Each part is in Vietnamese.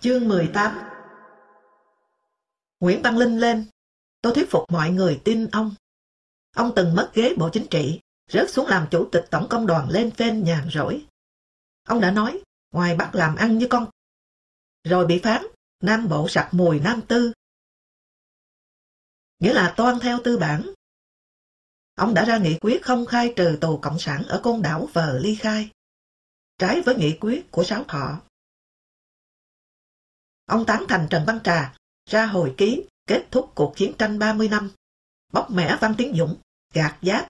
Chương 18 Nguyễn Văn Linh lên. Tôi thuyết phục mọi người tin ông. Ông từng mất ghế Bộ Chính trị, rớt xuống làm chủ tịch Tổng công đoàn lên phên nhàn rỗi. Ông đã nói, ngoài bắt làm ăn như con. Rồi bị phán, Nam Bộ sặc mùi Nam Tư. Nghĩa là toan theo tư bản. Ông đã ra nghị quyết không khai trừ tù Cộng sản ở côn đảo Vờ Ly Khai. Trái với nghị quyết của Sáu Thọ. Ông tán thành Trần Văn Trà ra hồi ký kết thúc cuộc chiến tranh 30 năm, bóc mẽ Văn Tiến Dũng, gạt giáp,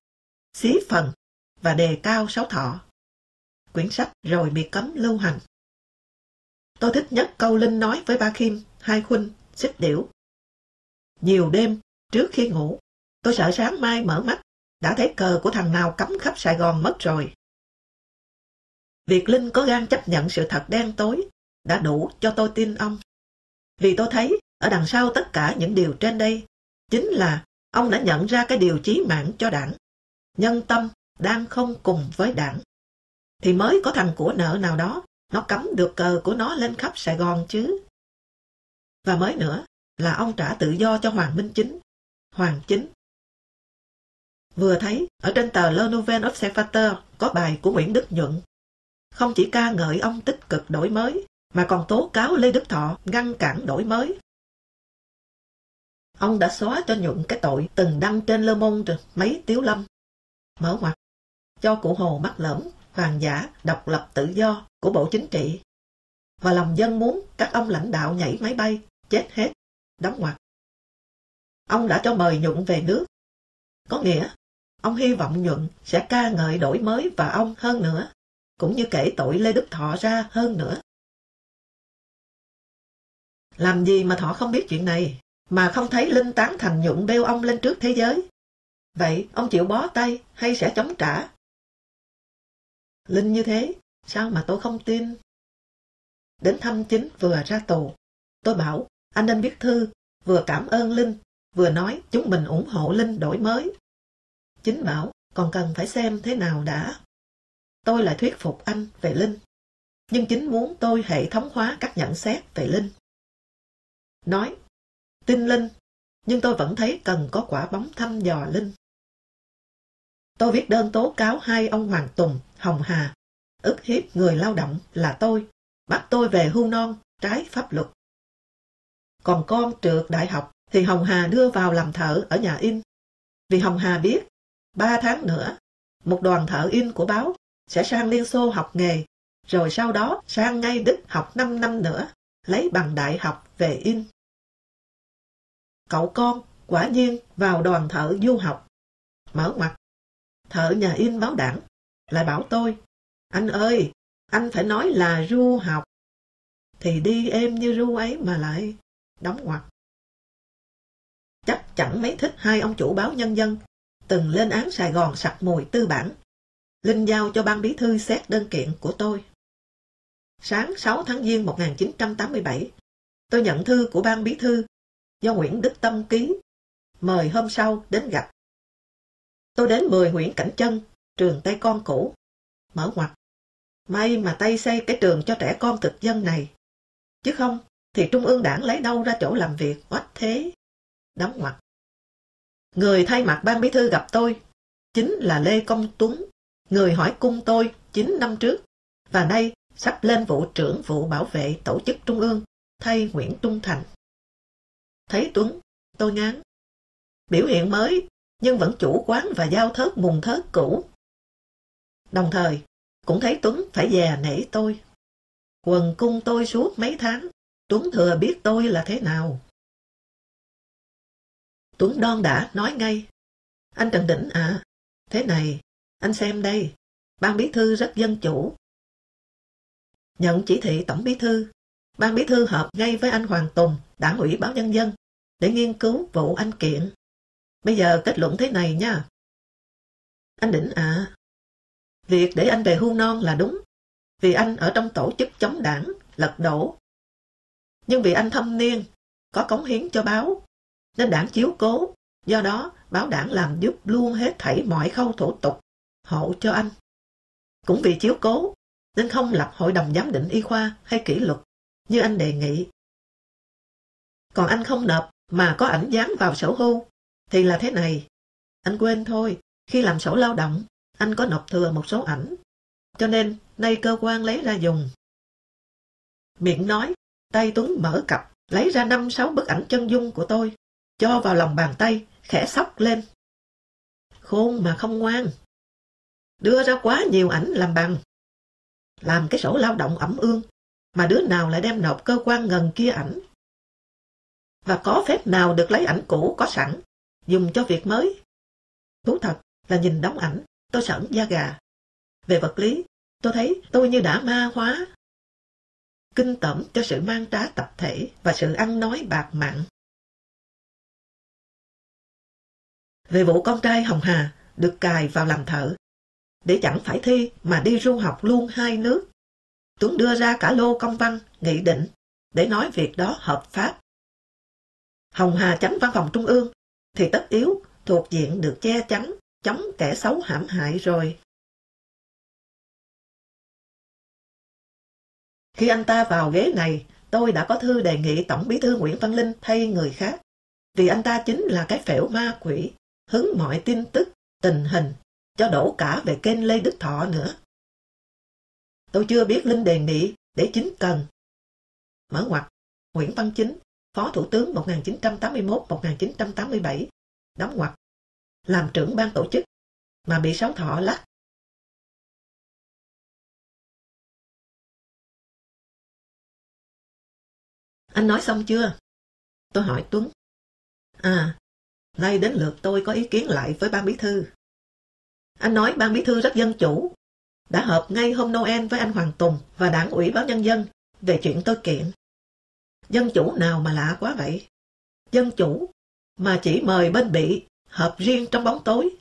xí phần và đề cao Sáu Thọ. Quyển sách rồi bị cấm lưu hành. Tôi thích nhất câu Linh nói với ba Kim, hai khuynh, xích điểu. Nhiều đêm, trước khi ngủ, tôi sợ sáng mai mở mắt, đã thấy cờ của thằng nào cắm khắp Sài Gòn mất rồi. Việc Linh có gan chấp nhận sự thật đen tối đã đủ cho tôi tin ông. Vì tôi thấy, ở đằng sau tất cả những điều trên đây, chính là ông đã nhận ra cái điều chí mạng cho đảng. Nhân tâm đang không cùng với đảng. Thì mới có thằng của nợ nào đó, nó cắm được cờ của nó lên khắp Sài Gòn chứ. Và mới nữa, là ông trả tự do cho Hoàng Minh Chính. Hoàng Chính. Vừa thấy, ở trên tờ Le Nouvel Observateur có bài của Nguyễn Đức Nhuận. Không chỉ ca ngợi ông tích cực đổi mới mà còn tố cáo Lê Đức Thọ ngăn cản đổi mới. Ông đã xóa cho Nhuận cái tội từng đăng trên Le rồi. mấy tiếu lâm. Mở ngoặt, cho cụ Hồ mắc lỡm, hoàng giả, độc lập tự do của Bộ Chính trị. Và lòng dân muốn các ông lãnh đạo nhảy máy bay, chết hết, đóng ngoặt. Ông đã cho mời Nhuận về nước. Có nghĩa, ông hy vọng Nhuận sẽ ca ngợi đổi mới và ông hơn nữa, cũng như kể tội Lê Đức Thọ ra hơn nữa. Làm gì mà Thọ không biết chuyện này, mà không thấy Linh tán thành nhụng bêu ông lên trước thế giới? Vậy ông chịu bó tay hay sẽ chống trả? Linh như thế, sao mà tôi không tin? Đến thăm chính vừa ra tù, tôi bảo anh nên viết thư, vừa cảm ơn Linh, vừa nói chúng mình ủng hộ Linh đổi mới. Chính bảo còn cần phải xem thế nào đã. Tôi lại thuyết phục anh về Linh, nhưng chính muốn tôi hệ thống hóa các nhận xét về Linh nói, tin Linh, nhưng tôi vẫn thấy cần có quả bóng thăm dò Linh. Tôi viết đơn tố cáo hai ông Hoàng Tùng, Hồng Hà, ức hiếp người lao động là tôi, bắt tôi về hưu non, trái pháp luật. Còn con trượt đại học thì Hồng Hà đưa vào làm thợ ở nhà in. Vì Hồng Hà biết, ba tháng nữa, một đoàn thợ in của báo sẽ sang Liên Xô học nghề, rồi sau đó sang ngay Đức học 5 năm nữa, lấy bằng đại học về in. Cậu con, quả nhiên, vào đoàn thợ du học. Mở mặt, thợ nhà in báo đảng, lại bảo tôi, anh ơi, anh phải nói là du học. Thì đi êm như ru ấy mà lại đóng ngoặt. Chắc chẳng mấy thích hai ông chủ báo nhân dân, từng lên án Sài Gòn sặc mùi tư bản. Linh giao cho ban bí thư xét đơn kiện của tôi. Sáng 6 tháng Giêng 1987, tôi nhận thư của ban bí thư do Nguyễn Đức Tâm ký, mời hôm sau đến gặp. Tôi đến 10 Nguyễn Cảnh Chân, trường Tây Con cũ, mở ngoặt. May mà Tây xây cái trường cho trẻ con thực dân này. Chứ không, thì Trung ương đảng lấy đâu ra chỗ làm việc oách thế. Đóng ngoặt. Người thay mặt ban bí thư gặp tôi chính là Lê Công Tuấn, người hỏi cung tôi 9 năm trước, và nay sắp lên vụ trưởng vụ bảo vệ tổ chức Trung ương thay Nguyễn Trung Thành. Thấy Tuấn, tôi ngán. Biểu hiện mới, nhưng vẫn chủ quán và giao thớt mùng thớt cũ. Đồng thời, cũng thấy Tuấn phải dè nể tôi. Quần cung tôi suốt mấy tháng, Tuấn thừa biết tôi là thế nào. Tuấn đon đã nói ngay. Anh Trần Đỉnh à, thế này, anh xem đây, ban bí thư rất dân chủ. Nhận chỉ thị tổng bí thư, ban bí thư họp ngay với anh Hoàng Tùng, đảng ủy báo nhân dân, để nghiên cứu vụ anh kiện. Bây giờ kết luận thế này nha. Anh Đỉnh à, việc để anh về hưu non là đúng, vì anh ở trong tổ chức chống đảng, lật đổ. Nhưng vì anh thâm niên, có cống hiến cho báo, nên đảng chiếu cố, do đó báo đảng làm giúp luôn hết thảy mọi khâu thủ tục, hộ cho anh. Cũng vì chiếu cố, nên không lập hội đồng giám định y khoa hay kỷ luật, như anh đề nghị. Còn anh không nộp mà có ảnh dán vào sổ hưu, thì là thế này. Anh quên thôi, khi làm sổ lao động, anh có nộp thừa một số ảnh. Cho nên, nay cơ quan lấy ra dùng. Miệng nói, tay Tuấn mở cặp, lấy ra năm sáu bức ảnh chân dung của tôi, cho vào lòng bàn tay, khẽ sóc lên. Khôn mà không ngoan. Đưa ra quá nhiều ảnh làm bằng. Làm cái sổ lao động ẩm ương, mà đứa nào lại đem nộp cơ quan ngần kia ảnh. Và có phép nào được lấy ảnh cũ có sẵn, dùng cho việc mới. Thú thật là nhìn đóng ảnh, tôi sẵn da gà. Về vật lý, tôi thấy tôi như đã ma hóa. Kinh tởm cho sự mang trá tập thể và sự ăn nói bạc mạng. Về vụ con trai Hồng Hà được cài vào làm thợ, để chẳng phải thi mà đi du học luôn hai nước. Tuấn đưa ra cả lô công văn, nghị định để nói việc đó hợp pháp. Hồng Hà chánh văn phòng trung ương thì tất yếu thuộc diện được che chắn, chống kẻ xấu hãm hại rồi. Khi anh ta vào ghế này, tôi đã có thư đề nghị Tổng bí thư Nguyễn Văn Linh thay người khác, vì anh ta chính là cái phễu ma quỷ, hứng mọi tin tức, tình hình, cho đổ cả về kênh Lê Đức Thọ nữa. Tôi chưa biết Linh đề nghị để chính cần. Mở ngoặt, Nguyễn Văn Chính, Phó Thủ tướng 1981-1987, đóng ngoặt, làm trưởng ban tổ chức, mà bị sáu thọ lắc. Anh nói xong chưa? Tôi hỏi Tuấn. À, nay đến lượt tôi có ý kiến lại với ban bí thư. Anh nói ban bí thư rất dân chủ, đã họp ngay hôm Noel với anh Hoàng Tùng và đảng ủy báo nhân dân về chuyện tôi kiện. Dân chủ nào mà lạ quá vậy? Dân chủ mà chỉ mời bên bị họp riêng trong bóng tối.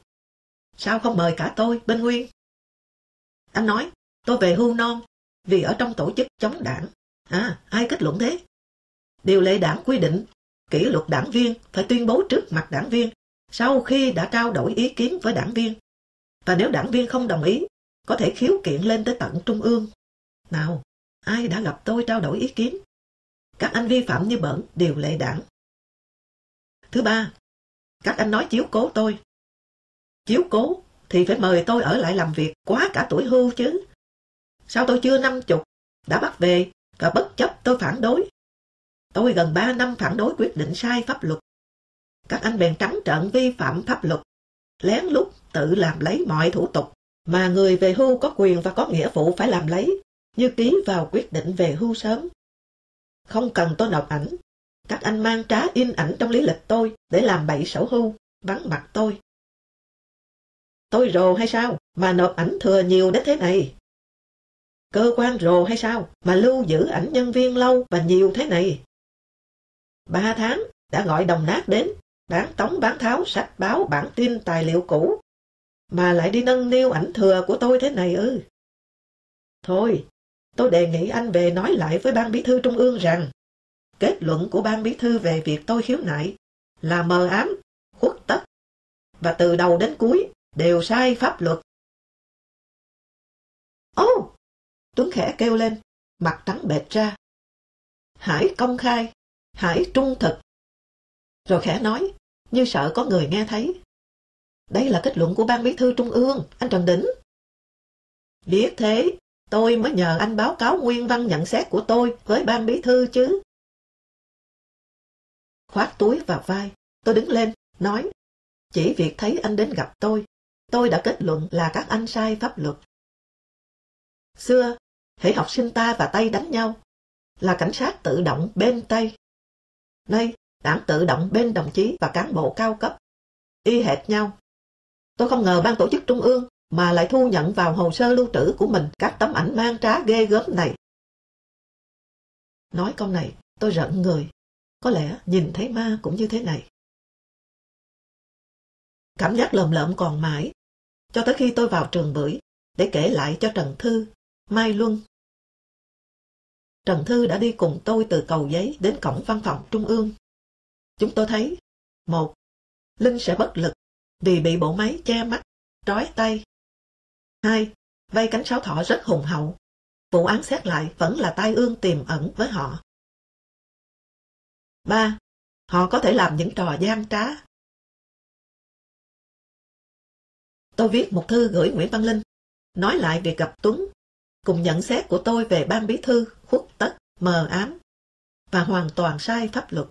Sao không mời cả tôi bên Nguyên? Anh nói, tôi về hưu non vì ở trong tổ chức chống đảng. À, ai kết luận thế? Điều lệ đảng quy định, kỷ luật đảng viên phải tuyên bố trước mặt đảng viên sau khi đã trao đổi ý kiến với đảng viên. Và nếu đảng viên không đồng ý, có thể khiếu kiện lên tới tận trung ương. Nào, ai đã gặp tôi trao đổi ý kiến? Các anh vi phạm như bẩn điều lệ đảng. Thứ ba, các anh nói chiếu cố tôi. Chiếu cố thì phải mời tôi ở lại làm việc quá cả tuổi hưu chứ. Sao tôi chưa năm chục, đã bắt về và bất chấp tôi phản đối. Tôi gần ba năm phản đối quyết định sai pháp luật. Các anh bèn trắng trợn vi phạm pháp luật, lén lút tự làm lấy mọi thủ tục mà người về hưu có quyền và có nghĩa vụ phải làm lấy, như ký vào quyết định về hưu sớm. Không cần tôi nộp ảnh, các anh mang trá in ảnh trong lý lịch tôi để làm bậy sổ hưu, vắng mặt tôi. Tôi rồ hay sao mà nộp ảnh thừa nhiều đến thế này? Cơ quan rồ hay sao mà lưu giữ ảnh nhân viên lâu và nhiều thế này? Ba tháng đã gọi đồng nát đến, bán tống bán tháo sách báo bản tin tài liệu cũ, mà lại đi nâng niu ảnh thừa của tôi thế này ư. Thôi, tôi đề nghị anh về nói lại với ban bí thư trung ương rằng kết luận của ban bí thư về việc tôi khiếu nại là mờ ám, khuất tất và từ đầu đến cuối đều sai pháp luật. Ô! Oh! Tuấn khẽ kêu lên, mặt trắng bệt ra. Hãy công khai, hãy trung thực. Rồi khẽ nói, như sợ có người nghe thấy. Đây là kết luận của ban bí thư trung ương, anh Trần Đỉnh. Biết thế, tôi mới nhờ anh báo cáo nguyên văn nhận xét của tôi với ban bí thư chứ. Khoát túi vào vai, tôi đứng lên, nói, chỉ việc thấy anh đến gặp tôi, tôi đã kết luận là các anh sai pháp luật. Xưa, hệ học sinh ta và Tây đánh nhau, là cảnh sát tự động bên Tây. Nay, đảng tự động bên đồng chí và cán bộ cao cấp. Y hệt nhau. Tôi không ngờ ban tổ chức trung ương mà lại thu nhận vào hồ sơ lưu trữ của mình các tấm ảnh mang trá ghê gớm này. Nói câu này, tôi rợn người. Có lẽ nhìn thấy ma cũng như thế này. Cảm giác lầm lợm còn mãi, cho tới khi tôi vào trường bưởi để kể lại cho Trần Thư, Mai Luân. Trần Thư đã đi cùng tôi từ cầu giấy đến cổng văn phòng trung ương. Chúng tôi thấy, một, Linh sẽ bất lực vì bị bộ máy che mắt, trói tay. Hai, vây cánh sáo thọ rất hùng hậu, vụ án xét lại vẫn là tai ương tiềm ẩn với họ. 3. Họ có thể làm những trò gian trá. Tôi viết một thư gửi Nguyễn Văn Linh, nói lại việc gặp Tuấn, cùng nhận xét của tôi về ban bí thư khuất tất, mờ ám và hoàn toàn sai pháp luật.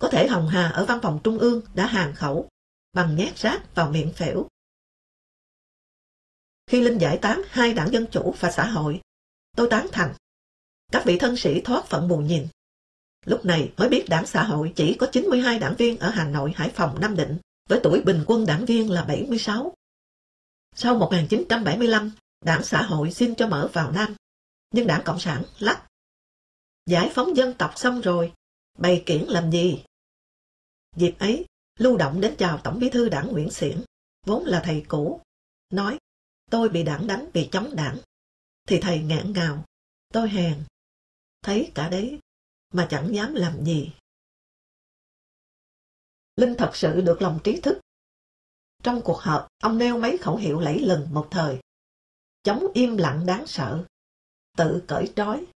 Có thể Hồng Hà ở văn phòng trung ương đã hàng khẩu bằng nhét rác vào miệng phễu. Khi Linh giải tán hai đảng Dân Chủ và xã hội, tôi tán thành. Các vị thân sĩ thoát phận bù nhìn. Lúc này mới biết đảng xã hội chỉ có 92 đảng viên ở Hà Nội, Hải Phòng, Nam Định, với tuổi bình quân đảng viên là 76. Sau 1975, đảng xã hội xin cho mở vào Nam, nhưng đảng Cộng sản lắc. Giải phóng dân tộc xong rồi, bày kiển làm gì? Dịp ấy, lưu động đến chào Tổng bí thư đảng Nguyễn Xiển, vốn là thầy cũ, nói tôi bị đảng đánh vì chống đảng. Thì thầy ngạn ngào, tôi hèn, thấy cả đấy mà chẳng dám làm gì. Linh thật sự được lòng trí thức. Trong cuộc họp, ông nêu mấy khẩu hiệu lẫy lừng một thời. Chống im lặng đáng sợ, tự cởi trói.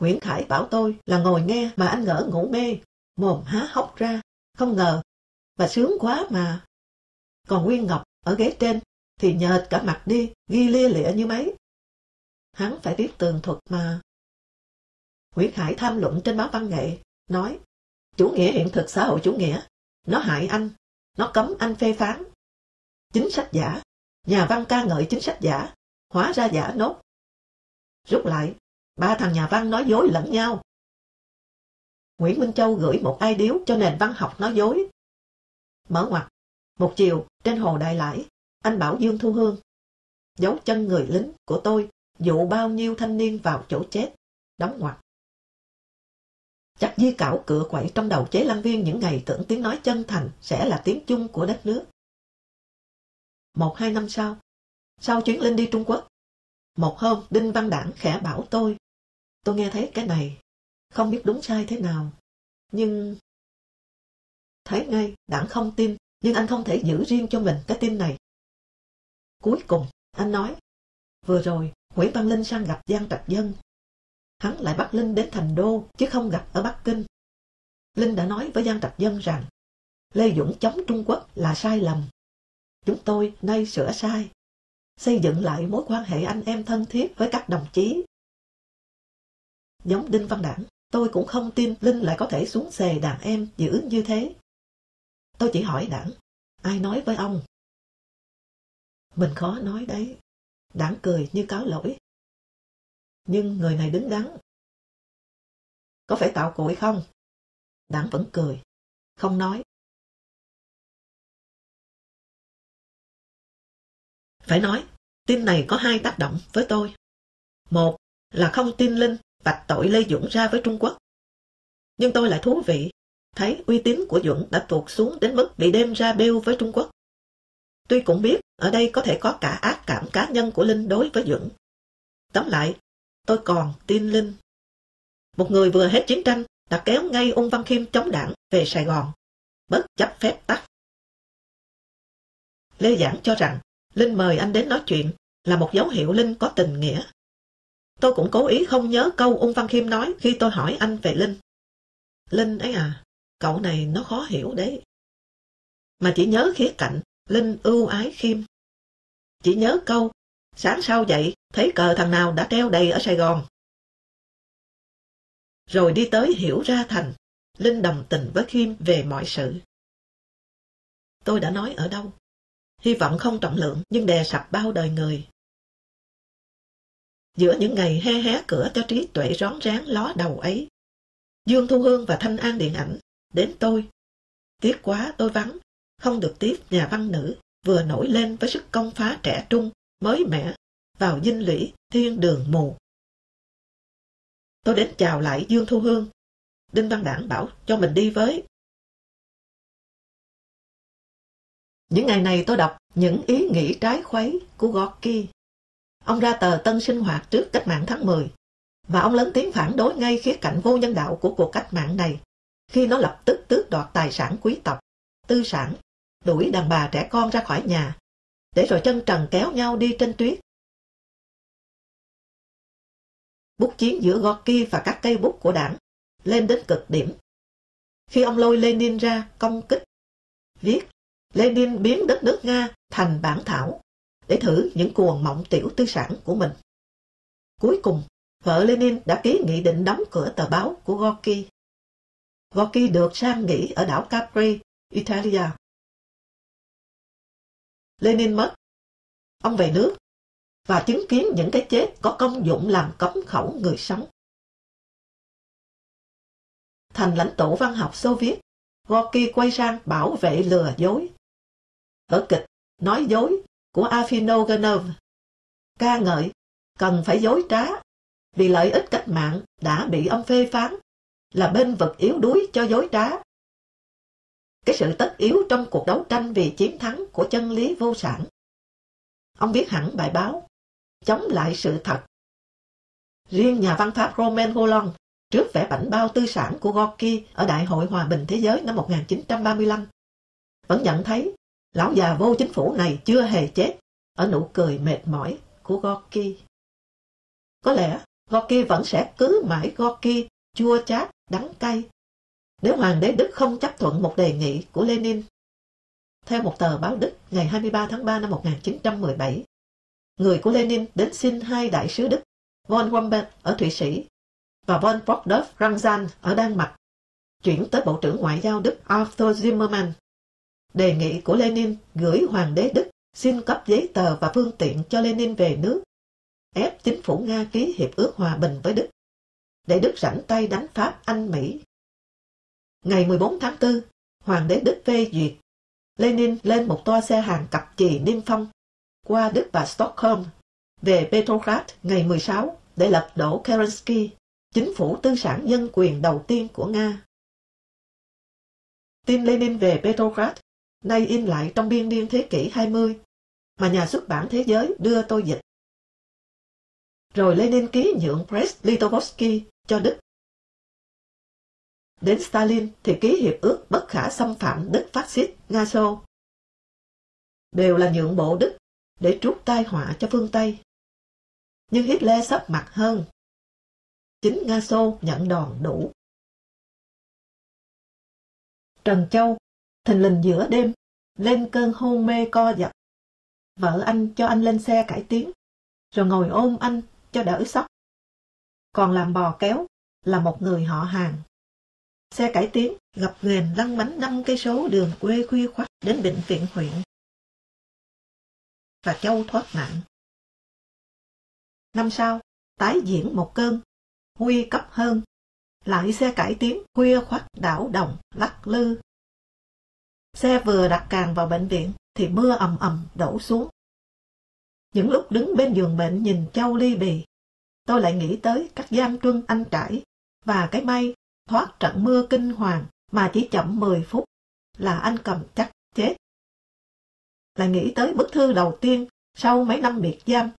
Nguyễn Khải bảo tôi là ngồi nghe mà anh ngỡ ngủ mê, mồm há hốc ra, không ngờ, và sướng quá mà. Còn Nguyên Ngọc ở ghế trên thì nhợt cả mặt đi, ghi lia lịa như mấy. Hắn phải viết tường thuật mà. Nguyễn Khải tham luận trên báo văn nghệ, nói, chủ nghĩa hiện thực xã hội chủ nghĩa, nó hại anh, nó cấm anh phê phán. Chính sách giả, nhà văn ca ngợi chính sách giả, hóa ra giả nốt. Rút lại, ba thằng nhà văn nói dối lẫn nhau. Nguyễn Minh Châu gửi một ai điếu cho nền văn học nói dối. Mở ngoặt, một chiều trên hồ Đại Lãi, anh bảo Dương Thu Hương. Dấu chân người lính của tôi dụ bao nhiêu thanh niên vào chỗ chết, đóng ngoặt. Chắc di cảo cửa quậy trong đầu chế lăng viên những ngày tưởng tiếng nói chân thành sẽ là tiếng chung của đất nước. Một hai năm sau, sau chuyến Linh đi Trung Quốc, một hôm Đinh Văn Đảng khẽ bảo tôi, tôi nghe thấy cái này, không biết đúng sai thế nào, nhưng... Thấy ngay, Đảng không tin, nhưng anh không thể giữ riêng cho mình cái tin này. Cuối cùng, anh nói, vừa rồi, Nguyễn Văn Linh sang gặp Giang Trạch Dân hắn lại bắt Linh đến thành đô, chứ không gặp ở Bắc Kinh. Linh đã nói với Giang Trạch Dân rằng, Lê Dũng chống Trung Quốc là sai lầm. Chúng tôi nay sửa sai, xây dựng lại mối quan hệ anh em thân thiết với các đồng chí. Giống Đinh Văn Đảng, tôi cũng không tin Linh lại có thể xuống xề đàn em giữ như thế. Tôi chỉ hỏi đảng, ai nói với ông? Mình khó nói đấy. Đảng cười như cáo lỗi nhưng người này đứng đắn. Có phải tạo cội không? Đảng vẫn cười, không nói. Phải nói, tin này có hai tác động với tôi. Một là không tin Linh vạch tội Lê Dũng ra với Trung Quốc. Nhưng tôi lại thú vị, thấy uy tín của Dũng đã tuột xuống đến mức bị đem ra bêu với Trung Quốc. Tuy cũng biết ở đây có thể có cả ác cảm cá nhân của Linh đối với Dũng. Tóm lại, tôi còn tin Linh. Một người vừa hết chiến tranh đã kéo ngay Ung Văn Khiêm chống đảng về Sài Gòn, bất chấp phép tắc. Lê Giảng cho rằng Linh mời anh đến nói chuyện là một dấu hiệu Linh có tình nghĩa. Tôi cũng cố ý không nhớ câu Ung Văn Khiêm nói khi tôi hỏi anh về Linh. Linh ấy à, cậu này nó khó hiểu đấy. Mà chỉ nhớ khía cạnh Linh ưu ái Khiêm. Chỉ nhớ câu Sáng sau dậy, thấy cờ thằng nào đã treo đầy ở Sài Gòn. Rồi đi tới hiểu ra thành, Linh đồng tình với Khiêm về mọi sự. Tôi đã nói ở đâu? Hy vọng không trọng lượng nhưng đè sập bao đời người. Giữa những ngày he hé cửa cho trí tuệ rón rén ló đầu ấy, Dương Thu Hương và Thanh An Điện Ảnh đến tôi. Tiếc quá tôi vắng, không được tiếp nhà văn nữ vừa nổi lên với sức công phá trẻ trung mới mẻ vào dinh lũy thiên đường mù. Tôi đến chào lại Dương Thu Hương. Đinh Văn Đảng bảo cho mình đi với. Những ngày này tôi đọc những ý nghĩ trái khuấy của Gorky. Ông ra tờ Tân Sinh Hoạt trước cách mạng tháng 10 và ông lớn tiếng phản đối ngay khía cạnh vô nhân đạo của cuộc cách mạng này khi nó lập tức tước đoạt tài sản quý tộc, tư sản, đuổi đàn bà trẻ con ra khỏi nhà để rồi chân trần kéo nhau đi trên tuyết. bút chiến giữa Gorky và các cây bút của đảng lên đến cực điểm. Khi ông lôi Lenin ra công kích, viết Lenin biến đất nước Nga thành bản thảo để thử những cuồng mộng tiểu tư sản của mình. Cuối cùng, vợ Lenin đã ký nghị định đóng cửa tờ báo của Gorky. Gorky được sang nghỉ ở đảo Capri, Italia. Lenin mất. Ông về nước và chứng kiến những cái chết có công dụng làm cấm khẩu người sống. Thành lãnh tụ văn học Xô Viết, Gorky quay sang bảo vệ lừa dối. Ở kịch Nói dối của Afino Genov, ca ngợi cần phải dối trá vì lợi ích cách mạng đã bị ông phê phán là bên vực yếu đuối cho dối trá. Cái sự tất yếu trong cuộc đấu tranh vì chiến thắng của chân lý vô sản. Ông viết hẳn bài báo, chống lại sự thật. Riêng nhà văn Pháp Romain Rolland trước vẻ bảnh bao tư sản của Gorky ở Đại hội Hòa bình Thế giới năm 1935 vẫn nhận thấy lão già vô chính phủ này chưa hề chết, ở nụ cười mệt mỏi của Gorky. Có lẽ Gorky vẫn sẽ cứ mãi Gorky chua chát, đắng cay nếu Hoàng đế Đức không chấp thuận một đề nghị của Lenin. Theo một tờ báo Đức ngày 23 tháng 3 năm 1917, người của Lenin đến xin hai đại sứ Đức, von Wambert ở Thụy Sĩ và von Brockdorf Rangzan ở Đan Mạch, chuyển tới Bộ trưởng Ngoại giao Đức Arthur Zimmermann. Đề nghị của Lenin gửi Hoàng đế Đức xin cấp giấy tờ và phương tiện cho Lenin về nước, ép chính phủ Nga ký hiệp ước hòa bình với Đức, để Đức rảnh tay đánh Pháp Anh Mỹ. Ngày 14 tháng 4, Hoàng đế Đức phê duyệt. Lenin lên một toa xe hàng cặp chì niêm phong qua Đức và Stockholm về Petrograd ngày 16 để lật đổ Kerensky, chính phủ tư sản dân quyền đầu tiên của Nga. Tin Lenin về Petrograd nay in lại trong biên niên thế kỷ 20 mà nhà xuất bản thế giới đưa tôi dịch. Rồi Lenin ký nhượng Brest Litovsky cho Đức. Đến Stalin thì ký hiệp ước bất khả xâm phạm Đức phát xít Nga Xô. Đều là nhượng bộ Đức để trút tai họa cho phương Tây. Nhưng Hitler sắp mặt hơn. Chính Nga Xô nhận đòn đủ. Trần Châu, thình lình giữa đêm, lên cơn hôn mê co giật. Vợ anh cho anh lên xe cải tiến, rồi ngồi ôm anh cho đỡ sốc. Còn làm bò kéo là một người họ hàng. Xe cải tiến gặp ghềnh lăn bánh năm cây số đường quê khuya khoắt đến bệnh viện huyện và Châu thoát nạn. Năm sau, tái diễn một cơn, nguy cấp hơn, lại xe cải tiến khuya khoắt đảo đồng, lắc lư. Xe vừa đặt càng vào bệnh viện thì mưa ầm ầm đổ xuống. Những lúc đứng bên giường bệnh nhìn Châu ly bì, tôi lại nghĩ tới các giam truân anh trải và cái may thoát trận mưa kinh hoàng mà chỉ chậm 10 phút là anh cầm chắc chết lại nghĩ tới bức thư đầu tiên sau mấy năm biệt giam.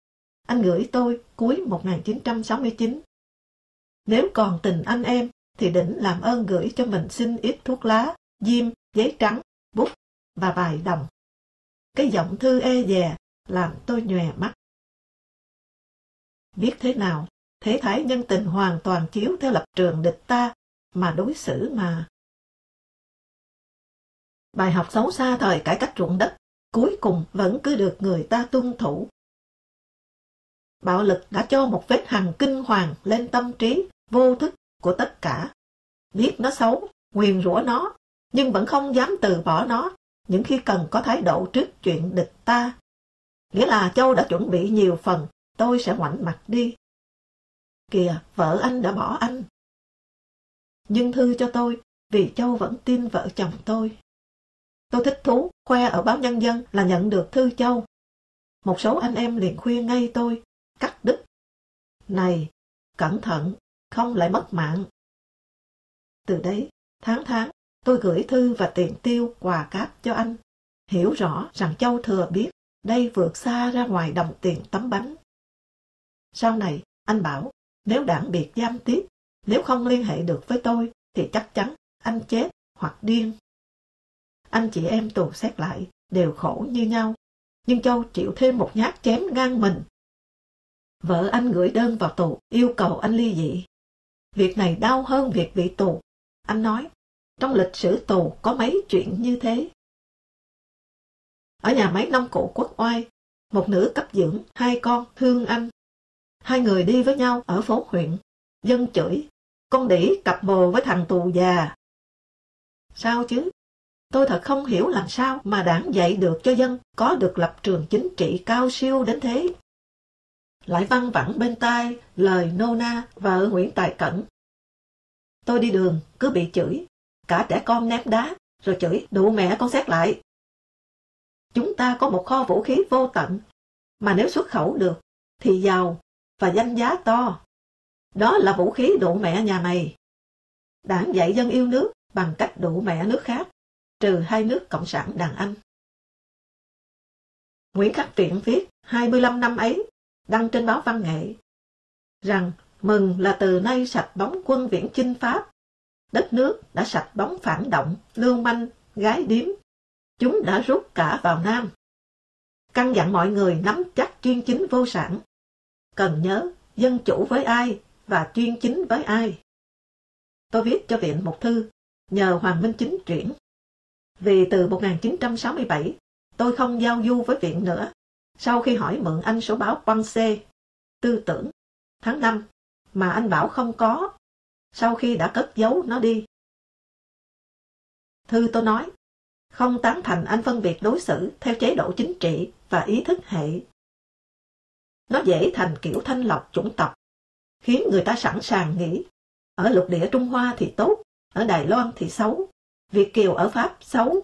Anh gửi tôi cuối 1969. Nếu còn tình anh em, thì đỉnh làm ơn gửi cho mình xin ít thuốc lá, diêm, giấy trắng, bút và vài đồng. Cái giọng thư e dè làm tôi nhòe mắt. Biết thế nào, thế thái nhân tình hoàn toàn chiếu theo lập trường địch ta mà đối xử mà. Bài học xấu xa thời cải cách ruộng đất cuối cùng vẫn cứ được người ta tuân thủ. Bạo lực đã cho một vết hằn kinh hoàng lên tâm trí, vô thức của tất cả. Biết nó xấu, nguyền rủa nó, nhưng vẫn không dám từ bỏ nó, những khi cần có thái độ trước chuyện địch ta. Nghĩa là Châu đã chuẩn bị nhiều phần, tôi sẽ ngoảnh mặt đi. Kìa, vợ anh đã bỏ anh. Nhưng thư cho tôi, vì Châu vẫn tin vợ chồng tôi. Tôi thích thú, khoe ở báo Nhân dân là nhận được thư châu. Một số anh em liền khuyên ngay tôi, cắt đứt. Này, cẩn thận, không lại mất mạng. Từ đấy, tháng tháng, tôi gửi thư và tiền tiêu quà cáp cho anh. Hiểu rõ rằng Châu thừa biết đây vượt xa ra ngoài đồng tiền tấm bánh. Sau này, anh bảo, nếu đảng biệt giam tiếp, nếu không liên hệ được với tôi, thì chắc chắn anh chết hoặc điên anh chị em tù xét lại, đều khổ như nhau. Nhưng Châu chịu thêm một nhát chém ngang mình. Vợ anh gửi đơn vào tù yêu cầu anh ly dị. Việc này đau hơn việc bị tù. Anh nói, trong lịch sử tù có mấy chuyện như thế. Ở nhà máy nông cụ quốc oai, một nữ cấp dưỡng, hai con thương anh. Hai người đi với nhau ở phố huyện. Dân chửi, con đỉ cặp bồ với thằng tù già. Sao chứ? Tôi thật không hiểu làm sao mà đảng dạy được cho dân có được lập trường chính trị cao siêu đến thế. Lại văng vẳng bên tai lời nô na và Nguyễn Tài Cẩn. Tôi đi đường, cứ bị chửi, cả trẻ con ném đá, rồi chửi đủ mẹ con xét lại. Chúng ta có một kho vũ khí vô tận, mà nếu xuất khẩu được, thì giàu và danh giá to. Đó là vũ khí đủ mẹ nhà mày. Đảng dạy dân yêu nước bằng cách đủ mẹ nước khác trừ hai nước Cộng sản đàn Anh. Nguyễn Khắc Viện viết 25 năm ấy, đăng trên báo văn nghệ, rằng mừng là từ nay sạch bóng quân viễn chinh Pháp. Đất nước đã sạch bóng phản động, lưu manh, gái điếm. Chúng đã rút cả vào Nam. Căn dặn mọi người nắm chắc chuyên chính vô sản. Cần nhớ dân chủ với ai và chuyên chính với ai. Tôi viết cho viện một thư, nhờ Hoàng Minh Chính chuyển vì từ 1967, tôi không giao du với viện nữa. Sau khi hỏi mượn anh số báo Quang C, tư tưởng, tháng 5, mà anh bảo không có, sau khi đã cất giấu nó đi. Thư tôi nói, không tán thành anh phân biệt đối xử theo chế độ chính trị và ý thức hệ. Nó dễ thành kiểu thanh lọc chủng tộc, khiến người ta sẵn sàng nghĩ, ở lục địa Trung Hoa thì tốt, ở Đài Loan thì xấu, Việt Kiều ở Pháp xấu.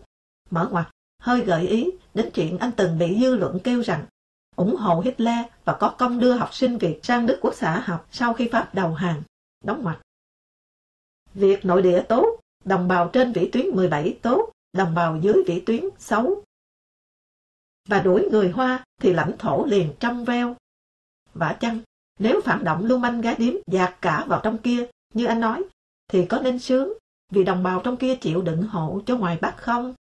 Mở ngoặt, hơi gợi ý đến chuyện anh từng bị dư luận kêu rằng ủng hộ Hitler và có công đưa học sinh Việt sang Đức Quốc xã học sau khi Pháp đầu hàng. Đóng ngoặt. Việc nội địa tốt, đồng bào trên vĩ tuyến 17 tốt, đồng bào dưới vĩ tuyến xấu. Và đuổi người Hoa thì lãnh thổ liền trong veo. Vả chăng, nếu phản động lưu manh gái điếm dạt cả vào trong kia, như anh nói, thì có nên sướng vì đồng bào trong kia chịu đựng hộ cho ngoài Bắc không?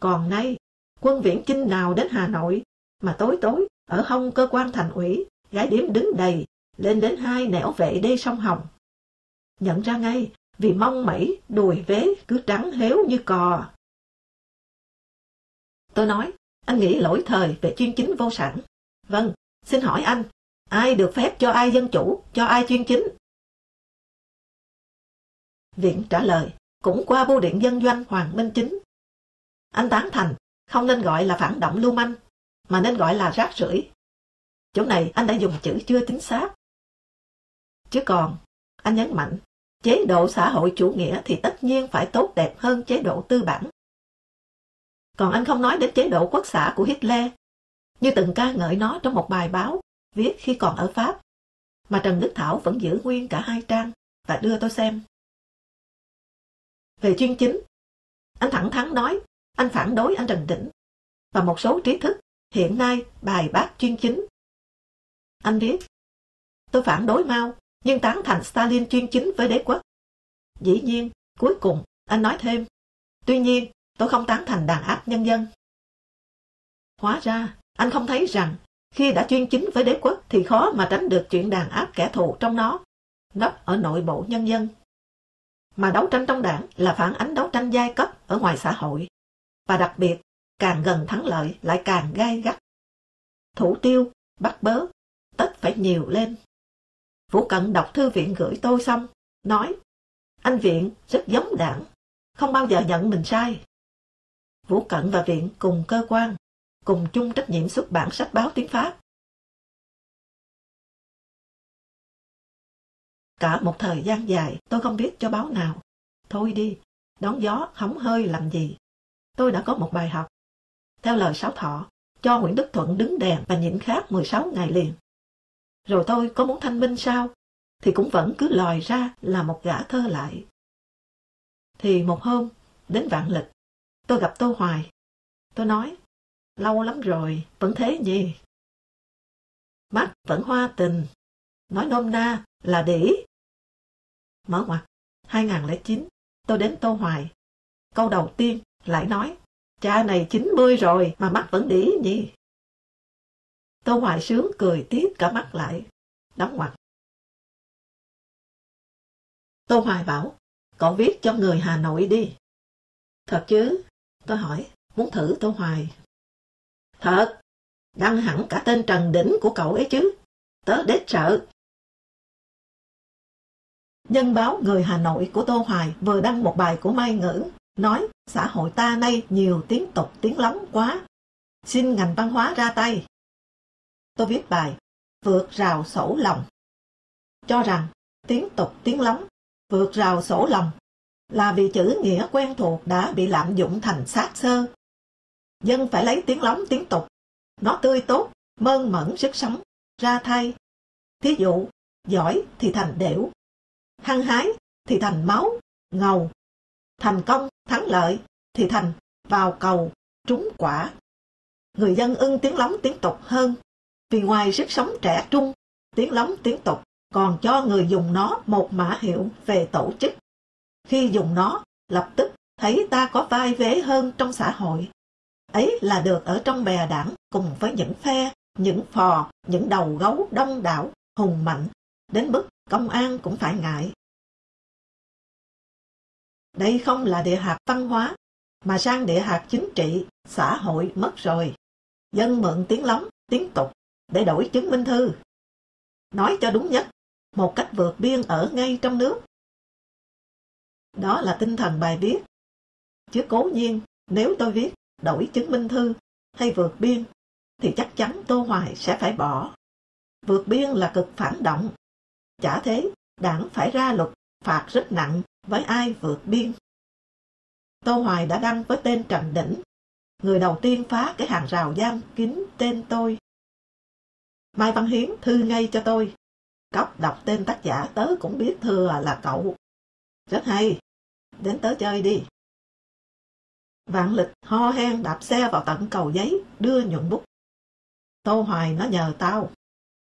Còn nay, quân viễn chinh nào đến Hà Nội, mà tối tối, ở hông cơ quan thành ủy, gái điếm đứng đầy, lên đến hai nẻo vệ đê sông Hồng. Nhận ra ngay, vì mong mẩy, đùi vế, cứ trắng héo như cò. Tôi nói, anh nghĩ lỗi thời về chuyên chính vô sản. Vâng, xin hỏi anh, ai được phép cho ai dân chủ, cho ai chuyên chính? Viện trả lời, cũng qua bưu điện dân doanh Hoàng Minh Chính. Anh tán thành, không nên gọi là phản động lưu manh, mà nên gọi là rác rưởi. Chỗ này anh đã dùng chữ chưa chính xác. Chứ còn, anh nhấn mạnh, chế độ xã hội chủ nghĩa thì tất nhiên phải tốt đẹp hơn chế độ tư bản. Còn anh không nói đến chế độ quốc xã của Hitler, như từng ca ngợi nó trong một bài báo viết khi còn ở Pháp, mà Trần Đức Thảo vẫn giữ nguyên cả hai trang và đưa tôi xem. Về chuyên chính, anh thẳng thắn nói anh phản đối anh Trần Đỉnh và một số trí thức hiện nay bài bác chuyên chính. Anh viết, tôi phản đối Mao nhưng tán thành Stalin chuyên chính với đế quốc. Dĩ nhiên, cuối cùng, anh nói thêm, tuy nhiên, tôi không tán thành đàn áp nhân dân. Hóa ra, anh không thấy rằng khi đã chuyên chính với đế quốc thì khó mà tránh được chuyện đàn áp kẻ thù trong nó, nấp ở nội bộ nhân dân mà đấu tranh trong đảng là phản ánh đấu tranh giai cấp ở ngoài xã hội. Và đặc biệt, càng gần thắng lợi lại càng gai gắt. Thủ tiêu, bắt bớ, tất phải nhiều lên. Vũ Cận đọc thư viện gửi tôi xong, nói, anh Viện rất giống đảng, không bao giờ nhận mình sai. Vũ Cận và Viện cùng cơ quan, cùng chung trách nhiệm xuất bản sách báo tiếng Pháp. Cả một thời gian dài tôi không biết cho báo nào. Thôi đi, đón gió hóng hơi làm gì. Tôi đã có một bài học. Theo lời Sáu Thọ, cho Nguyễn Đức Thuận đứng đèn và nhịn khát 16 ngày liền. Rồi tôi có muốn thanh minh sao? Thì cũng vẫn cứ lòi ra là một gã thơ lại. Thì một hôm, đến vạn lịch, tôi gặp Tô Hoài. Tôi nói, lâu lắm rồi, vẫn thế nhỉ? Mắt vẫn hoa tình, nói nôm na là đỉ. Mở ngoặt, 2009, tôi đến Tô Hoài. Câu đầu tiên lại nói, cha này 90 rồi mà mắt vẫn đỉ nhỉ. Tô Hoài sướng cười tiếp cả mắt lại, đóng ngoặt. Tô Hoài bảo, cậu viết cho người Hà Nội đi. Thật chứ? Tôi hỏi, muốn thử Tô Hoài. Thật, đăng hẳn cả tên Trần Đỉnh của cậu ấy chứ. Tớ đết sợ. Nhân báo Người Hà Nội của Tô Hoài vừa đăng một bài của Mai Ngữ, nói xã hội ta nay nhiều tiếng tục tiếng lóng quá. Xin ngành văn hóa ra tay. Tôi viết bài Vượt rào sổ lòng. Cho rằng tiếng tục tiếng lóng, vượt rào sổ lòng là vì chữ nghĩa quen thuộc đã bị lạm dụng thành sát sơ. Dân phải lấy tiếng lóng tiếng tục, nó tươi tốt, mơn mẫn sức sống, ra thay. Thí dụ, giỏi thì thành đểu, hăng hái thì thành máu, ngầu, thành công, thắng lợi thì thành vào cầu, trúng quả. Người dân ưng tiếng lóng tiếng tục hơn, vì ngoài sức sống trẻ trung, tiếng lóng tiếng tục còn cho người dùng nó một mã hiệu về tổ chức. Khi dùng nó, lập tức thấy ta có vai vế hơn trong xã hội. Ấy là được ở trong bè đảng cùng với những phe, những phò, những đầu gấu đông đảo, hùng mạnh, đến mức công an cũng phải ngại. Đây không là địa hạt văn hóa, mà sang địa hạt chính trị, xã hội mất rồi. Dân mượn tiếng lóng, tiếng tục để đổi chứng minh thư. Nói cho đúng nhất, một cách vượt biên ở ngay trong nước. Đó là tinh thần bài viết. Chứ cố nhiên, nếu tôi viết đổi chứng minh thư hay vượt biên, thì chắc chắn Tô Hoài sẽ phải bỏ. Vượt biên là cực phản động. Chả thế, đảng phải ra luật phạt rất nặng với ai vượt biên. Tô Hoài đã đăng với tên Trần Đỉnh, người đầu tiên phá cái hàng rào giam kín tên tôi. Mai Văn Hiến thư ngay cho tôi. Cóc đọc tên tác giả tớ cũng biết thừa là cậu. Rất hay, đến tớ chơi đi. Vạn lịch ho hen đạp xe vào tận cầu giấy, đưa nhuận bút. Tô Hoài nó nhờ tao.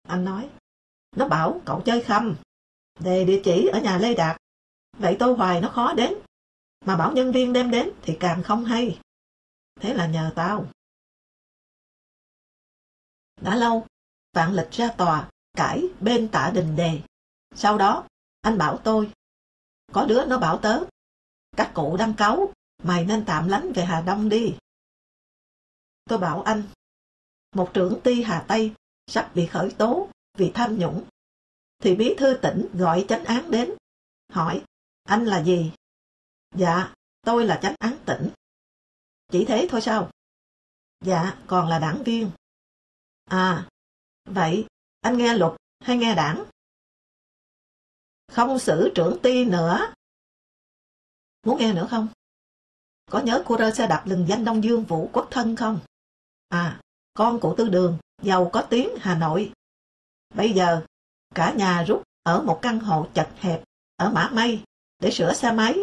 Anh nói, nó bảo cậu chơi khăm. Đề địa chỉ ở nhà Lê Đạt. Vậy Tô Hoài nó khó đến. Mà bảo nhân viên đem đến thì càng không hay. Thế là nhờ tao. Đã lâu, Vạn lịch ra tòa, cãi bên tạ đình đề. Sau đó, anh bảo tôi, có đứa nó bảo tớ, các cụ đang cáu, mày nên tạm lánh về Hà Đông đi. Tôi bảo anh, một trưởng ty Hà Tây sắp bị khởi tố vì tham nhũng. Thì bí thư tỉnh gọi chánh án đến, hỏi, anh là gì? Dạ, tôi là chánh án tỉnh. Chỉ thế thôi sao? Dạ, còn là đảng viên. À, vậy anh nghe luật hay nghe đảng? Không xử trưởng ty nữa. Muốn nghe nữa không? Có nhớ cô rơ xe đạp lừng danh Đông Dương Vũ Quốc Thân không? À, con của Tư Đường, giàu có tiếng Hà Nội. Bây giờ, cả nhà rút ở một căn hộ chật hẹp ở Mã Mây để sửa xe máy.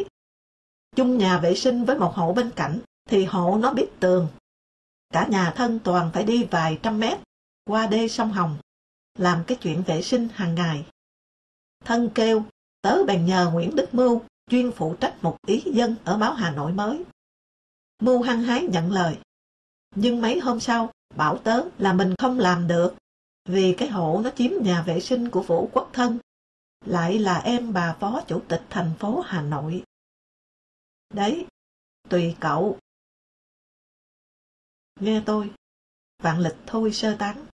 Chung nhà vệ sinh với một hộ bên cạnh thì hộ nó biết tường. Cả nhà thân toàn phải đi vài trăm mét qua đê sông Hồng làm cái chuyện vệ sinh hàng ngày. Thân kêu, tớ bèn nhờ Nguyễn Đức Mưu chuyên phụ trách một ý dân ở báo Hà Nội mới. Mưu hăng hái nhận lời. Nhưng mấy hôm sau, bảo tớ là mình không làm được, vì cái hộ nó chiếm nhà vệ sinh của Vũ Quốc Thân, lại là em bà phó chủ tịch thành phố Hà Nội. Đấy, tùy cậu. Nghe tôi, vạn lịch thôi sơ tán.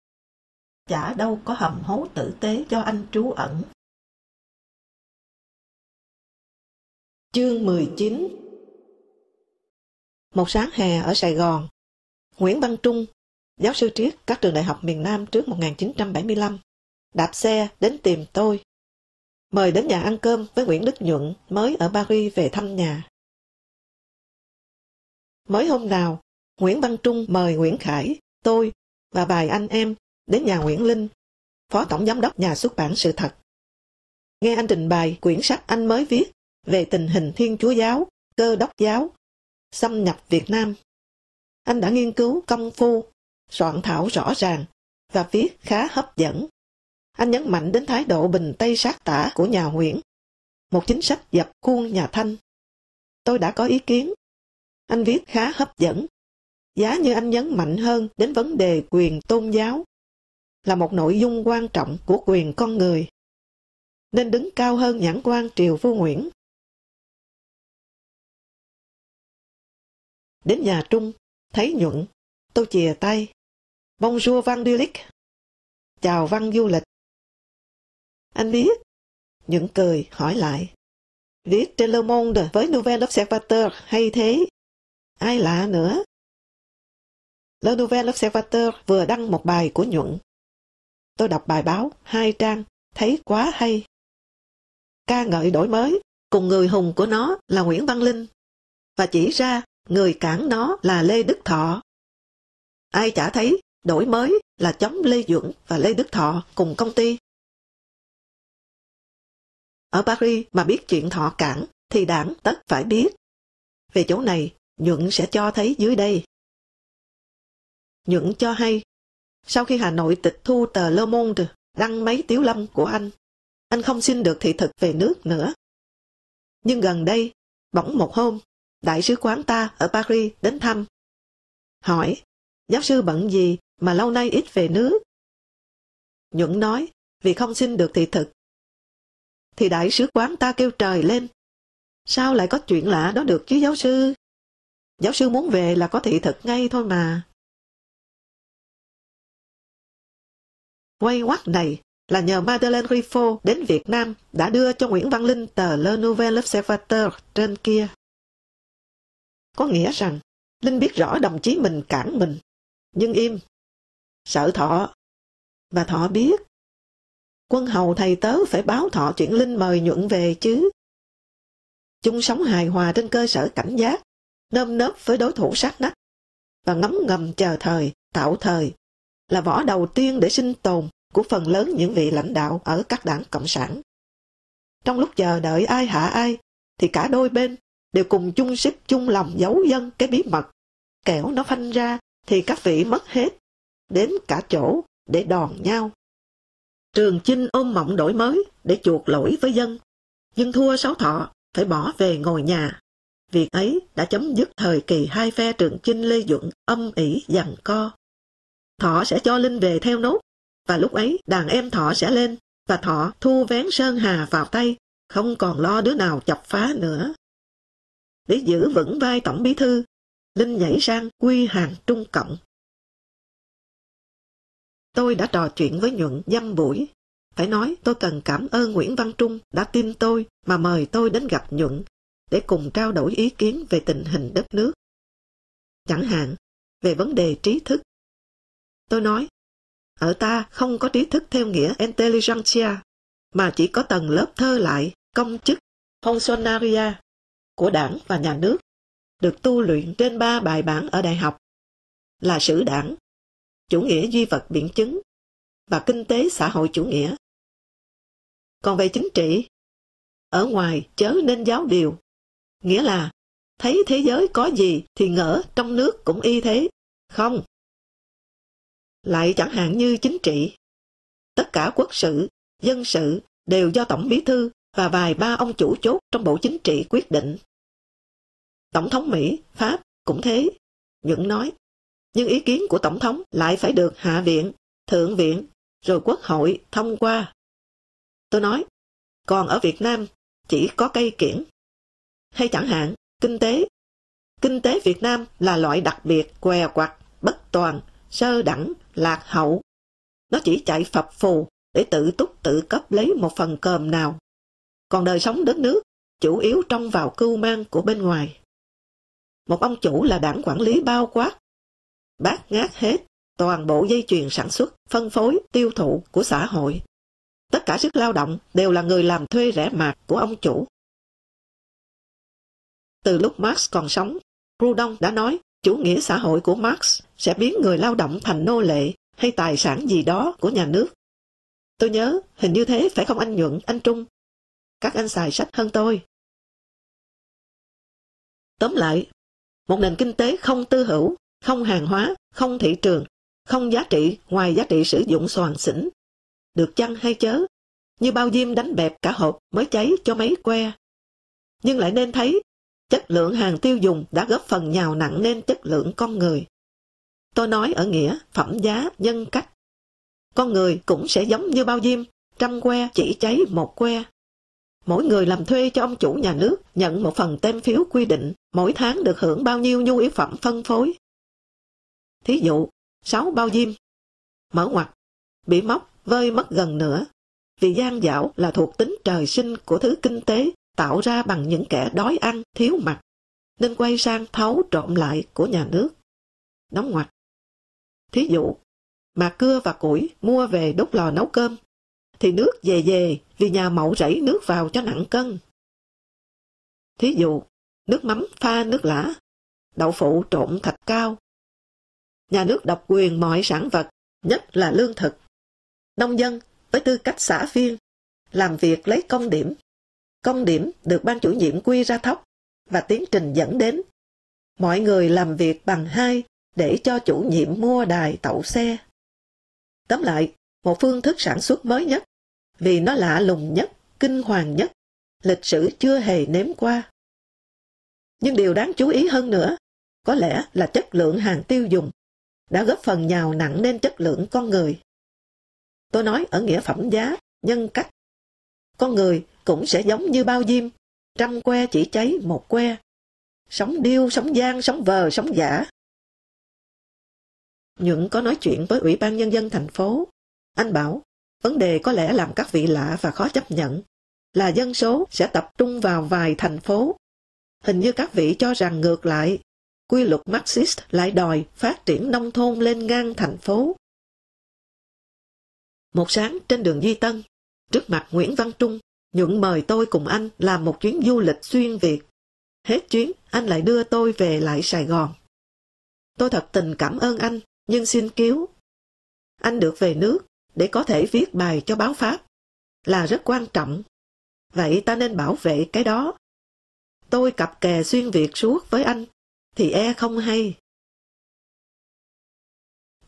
Chả đâu có hầm hố tử tế cho anh trú ẩn. Chương 19 một sáng hè ở Sài Gòn, Nguyễn Văn Trung, giáo sư triết các trường đại học miền Nam trước 1975, đạp xe đến tìm tôi. Mời đến nhà ăn cơm với Nguyễn Đức Nhuận mới ở Paris về thăm nhà. Mới hôm nào, Nguyễn Văn Trung mời Nguyễn Khải, tôi và vài anh em đến nhà Nguyễn Linh, Phó Tổng Giám đốc nhà xuất bản Sự Thật. Nghe anh trình bày quyển sách anh mới viết về tình hình Thiên Chúa Giáo, Cơ Đốc Giáo, xâm nhập Việt Nam. Anh đã nghiên cứu công phu, soạn thảo rõ ràng và viết khá hấp dẫn. Anh nhấn mạnh đến thái độ bình tây sát tả của nhà Nguyễn, một chính sách dập khuôn nhà Thanh. Tôi đã có ý kiến. Anh viết khá hấp dẫn. Giá như anh nhấn mạnh hơn đến vấn đề quyền tôn giáo là một nội dung quan trọng của quyền con người, nên đứng cao hơn nhãn quan triều vua Nguyễn. Đến nhà Trung, thấy nhuận, tôi chìa tay. Bonjour Văn Du Lịch. Chào Văn Du Lịch. Anh biết. Nhuận cười, hỏi lại. Viết trên Le Monde với Nouvel Observateur hay thế? Ai lạ nữa? Le Nouvel Observateur vừa đăng một bài của Nhuận. Tôi đọc bài báo, hai trang, thấy quá hay. Ca ngợi đổi mới, cùng người hùng của nó là Nguyễn Văn Linh, và chỉ ra người cản nó là Lê Đức Thọ. Ai chả thấy đổi mới là chống Lê Duẩn và Lê Đức Thọ cùng công ty. Ở Paris mà biết chuyện Thọ cản thì đảng tất phải biết. Về chỗ này, Nhuận sẽ cho thấy dưới đây. Nhuận cho hay, sau khi Hà Nội tịch thu tờ Le Monde đăng mấy tiếu lâm của anh, anh không xin được thị thực về nước nữa. Nhưng gần đây, bỗng một hôm, đại sứ quán ta ở Paris đến thăm. Hỏi, giáo sư bận gì mà lâu nay ít về nước? Nhuận nói, vì không xin được thị thực. Thì đại sứ quán ta kêu trời lên. Sao lại có chuyện lạ đó được chứ giáo sư? Giáo sư muốn về là có thị thực ngay thôi mà. Quay quắt này là nhờ Madeleine Riffaut đến Việt Nam đã đưa cho Nguyễn Văn Linh tờ Le Nouvel Observateur trên kia. Có nghĩa rằng Linh biết rõ đồng chí mình cản mình, nhưng im. Sợ thọ. Và thọ biết. Quân hầu thầy tớ phải báo thọ chuyện Linh mời nhuận về chứ. Chung sống hài hòa trên cơ sở cảnh giác, nơm nớp với đối thủ sát nách, và ngấm ngầm chờ thời, tạo thời, là võ đầu tiên để sinh tồn của phần lớn những vị lãnh đạo ở các đảng Cộng sản. Trong lúc chờ đợi ai hạ ai, thì cả đôi bên đều cùng chung sức chung lòng giấu dân cái bí mật. Kẻo nó phanh ra thì các vị mất hết, đến cả chỗ để đòn nhau. Trường Chinh ôm mộng đổi mới để chuộc lỗi với dân, nhưng thua sáu thọ phải bỏ về ngồi nhà. Việc ấy đã chấm dứt thời kỳ hai phe Trường Chinh Lê Duẩn âm ỉ giằng co. Thọ sẽ cho Linh về theo nốt, và lúc ấy đàn em Thọ sẽ lên, và Thọ thu vén Sơn Hà vào tay, không còn lo đứa nào chọc phá nữa. Để giữ vững vai tổng bí thư, Linh nhảy sang quy hàng trung cộng. Tôi đã trò chuyện với Nhuận dăm buổi. Phải nói tôi cần cảm ơn Nguyễn Văn Trung đã tin tôi mà mời tôi đến gặp Nhuận để cùng trao đổi ý kiến về tình hình đất nước. Chẳng hạn, về vấn đề trí thức. Tôi nói, ở ta không có trí thức theo nghĩa intelligentsia, mà chỉ có tầng lớp thơ lại, công chức, funcionaria của đảng và nhà nước, được tu luyện trên ba bài bản ở đại học, là sử đảng, chủ nghĩa duy vật biện chứng và kinh tế xã hội chủ nghĩa. Còn về chính trị, ở ngoài chớ nên giáo điều, nghĩa là thấy thế giới có gì thì ngỡ trong nước cũng y thế, không. Lại chẳng hạn như chính trị, tất cả quốc sự, dân sự đều do Tổng Bí Thư và vài ba ông chủ chốt trong Bộ Chính trị quyết định. Tổng thống Mỹ, Pháp cũng thế. Nhuận nói, nhưng ý kiến của Tổng thống lại phải được Hạ viện, Thượng viện, rồi Quốc hội thông qua. Tôi nói, còn ở Việt Nam chỉ có cây kiển. Hay chẳng hạn, kinh tế. Kinh tế Việt Nam là loại đặc biệt, què quặt, bất toàn, sơ đẳng, lạc hậu. Nó chỉ chạy phập phù để tự túc tự cấp lấy một phần cơm nào. Còn đời sống đất nước chủ yếu trông vào cưu mang của bên ngoài. Một ông chủ là đảng quản lý bao quát, bác ngát hết toàn bộ dây chuyền sản xuất, phân phối, tiêu thụ của xã hội. Tất cả sức lao động đều là người làm thuê rẻ mạt của ông chủ. Từ lúc Marx còn sống, Proudhon đã nói chủ nghĩa xã hội của Marx sẽ biến người lao động thành nô lệ hay tài sản gì đó của nhà nước. Tôi nhớ, hình như thế phải không anh Nhuận, anh Trung? Các anh xài sách hơn tôi. Tóm lại, một nền kinh tế không tư hữu, không hàng hóa, không thị trường, không giá trị ngoài giá trị sử dụng soàn xỉn. Được chăng hay chớ, như bao diêm đánh bẹp cả hộp mới cháy cho mấy que. Nhưng lại nên thấy, chất lượng hàng tiêu dùng đã góp phần nhào nặng nên chất lượng con người. Tôi nói ở nghĩa phẩm giá nhân cách. con người cũng sẽ giống như bao diêm, trăm que chỉ cháy một que. Mỗi người làm thuê cho ông chủ nhà nước nhận một phần tem phiếu quy định mỗi tháng được hưởng bao nhiêu nhu yếu phẩm phân phối. Thí dụ, 6 bao diêm, mở ngoặt, bị móc, vơi mất gần nữa, vì gian dảo là thuộc tính trời sinh của thứ kinh tế tạo ra bằng những kẻ đói ăn, thiếu mặt, nên quay sang thấu trộm lại của nhà nước. Đóng ngoặt. Thí dụ, mà cưa và củi mua về đốt lò nấu cơm, thì nước về về vì nhà mậu rảy nước vào cho nặng cân. Thí dụ, nước mắm pha nước lã, đậu phụ trộn thạch cao. Nhà nước độc quyền mọi sản vật, nhất là lương thực. Nông dân với tư cách xã viên, làm việc lấy công điểm. Công điểm được ban chủ nhiệm quy ra thóc và tiến trình dẫn đến. Mọi người làm việc bằng hai để cho chủ nhiệm mua đài tậu xe. Tóm lại, một phương thức sản xuất mới nhất, vì nó lạ lùng nhất, kinh hoàng nhất, lịch sử chưa hề nếm qua. Nhưng điều đáng chú ý hơn nữa, có lẽ là chất lượng hàng tiêu dùng, đã góp phần nhào nặng lên chất lượng con người. Tôi nói ở nghĩa phẩm giá, nhân cách. Con người cũng sẽ giống như bao diêm, trăm que chỉ cháy một que. Sống điêu, sống gian, sống vờ, sống giả. Nhuận có nói chuyện với Ủy ban Nhân dân thành phố. Anh bảo, vấn đề có lẽ làm các vị lạ và khó chấp nhận là dân số sẽ tập trung vào vài thành phố. Hình như các vị cho rằng ngược lại, quy luật Marxist lại đòi phát triển nông thôn lên ngang thành phố. Một sáng trên đường Di Tân, trước mặt Nguyễn Văn Trung, Nhuận mời tôi cùng anh làm một chuyến du lịch xuyên Việt. Hết chuyến, anh lại đưa tôi về lại Sài Gòn. Tôi thật tình cảm ơn anh, nhưng xin cứu. Anh được về nước để có thể viết bài cho báo Pháp là rất quan trọng. Vậy ta nên bảo vệ cái đó. Tôi cặp kè xuyên Việt suốt với anh, thì e không hay.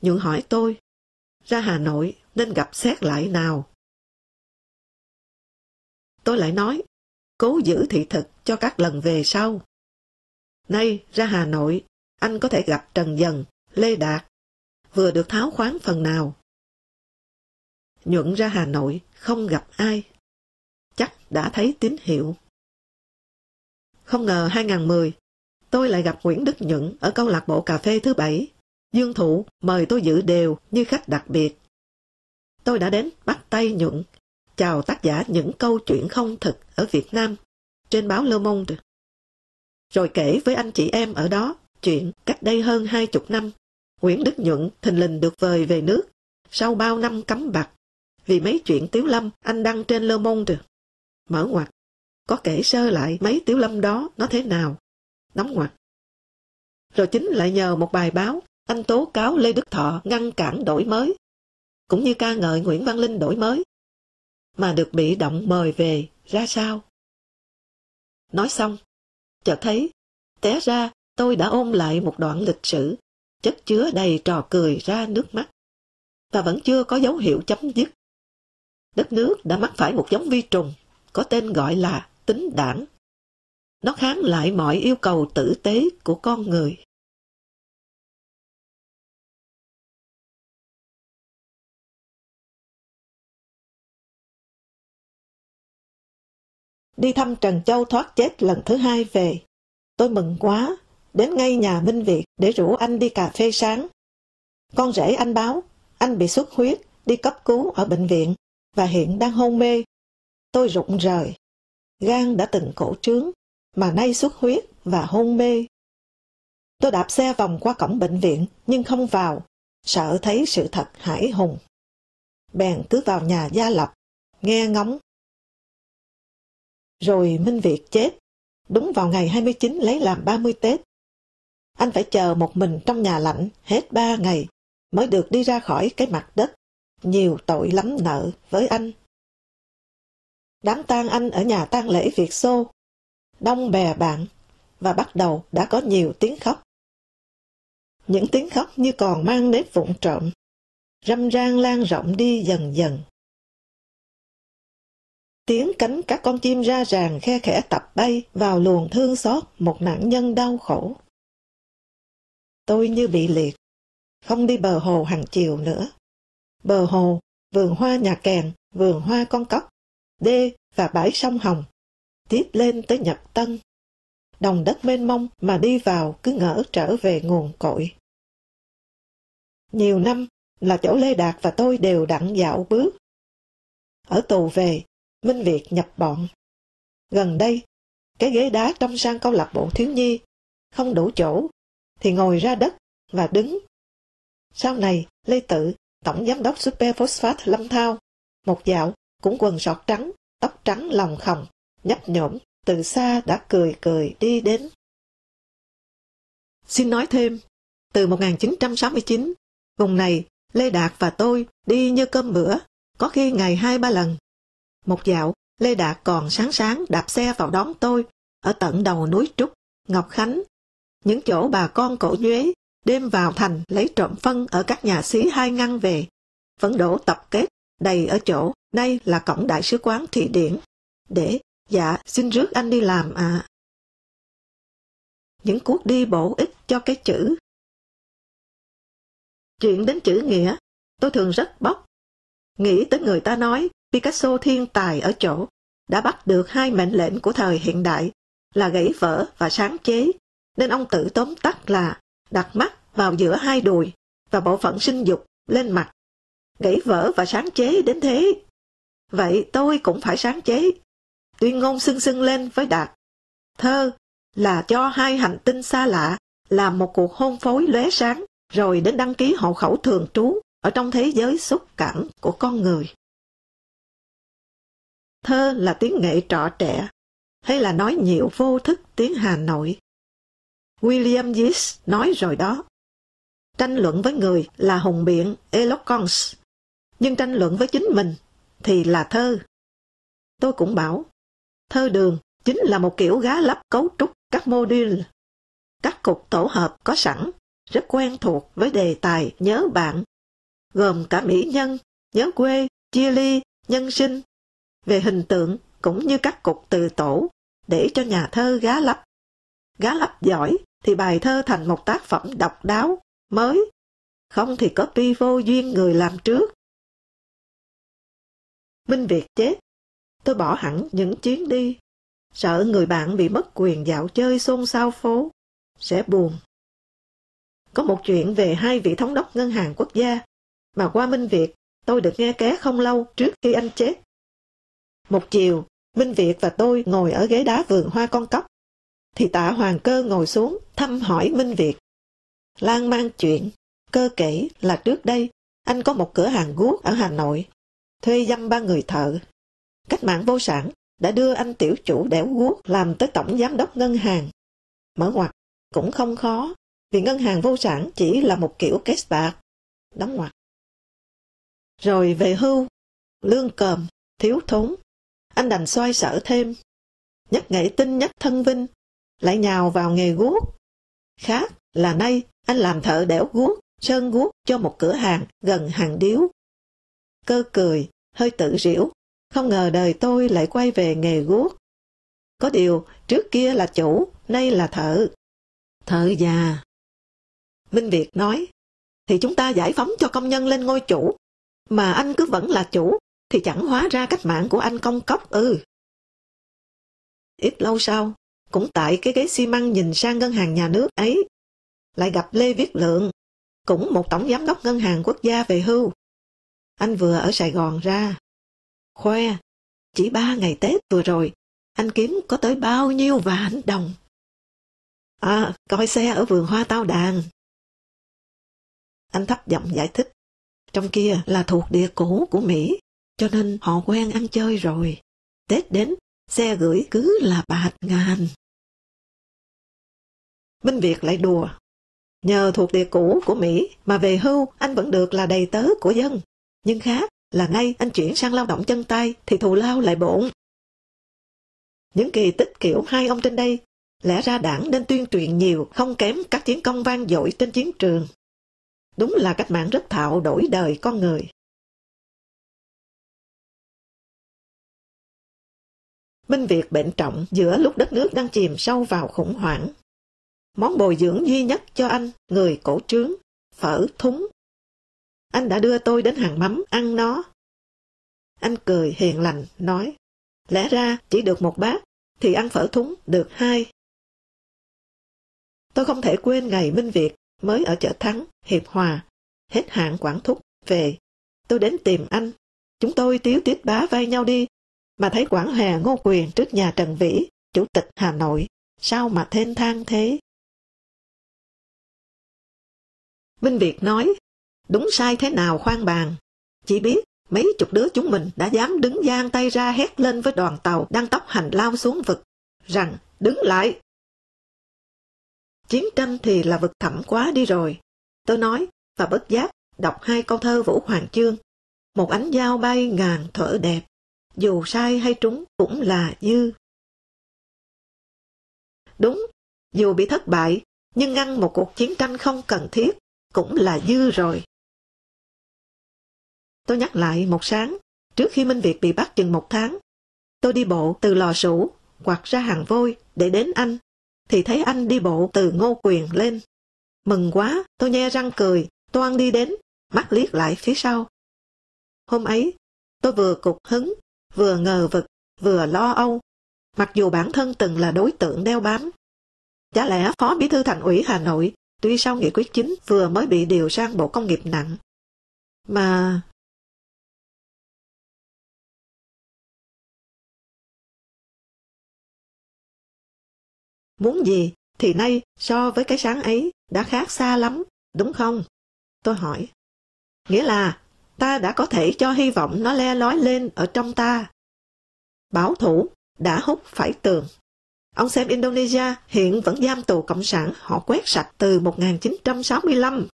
Nhuận hỏi tôi, ra Hà Nội nên gặp xét lại nào. Tôi lại nói, cố giữ thị thực cho các lần về sau. Nay ra Hà Nội, anh có thể gặp Trần Dần, Lê Đạt, vừa được tháo khoáng phần nào. Nhuận ra Hà Nội, không gặp ai. Chắc đã thấy tín hiệu. Không ngờ 2010, tôi lại gặp Nguyễn Đức Nhuận ở câu lạc bộ cà phê thứ bảy. Dương Thụ mời tôi dự đều như khách đặc biệt. Tôi đã đến bắt tay Nhuận, chào tác giả những câu chuyện không thực ở Việt Nam trên báo Le Monde. Rồi kể với anh chị em ở đó chuyện cách đây hơn hai chục năm, Nguyễn Đức Nhuận thình lình được vời về nước sau bao năm cấm bạc vì mấy chuyện Tiếu Lâm anh đăng trên Le Monde. Mở ngoặt, có kể sơ lại mấy Tiếu Lâm đó nó thế nào. Đóng ngoặt. Rồi chính lại nhờ một bài báo, anh tố cáo Lê Đức Thọ ngăn cản đổi mới cũng như ca ngợi Nguyễn Văn Linh đổi mới, mà được bị động mời về ra sao. Nói xong, chợt thấy, té ra tôi đã ôm lại một đoạn lịch sử, chất chứa đầy trò cười ra nước mắt, và vẫn chưa có dấu hiệu chấm dứt. Đất nước đã mắc phải một giống vi trùng, có tên gọi là tính đảng. Nó kháng lại mọi yêu cầu tử tế của con người. đi thăm Trần Châu thoát chết lần thứ hai về. Tôi mừng quá, đến ngay nhà Minh Việt để rủ anh đi cà phê sáng. Con rể anh báo, anh bị xuất huyết, đi cấp cứu ở bệnh viện và hiện đang hôn mê. Tôi rụng rời. Gan đã từng cổ trướng, mà nay xuất huyết và hôn mê. Tôi đạp xe vòng qua cổng bệnh viện nhưng không vào, sợ thấy sự thật hải hùng. Bèn cứ vào nhà gia lập, nghe ngóng rồi Minh Việt chết, đúng vào ngày 29 lấy làm 30 Tết. Anh phải chờ một mình trong nhà lạnh hết ba ngày mới được đi ra khỏi cái mặt đất. Nhiều tội lắm nợ với anh. Đám tang anh ở nhà tang lễ Việt Xô. Đông bè bạn và bắt đầu đã có nhiều tiếng khóc. Những tiếng khóc như còn mang nếp vụn trộm, râm ran lan rộng đi dần dần tiếng cánh các con chim ra ràng khe khẽ tập bay vào luồng thương xót một nạn nhân đau khổ. Tôi như bị liệt, không đi bờ hồ hàng chiều nữa bờ hồ, vườn hoa nhà kèn, vườn hoa con cóc, đê và bãi sông Hồng, tiếp lên tới Nhật Tân. Đồng đất mênh mông mà đi vào cứ ngỡ trở về nguồn cội. Nhiều năm là chỗ Lê Đạt và tôi đều đặn dạo bước. Ở tù về, Minh Việt nhập bọn. Gần đây, cái ghế đá trong sang câu lạc bộ thiếu nhi không đủ chỗ, thì ngồi ra đất và đứng. Sau này, Lê Tự, Tổng Giám đốc superphosphate Lâm Thao, một dạo, cũng quần sọt trắng, tóc trắng lòng khòng, nhấp nhổm, từ xa đã cười cười đi đến. Xin nói thêm, từ 1969, vùng này, Lê Đạt và tôi đi như cơm bữa, có khi ngày hai ba lần. Một dạo, Lê Đạt còn sáng sáng đạp xe vào đón tôi ở tận đầu núi Trúc, Ngọc Khánh. Những chỗ bà con cổ nhuế đêm vào thành lấy trộm phân ở các nhà xí hai ngăn về, vẫn đổ tập kết đầy ở chỗ nay là cổng đại sứ quán Thụy Điển. Để, dạ, xin rước anh đi làm à. Những cuốc đi bổ ích cho cái chữ. Chuyện đến chữ nghĩa, tôi thường rất bốc. Nghĩ tới người ta nói Picasso thiên tài ở chỗ đã bắt được hai mệnh lệnh của thời hiện đại là gãy vỡ và sáng chế, nên ông tự tóm tắt là đặt mắt vào giữa hai đùi và bộ phận sinh dục lên mặt. Gãy vỡ và sáng chế đến thế. Vậy tôi cũng phải sáng chế. Tuyên ngôn xưng xưng lên với Đạt. Thơ là cho hai hành tinh xa lạ làm một cuộc hôn phối lóe sáng rồi đến đăng ký hộ khẩu thường trú ở trong thế giới xúc cảm của con người. Thơ là tiếng nghệ trọ trẻ, hay là nói nhiều vô thức tiếng Hà Nội. William Yeats nói rồi đó. Tranh luận với người là hùng biện, eloquence, nhưng tranh luận với chính mình thì là thơ. Tôi cũng bảo, thơ đường chính là một kiểu gá lắp cấu trúc các module. Các cục tổ hợp có sẵn, rất quen thuộc với đề tài nhớ bạn, gồm cả mỹ nhân, nhớ quê, chia ly, nhân sinh, về hình tượng cũng như các cục từ tổ để cho nhà thơ gá lắp. Gá lắp giỏi thì bài thơ thành một tác phẩm độc đáo, mới, không thì copy vô duyên người làm trước. Minh Việt chết, tôi bỏ hẳn những chuyến đi, sợ người bạn bị mất quyền dạo chơi xôn xao phố, sẽ buồn. Có một chuyện về hai vị thống đốc ngân hàng quốc gia, mà qua Minh Việt tôi được nghe ké không lâu trước khi anh chết. Một chiều, Minh Việt và tôi ngồi ở ghế đá vườn hoa con cóc. Thì tạ Hoàng Cơ ngồi xuống thăm hỏi Minh Việt. Lan mang chuyện, cơ kể là trước đây anh có một cửa hàng guốc ở Hà Nội, thuê dăm ba người thợ. Cách mạng vô sản đã đưa anh tiểu chủ đẻo guốc làm tới tổng giám đốc ngân hàng. Mở ngoặt cũng không khó, vì ngân hàng vô sản chỉ là một kiểu kết bạc. Đóng ngoặt. Rồi về hưu, lương còm, thiếu thốn, anh đành xoay sở thêm. Nhất nghệ tinh nhất thân vinh, lại nhào vào nghề guốc. Khác là nay anh làm thợ đẽo guốc, sơn guốc cho một cửa hàng gần hàng điếu. Cơ cười, hơi tự diễu, không ngờ đời tôi lại quay về nghề guốc. Có điều, trước kia là chủ, nay là thợ. Thợ già. Minh Việt nói, thì chúng ta giải phóng cho công nhân lên ngôi chủ, mà anh cứ vẫn là chủ, thì chẳng hóa ra cách mạng của anh công cốc ư. Ít lâu sau, cũng tại cái ghế xi măng nhìn sang ngân hàng nhà nước ấy, lại gặp Lê Viết Lượng, cũng một tổng giám đốc ngân hàng quốc gia về hưu. Anh vừa ở Sài Gòn ra. Khoe, chỉ ba ngày Tết vừa rồi, anh kiếm có tới bao nhiêu vạn đồng. À, coi xe ở vườn hoa tao đàn. Anh thấp giọng giải thích, trong kia là thuộc địa cũ của Mỹ, cho nên họ quen ăn chơi rồi. Tết đến, xe gửi cứ là bạt ngàn. Minh Việt lại đùa. Nhờ thuộc địa cũ của Mỹ mà về hưu anh vẫn được là đầy tớ của dân. Nhưng khác là nay anh chuyển sang lao động chân tay thì thù lao lại bổn. Những kỳ tích kiểu hai ông trên đây, lẽ ra đảng nên tuyên truyền nhiều không kém các chiến công vang dội trên chiến trường. Đúng là cách mạng rất thạo đổi đời con người. Minh Việt bệnh trọng giữa lúc đất nước đang chìm sâu vào khủng hoảng. Món bồi dưỡng duy nhất cho anh, người cổ trướng, phở thúng. anh đã đưa tôi đến hàng mắm ăn nó. Anh cười hiền lành, nói, lẽ ra chỉ được một bát, thì ăn phở thúng được hai. Tôi không thể quên ngày Minh Việt mới ở chợ Thắng, Hiệp Hòa, hết hạn quản thúc, về. Tôi đến tìm anh. Chúng tôi tiếu tiết bá vai nhau đi, mà thấy quản hè ngô quyền trước nhà Trần Vĩ, chủ tịch Hà Nội. Sao mà thênh thang thế? Minh Việt nói, đúng sai thế nào khoan bàn. Chỉ biết mấy chục đứa chúng mình đã dám đứng giang tay ra hét lên với đoàn tàu đang tốc hành lao xuống vực, rằng đứng lại. Chiến tranh thì là vực thẳm quá đi rồi. Tôi nói, và bất giác, đọc hai câu thơ Vũ Hoàng Chương. Một ánh dao bay ngàn thở đẹp, dù sai hay trúng cũng là dư. Đúng, dù bị thất bại, nhưng ngăn một cuộc chiến tranh không cần thiết cũng là dư rồi. Tôi nhắc lại một sáng, trước khi Minh Việt bị bắt chừng một tháng, tôi đi bộ từ lò sủ, quạt ra hàng vôi để đến anh, thì thấy anh đi bộ từ ngô quyền lên. Mừng quá, tôi nhe răng cười, toan đi đến, mắt liếc lại phía sau. Hôm ấy, tôi vừa cục hứng, vừa ngờ vực, vừa lo âu, mặc dù bản thân từng là đối tượng đeo bám. Chả lẽ Phó Bí thư Thành ủy Hà Nội, tuy sau nghị quyết chính vừa mới bị điều sang Bộ Công nghiệp nặng, mà Muốn gì thì nay so với cái sáng ấy đã khác xa lắm, đúng không? Tôi hỏi. Nghĩa là ta đã có thể cho hy vọng nó le lói lên ở trong ta. Bảo thủ đã hút phải tường. Ông xem Indonesia hiện vẫn giam tù cộng sản họ quét sạch từ 1965.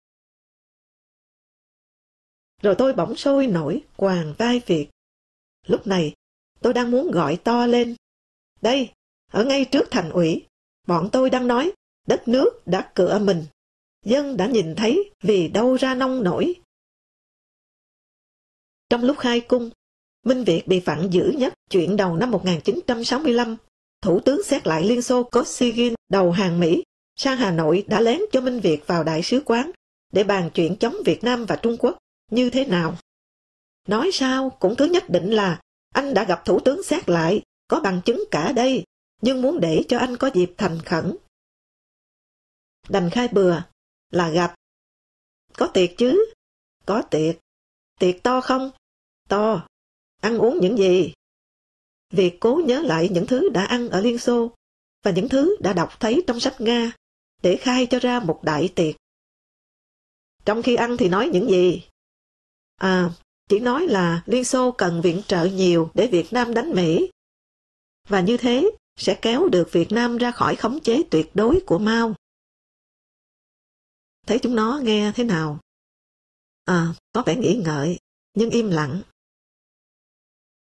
Rồi tôi bỗng sôi nổi quàng vai Việt. Lúc này, tôi đang muốn gọi to lên. Đây, ở ngay trước thành ủy, bọn tôi đang nói đất nước đã cửa mình. Dân đã nhìn thấy vì đâu ra nông nổi. Trong lúc khai cung, Minh Việt bị phản dữ nhất chuyện đầu năm 1965. Thủ tướng xét lại Liên Xô Kosygin đầu hàng Mỹ sang Hà Nội đã lén cho Minh Việt vào đại sứ quán để bàn chuyện chống Việt Nam và Trung Quốc như thế nào. Nói sao cũng cứ nhất định là anh đã gặp Thủ tướng xét lại, có bằng chứng cả đây, nhưng muốn để cho anh có dịp thành khẩn. Đành khai bừa, là gặp. Có tiệc chứ? Có tiệc. Tiệc to không? To. Ăn uống những gì? Việc cố nhớ lại những thứ đã ăn ở Liên Xô và những thứ đã đọc thấy trong sách Nga để khai cho ra một đại tiệc. Trong khi ăn thì nói những gì? À, chỉ nói là Liên Xô cần viện trợ nhiều để Việt Nam đánh Mỹ. Và như thế sẽ kéo được Việt Nam ra khỏi khống chế tuyệt đối của Mao. Thấy chúng nó nghe thế nào? À, có vẻ nghĩ ngợi, nhưng im lặng.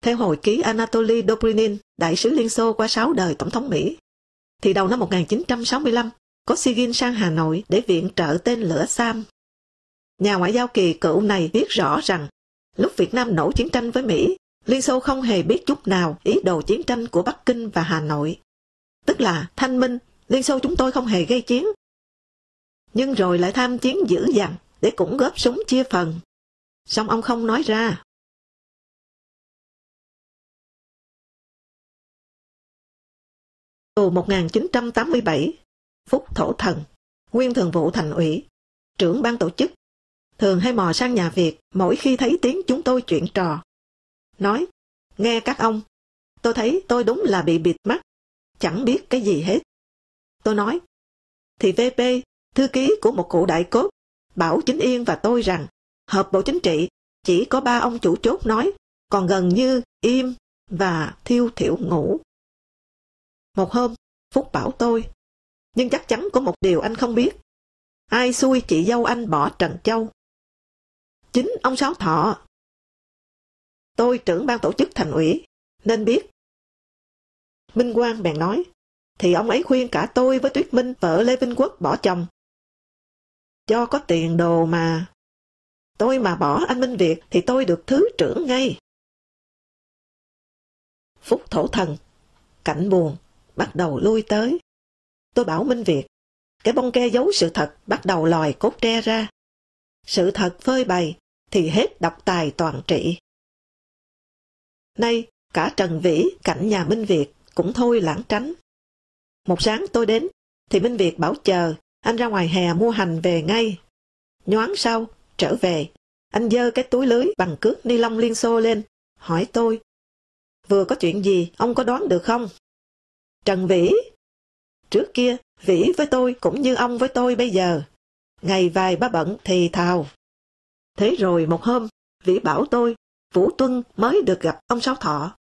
Theo hồi ký Anatoly Dobrinin, đại sứ Liên Xô qua sáu đời Tổng thống Mỹ, thì đầu năm 1965, có Sigin sang Hà Nội để viện trợ tên lửa Sam. Nhà ngoại giao kỳ cựu này biết rõ rằng, lúc Việt Nam nổ chiến tranh với Mỹ, Liên Xô không hề biết chút nào ý đồ chiến tranh của Bắc Kinh và Hà Nội. Tức là thanh minh, Liên Xô chúng tôi không hề gây chiến. Nhưng rồi lại tham chiến dữ dằn để cũng góp súng chia phần. Xong ông không nói ra. Tù 1987, Phúc Thổ Thần, nguyên thường vụ thành ủy, trưởng ban tổ chức, thường hay mò sang nhà Việt mỗi khi thấy tiếng chúng tôi chuyện trò. Nói, nghe các ông, tôi thấy tôi đúng là bị bịt mắt, chẳng biết cái gì hết. Tôi nói, thì VP, thư ký của một cụ đại cốt, bảo Chính Yên và tôi rằng, hợp Bộ Chính trị chỉ có ba ông chủ chốt nói, còn gần như im và thiêu thiểu ngủ. Một hôm, Phúc bảo tôi, nhưng chắc chắn có một điều anh không biết. Ai xui chị dâu anh bỏ Trần Châu? Chính ông Sáu Thọ. Tôi trưởng ban tổ chức thành ủy, nên biết. Minh Quang bèn nói, thì ông ấy khuyên cả tôi với Tuyết Minh vợ Lê Vinh Quốc bỏ chồng. Do có tiền đồ mà. Tôi mà bỏ anh Minh Việt thì tôi được thứ trưởng ngay. Phúc thổ thần, cảnh buồn, bắt đầu lui tới. Tôi bảo Minh Việt, cái bông ke giấu sự thật bắt đầu lòi cốt tre ra. Sự thật phơi bày, thì hết độc tài toàn trị. Nay, cả Trần Vĩ cạnh nhà Minh Việt cũng thôi lãng tránh. Một sáng tôi đến, thì Minh Việt bảo chờ, anh ra ngoài hè mua hành về ngay. Nhoáng sau, trở về, anh dơ cái túi lưới bằng cước ni lông liên xô lên, hỏi tôi. Vừa có chuyện gì, ông có đoán được không? Trần Vĩ. Trước kia, Vĩ với tôi cũng như ông với tôi bây giờ. Ngày vài ba bận thì thào. Thế rồi một hôm, Vĩ bảo tôi, Vũ Tuân mới được gặp ông Sáu Thọ.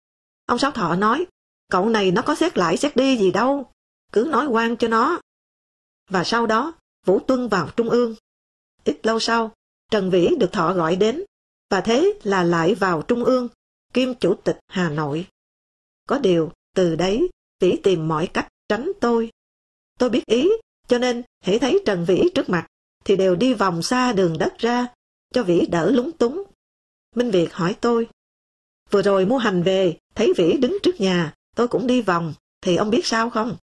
Ông Sáu Thọ nói, cậu này nó có xét lại xét đi gì đâu, cứ nói quan cho nó. Và sau đó, Vũ Tuân vào Trung ương. Ít lâu sau, Trần Vĩ được Thọ gọi đến, và thế là lại vào Trung ương, kiêm chủ tịch Hà Nội. Có điều, từ đấy, Vĩ tìm mọi cách tránh tôi. Tôi biết ý, cho nên hãy thấy Trần Vĩ trước mặt, thì đều đi vòng xa đường đất ra, cho Vĩ đỡ lúng túng. Minh Việt hỏi tôi, vừa rồi mua hành về, thấy Vĩ đứng trước nhà, tôi cũng đi vòng, thì ông biết sao không?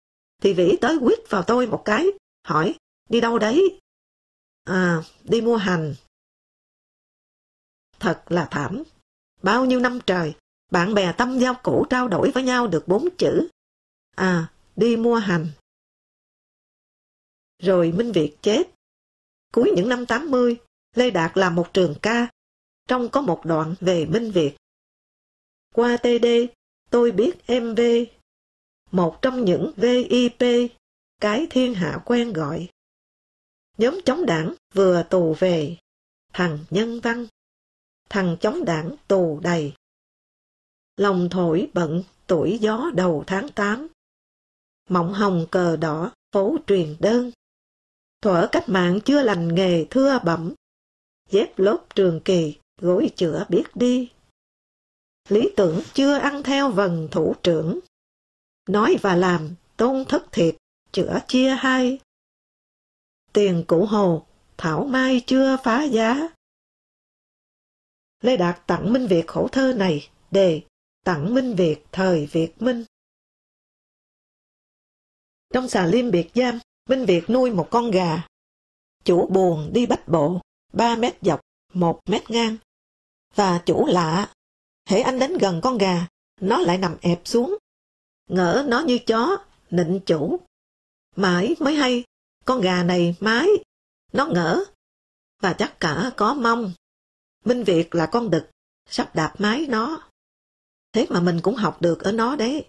Thì Vĩ tới quýt vào tôi một cái, hỏi, đi đâu đấy? À, đi mua hành. Thật là thảm. Bao nhiêu năm trời, bạn bè tâm giao cũ trao đổi với nhau được bốn chữ. À, đi mua hành. Rồi Minh Việt chết. Cuối những năm 80, Lê Đạt làm một trường ca. Trong có một đoạn về Minh Việt. Qua TD, tôi biết MV. Một trong những VIP, cái thiên hạ quen gọi. Nhóm chống đảng vừa tù về, thằng nhân văn, thằng chống đảng tù đầy. Lòng thổi bận tuổi gió đầu tháng 8. Mộng hồng cờ đỏ, phố truyền đơn. Thuở cách mạng chưa lành nghề thưa bẩm. Dép lốp trường kỳ, gối chữa biết đi. Lý tưởng chưa ăn theo vần thủ trưởng. Nói và làm, tôn thất thiệt, chữa chia hai. Tiền cũ hồ, thảo mai chưa phá giá. Lê Đạt tặng Minh Việt khổ thơ này đề tặng Minh Việt thời Việt Minh. Trong xà liêm biệt giam, Minh Việt nuôi một con gà. Chủ buồn đi bách bộ, 3 mét dọc, 1 mét ngang. Và chủ lạ, hễ anh đến gần con gà, nó lại nằm ẹp xuống. Ngỡ nó như chó, nịnh chủ. Mãi mới hay, con gà này mái, nó ngỡ. Và chắc cả có mong. Minh Việt là con đực, sắp đạp mái nó. Thế mà mình cũng học được ở nó đấy.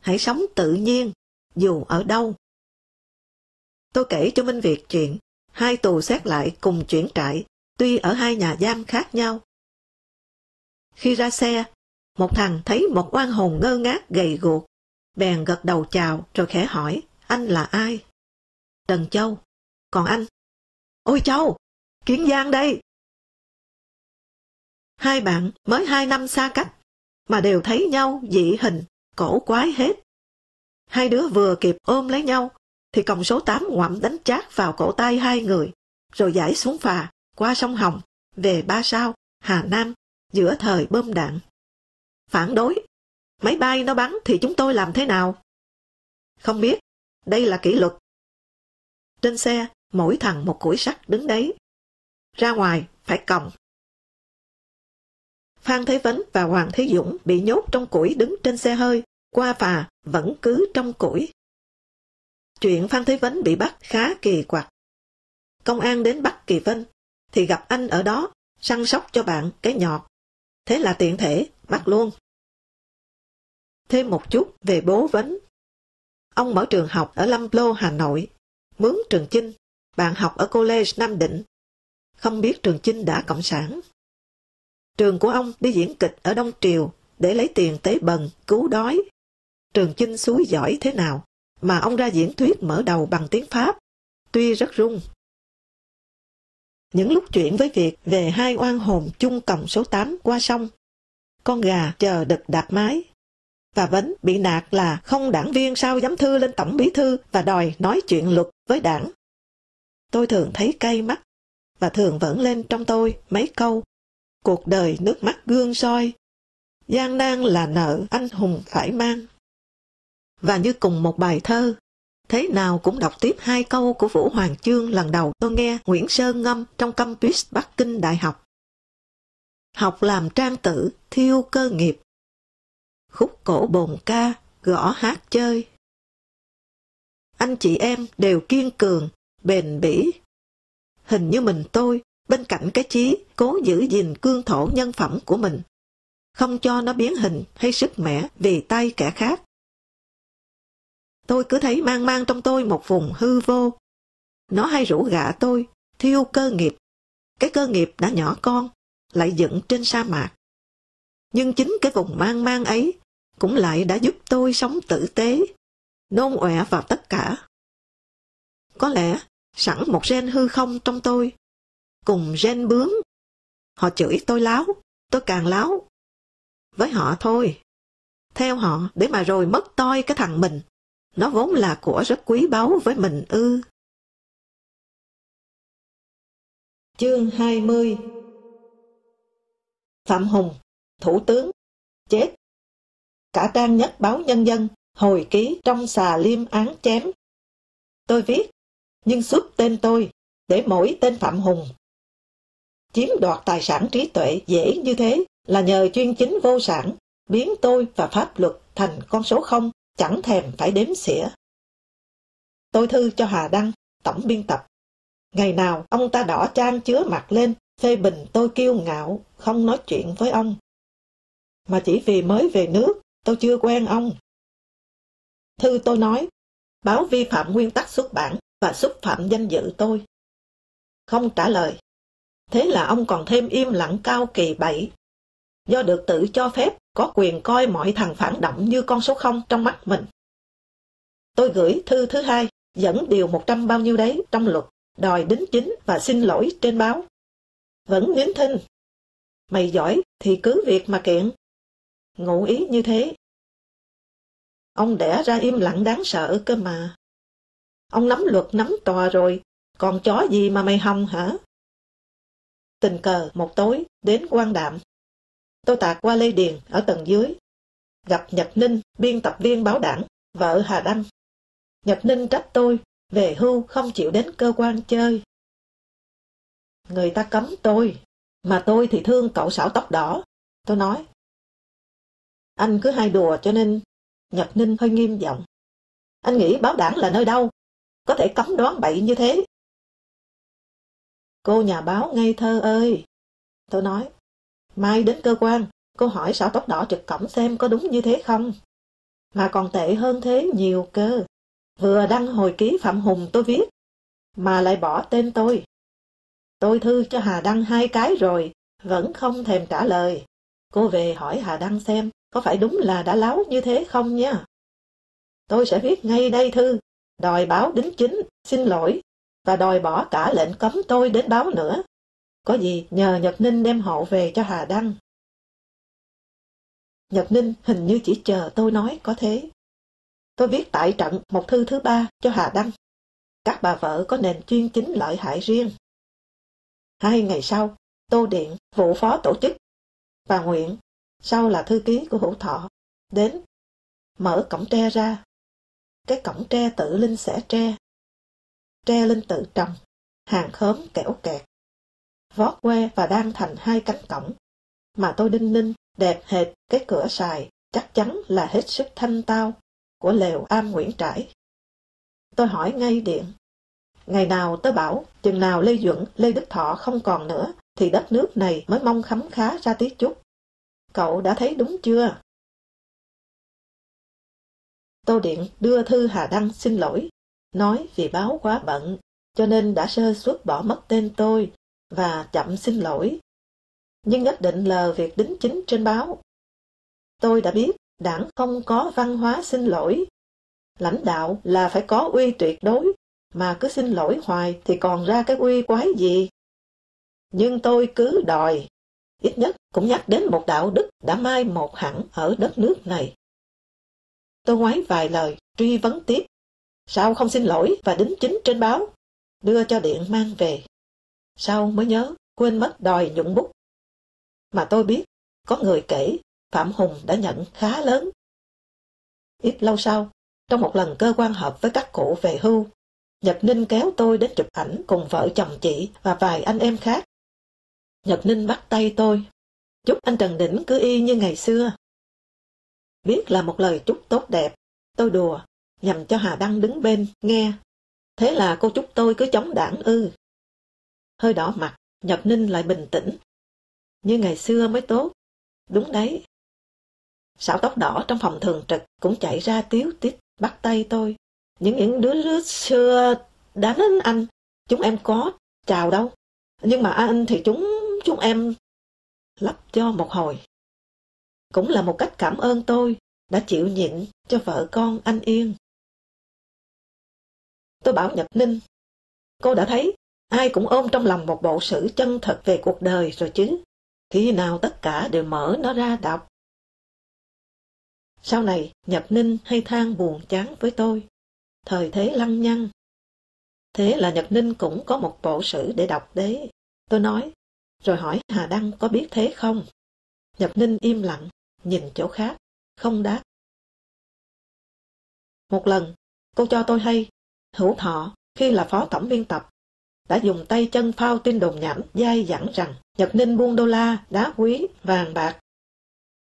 Hãy sống tự nhiên, dù ở đâu. Tôi kể cho Minh Việt chuyện, hai tù xét lại cùng chuyển trại, tuy ở hai nhà giam khác nhau. Khi ra xe, một thằng thấy một oan hồn ngơ ngác gầy guộc, bèn gật đầu chào rồi khẽ hỏi, anh là ai? Trần Châu. Còn anh? Ôi Châu, Kiến Giang đây. Hai bạn mới hai năm xa cách, mà đều thấy nhau dị hình, cổ quái hết. Hai đứa vừa kịp ôm lấy nhau, thì còng số 8 ngoạm đánh chát vào cổ tay hai người, rồi giải xuống phà, qua sông Hồng, về Ba Sao, Hà Nam, giữa thời bơm đạn. Phản đối, máy bay nó bắn thì chúng tôi làm thế nào? Không biết, đây là kỷ luật. Trên xe, mỗi thằng một củi sắt đứng đấy. Ra ngoài, phải còng. Phan Thế Vấn và Hoàng Thế Dũng bị nhốt trong củi đứng trên xe hơi, qua phà vẫn cứ trong củi. Chuyện Phan Thế Vấn bị bắt khá kỳ quặc. Công an đến bắt Kỳ Vân, thì gặp anh ở đó, săn sóc cho bạn cái nhọt. Thế là tiện thể, bắt luôn. Thêm một chút về bố Vấn. Ông mở trường học ở Lâm Lô, Hà Nội, mướn Trường Chinh, bạn học ở College Nam Định. Không biết Trường Chinh đã cộng sản. Trường của ông đi diễn kịch ở Đông Triều để lấy tiền tế bần, cứu đói. Trường Chinh suối giỏi thế nào, mà ông ra diễn thuyết mở đầu bằng tiếng Pháp, tuy rất rung. Những lúc chuyện với việc về hai oan hồn chung còng số 8 qua sông, con gà chờ đực đạp mái, và vấn bị nạt là không đảng viên sao dám thư lên tổng bí thư và đòi nói chuyện luật với đảng. Tôi thường thấy cay mắt, và thường vẫn lên trong tôi mấy câu. Cuộc đời nước mắt gương soi, gian nan là nợ anh hùng phải mang. Và như cùng một bài thơ, thế nào cũng đọc tiếp hai câu của Vũ Hoàng Chương lần đầu tôi nghe Nguyễn Sơn ngâm trong Campus Bắc Kinh Đại học. học làm trang tử, thiêu cơ nghiệp. Khúc cổ bồn ca, gõ hát chơi. Anh chị em đều kiên cường, bền bỉ. Hình như mình tôi, bên cạnh cái chí, cố giữ gìn cương thổ nhân phẩm của mình. Không cho nó biến hình hay sức mẻ vì tay kẻ khác. Tôi cứ thấy mang mang trong tôi một vùng hư vô. Nó hay rủ gạ tôi, thiêu cơ nghiệp. Cái cơ nghiệp đã nhỏ con, lại dựng trên sa mạc. Nhưng chính cái vùng mang mang ấy cũng lại đã giúp tôi sống tử tế, nôn ọe vào tất cả. Có lẽ sẵn một gen hư không trong tôi, cùng gen bướm. Họ chửi tôi láo, tôi càng láo. Với họ thôi, theo họ để mà rồi mất toi cái thằng mình. Nó vốn là của rất quý báu với mình ư. Chương 20 Phạm Hùng, Thủ tướng, chết. Cả trang nhất báo Nhân dân, hồi ký trong xà liêm án chém. Tôi viết, nhưng xuất tên tôi, để mỗi tên Phạm Hùng. Chiếm đoạt tài sản trí tuệ dễ như thế là nhờ chuyên chính vô sản, biến tôi và pháp luật thành con số không, chẳng thèm phải đếm xỉa. Tôi thư cho Hà Đăng, tổng biên tập. Ngày nào ông ta đỏ trang chứa mặt lên, phê bình tôi kiêu ngạo, không nói chuyện với ông. Mà chỉ vì mới về nước, tôi chưa quen ông. Thư tôi nói, báo vi phạm nguyên tắc xuất bản và xúc phạm danh dự tôi. Không trả lời. Thế là ông còn thêm im lặng cao kỳ bậy. Do được tự cho phép, có quyền coi mọi thằng phản động như con số không trong mắt mình. Tôi gửi thư thứ hai, dẫn điều một trăm bao nhiêu đấy trong luật, đòi đính chính và xin lỗi trên báo. Vẫn nín thinh. Mày giỏi thì cứ việc mà kiện. Ngụ ý như thế. Ông đẻ ra im lặng đáng sợ cơ mà. Ông nắm luật nắm tòa rồi, còn chó gì mà mày hòng hả? Tình cờ một tối đến quan đạm. Tôi tạt qua Lê Điền ở tầng dưới. Gặp Nhật Ninh, biên tập viên báo đảng, vợ Hà Đăng. Nhật Ninh trách tôi, về hưu không chịu đến cơ quan chơi. Người ta cấm tôi, mà tôi thì thương cậu xảo tóc đỏ. Tôi nói. Anh cứ hay đùa cho nên Nhật Ninh hơi nghiêm giọng. Anh nghĩ báo đảng là nơi đâu? Có thể cấm đoán bậy như thế. Cô nhà báo ngây thơ ơi! Tôi nói, mai đến cơ quan, cô hỏi sao tóc đỏ trực cổng xem có đúng như thế không? Mà còn tệ hơn thế nhiều cơ. Vừa đăng hồi ký Phạm Hùng tôi viết, mà lại bỏ tên tôi. Tôi thư cho Hà Đăng hai cái rồi, vẫn không thèm trả lời. Cô về hỏi Hà Đăng xem, có phải đúng là đã láo như thế không nha? Tôi sẽ viết ngay đây thư, đòi báo đính chính, xin lỗi, và đòi bỏ cả lệnh cấm tôi đến báo nữa. Có gì nhờ Nhật Ninh đem hộ về cho Hà Đăng. Nhật Ninh hình như chỉ chờ tôi nói có thế. Tôi viết tại trận một thư thứ ba cho Hà Đăng. Các bà vợ có nền chuyên chính lợi hại riêng. Hai ngày sau, Tô Điện, vụ phó tổ chức, bà Nguyện, sau là thư ký của Hữu Thọ, đến, mở cổng tre ra. Cái cổng tre tự linh sẽ tre. Tre linh tự trồng, hàng khóm kẻo kẹt. Vót que và đang thành hai cánh cổng, mà tôi đinh ninh, đẹp hệt cái cửa xài, chắc chắn là hết sức thanh tao của lều am Nguyễn Trãi. Tôi hỏi ngay điện, ngày nào tớ bảo, chừng nào Lê Duẩn, Lê Đức Thọ không còn nữa, thì đất nước này mới mong khấm khá ra tí chút. Cậu đã thấy đúng chưa? Tô Điện đưa thư Hà Đăng xin lỗi, nói vì báo quá bận, cho nên đã sơ suất bỏ mất tên tôi và chậm xin lỗi. Nhưng nhất định lờ việc đính chính trên báo. Tôi đã biết đảng không có văn hóa xin lỗi. Lãnh đạo là phải có uy tuyệt đối, mà cứ xin lỗi hoài thì còn ra cái uy quái gì. Nhưng tôi cứ đòi, ít nhất cũng nhắc đến một đạo đức đã mai một hẳn ở đất nước này. Tôi ngoái vài lời, truy vấn tiếp. Sao không xin lỗi và đính chính trên báo? Đưa cho điện mang về. Sau mới nhớ, quên mất đòi nhuận bút. Mà tôi biết, có người kể Phạm Hùng đã nhận khá lớn. Ít lâu sau, trong một lần cơ quan họp với các cụ về hưu, Nhật Ninh kéo tôi đến chụp ảnh cùng vợ chồng chị và vài anh em khác. Nhật Ninh bắt tay tôi. chúc anh Trần Đỉnh cứ y như ngày xưa. Biết là một lời chúc tốt đẹp, tôi đùa, nhằm cho Hà Đăng đứng bên, nghe. Thế là cô chúc tôi cứ chống đảng ư. Hơi đỏ mặt, Nhật Ninh lại bình tĩnh. Như ngày xưa mới tốt. Đúng đấy. Sảo tóc đỏ trong phòng thường trực cũng chạy ra tiếu tít bắt tay tôi. Những những đứa đứa xưa đánh anh, chúng em có chào đâu. Nhưng mà anh thì chúng chúng em lắp cho một hồi. Cũng là một cách cảm ơn tôi đã chịu nhịn cho vợ con anh yên. Tôi bảo Nhật Ninh, cô đã thấy ai cũng ôm trong lòng một bộ sử chân thật về cuộc đời rồi chứ. Khi nào tất cả đều mở nó ra đọc. Sau này, Nhật Ninh hay than buồn chán với tôi. Thời thế lăng nhăng. Thế là Nhật Ninh cũng có một bộ sử để đọc đấy. Tôi nói, rồi hỏi Hà Đăng có biết thế không? Nhật Ninh im lặng, nhìn chỗ khác, không đáp. Một lần, cô cho tôi hay, hữu thọ, khi là phó tổng biên tập, đã dùng tay chân phao tin đồn nhảm dai dẳng rằng Nhật Ninh buôn đô la, đá quý, vàng bạc.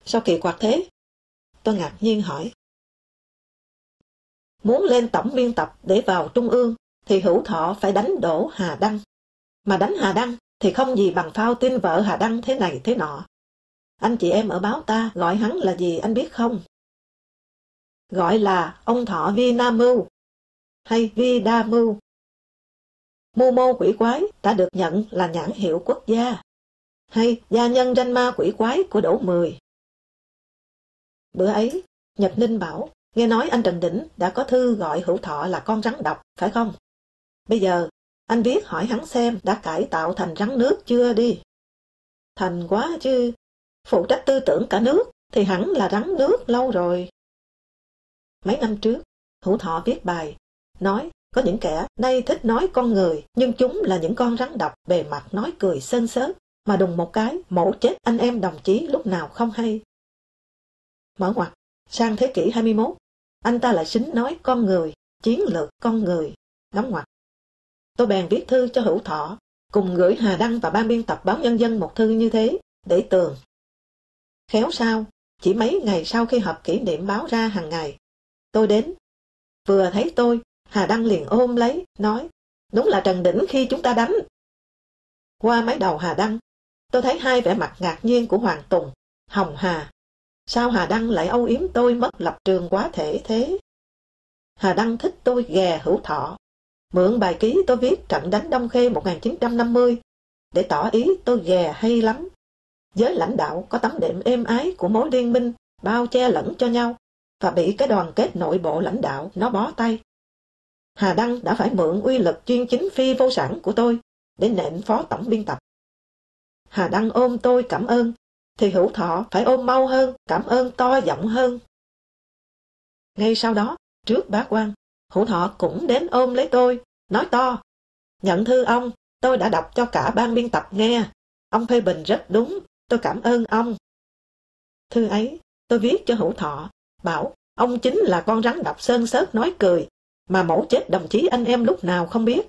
Sao kỳ quặc thế? Tôi ngạc nhiên hỏi. Muốn lên tổng biên tập để vào trung ương thì hữu thọ phải đánh đổ Hà Đăng. Mà đánh Hà Đăng thì không gì bằng phao tin vợ Hà Đăng thế này thế nọ. Anh chị em ở báo ta gọi hắn là gì anh biết không? Gọi là ông thọ Vi Nam Mưu hay Vi Đa Mưu. Mưu mô quỷ quái đã được nhận là nhãn hiệu quốc gia hay gia nhân danh ma quỷ quái của Đỗ Mười. Bữa ấy, Nhật Ninh bảo, nghe nói anh Trần Đỉnh đã có thư gọi hữu thọ là con rắn độc, phải không? Bây giờ, anh viết hỏi hắn xem đã cải tạo thành rắn nước chưa đi. Thành quá chứ, phụ trách tư tưởng cả nước thì hẳn là rắn nước lâu rồi. Mấy năm trước, hữu thọ viết bài, nói có những kẻ nay thích nói con người, nhưng chúng là những con rắn độc bề mặt nói cười sơn sớt, mà đùng một cái mổ chết anh em đồng chí lúc nào không hay. Mở ngoặt, sang thế kỷ 21, anh ta lại xính nói con người, chiến lược con người, đóng ngoặt. Tôi bèn viết thư cho hữu thọ, cùng gửi Hà Đăng và ban biên tập báo Nhân dân một thư như thế, để tường. Khéo sao, chỉ mấy ngày sau khi họp kỷ niệm báo ra hàng ngày, tôi đến. Vừa thấy tôi, Hà Đăng liền ôm lấy, nói, đúng là Trần Đỉnh khi chúng ta đánh. Qua máy đầu Hà Đăng, tôi thấy hai vẻ mặt ngạc nhiên của Hoàng Tùng, Hồng Hà. Sao Hà Đăng lại âu yếm tôi mất lập trường quá thể thế? Hà Đăng thích tôi ghè hữu thọ. Mượn bài ký tôi viết trận đánh Đông Khê 1950 để tỏ ý tôi ghè hay lắm. Giới lãnh đạo có tấm đệm êm ái của mối liên minh bao che lẫn cho nhau và bị cái đoàn kết nội bộ lãnh đạo nó bó tay. Hà Đăng đã phải mượn uy lực chuyên chính phi vô sản của tôi để nện phó tổng biên tập. Hà Đăng ôm tôi cảm ơn, thì hữu thọ phải ôm mau hơn, cảm ơn to giọng hơn. Ngay sau đó, trước bá quan, hữu thọ cũng đến ôm lấy tôi, nói to. Nhận thư ông, tôi đã đọc cho cả ban biên tập nghe. Ông phê bình rất đúng, tôi cảm ơn ông. Thư ấy, tôi viết cho hữu thọ, bảo ông chính là con rắn đọc sơn sớt nói cười, mà mẫu chết đồng chí anh em lúc nào không biết.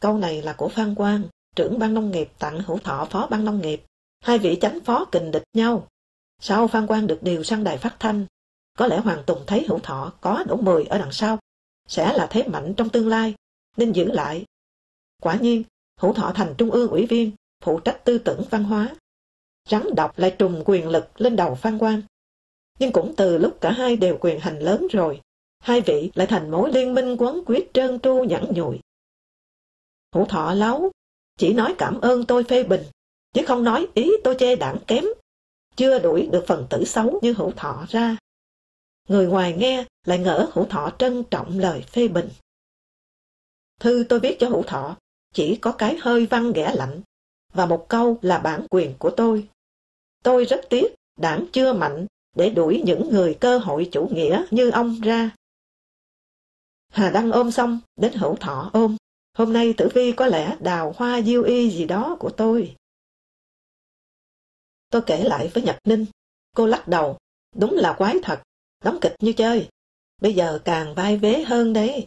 Câu này là của Phan Quang, trưởng ban nông nghiệp tặng hữu thọ phó ban nông nghiệp. Hai vị chánh phó kình địch nhau. Sau Phan Quang được điều sang đài phát thanh, có lẽ Hoàng Tùng thấy hữu thọ có đủ mười ở đằng sau, sẽ là thế mạnh trong tương lai, nên giữ lại. Quả nhiên, hữu thọ thành trung ương ủy viên, phụ trách tư tưởng văn hóa. Rắn độc lại trùng quyền lực lên đầu Phan Quang. Nhưng cũng từ lúc cả hai đều quyền hành lớn rồi, hai vị lại thành mối liên minh quấn quyết trơn tru nhẫn nhụi. Hữu thọ lấu chỉ nói cảm ơn tôi phê bình, chứ không nói ý tôi chê đảng kém, chưa đuổi được phần tử xấu như hữu thọ ra. Người ngoài nghe lại ngỡ hữu thọ trân trọng lời phê bình. Thư tôi viết cho hữu thọ chỉ có cái hơi văn ghẻ lạnh và một câu là bản quyền của tôi. Tôi rất tiếc đảng chưa mạnh để đuổi những người cơ hội chủ nghĩa như ông ra. Hà Đăng ôm xong, đến hữu thọ ôm. Hôm nay tử vi có lẽ đào hoa diêu y gì đó của tôi. Tôi kể lại với Nhật Ninh. Cô lắc đầu. Đúng là quái thật. Đóng kịch như chơi. Bây giờ càng vai vế hơn đấy.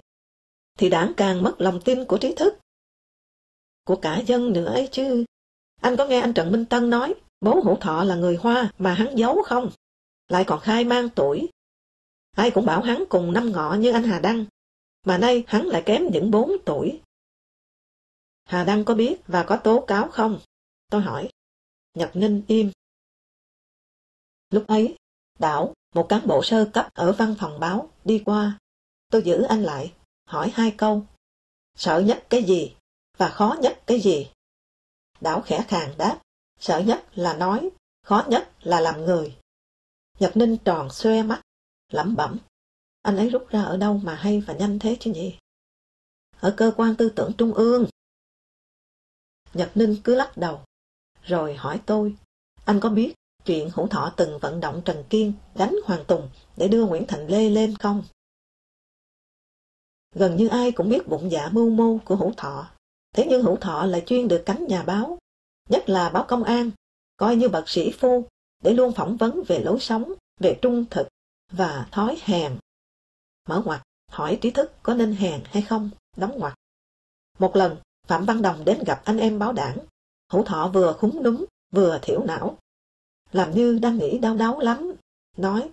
Thì đảng càng mất lòng tin của trí thức. Của cả dân nữa ấy chứ. Anh có nghe anh Trần Minh Tân nói Bố hữu thọ là người Hoa mà hắn giấu không? Lại còn khai mang tuổi. Ai cũng bảo hắn cùng năm ngọ như anh Hà Đăng, mà nay hắn lại kém những bốn tuổi. Hà Đăng có biết và có tố cáo không? Tôi hỏi. Nhật Ninh im. Lúc ấy, Đảo, một cán bộ sơ cấp ở văn phòng báo, đi qua. Tôi giữ anh lại, hỏi hai câu. Sợ nhất cái gì? Và khó nhất cái gì? Đảo khẽ khàng đáp. Sợ nhất là nói, khó nhất là làm người. Nhật Ninh tròn xoe mắt, lẩm bẩm. Anh ấy rút ra ở đâu mà hay và nhanh thế chứ nhỉ? Ở cơ quan tư tưởng trung ương. Nhật Ninh cứ lắc đầu, rồi hỏi tôi, anh có biết chuyện hữu thọ từng vận động Trần Kiên đánh Hoàng Tùng để đưa Nguyễn Thành Lê lên không? Gần như ai cũng biết bụng dạ mưu mô của hữu thọ. Thế nhưng hữu thọ lại chuyên được cánh nhà báo, nhất là báo công an, coi như bậc sĩ phu để luôn phỏng vấn về lối sống, về trung thực và thói hèn. Mở ngoặt, hỏi trí thức có nên hèn hay không, đóng ngoặt. Một lần, Phạm Văn Đồng đến gặp anh em báo đảng. Hữu thọ vừa khúng núm, vừa thiểu não. Làm như đang nghĩ đau đáu lắm. Nói,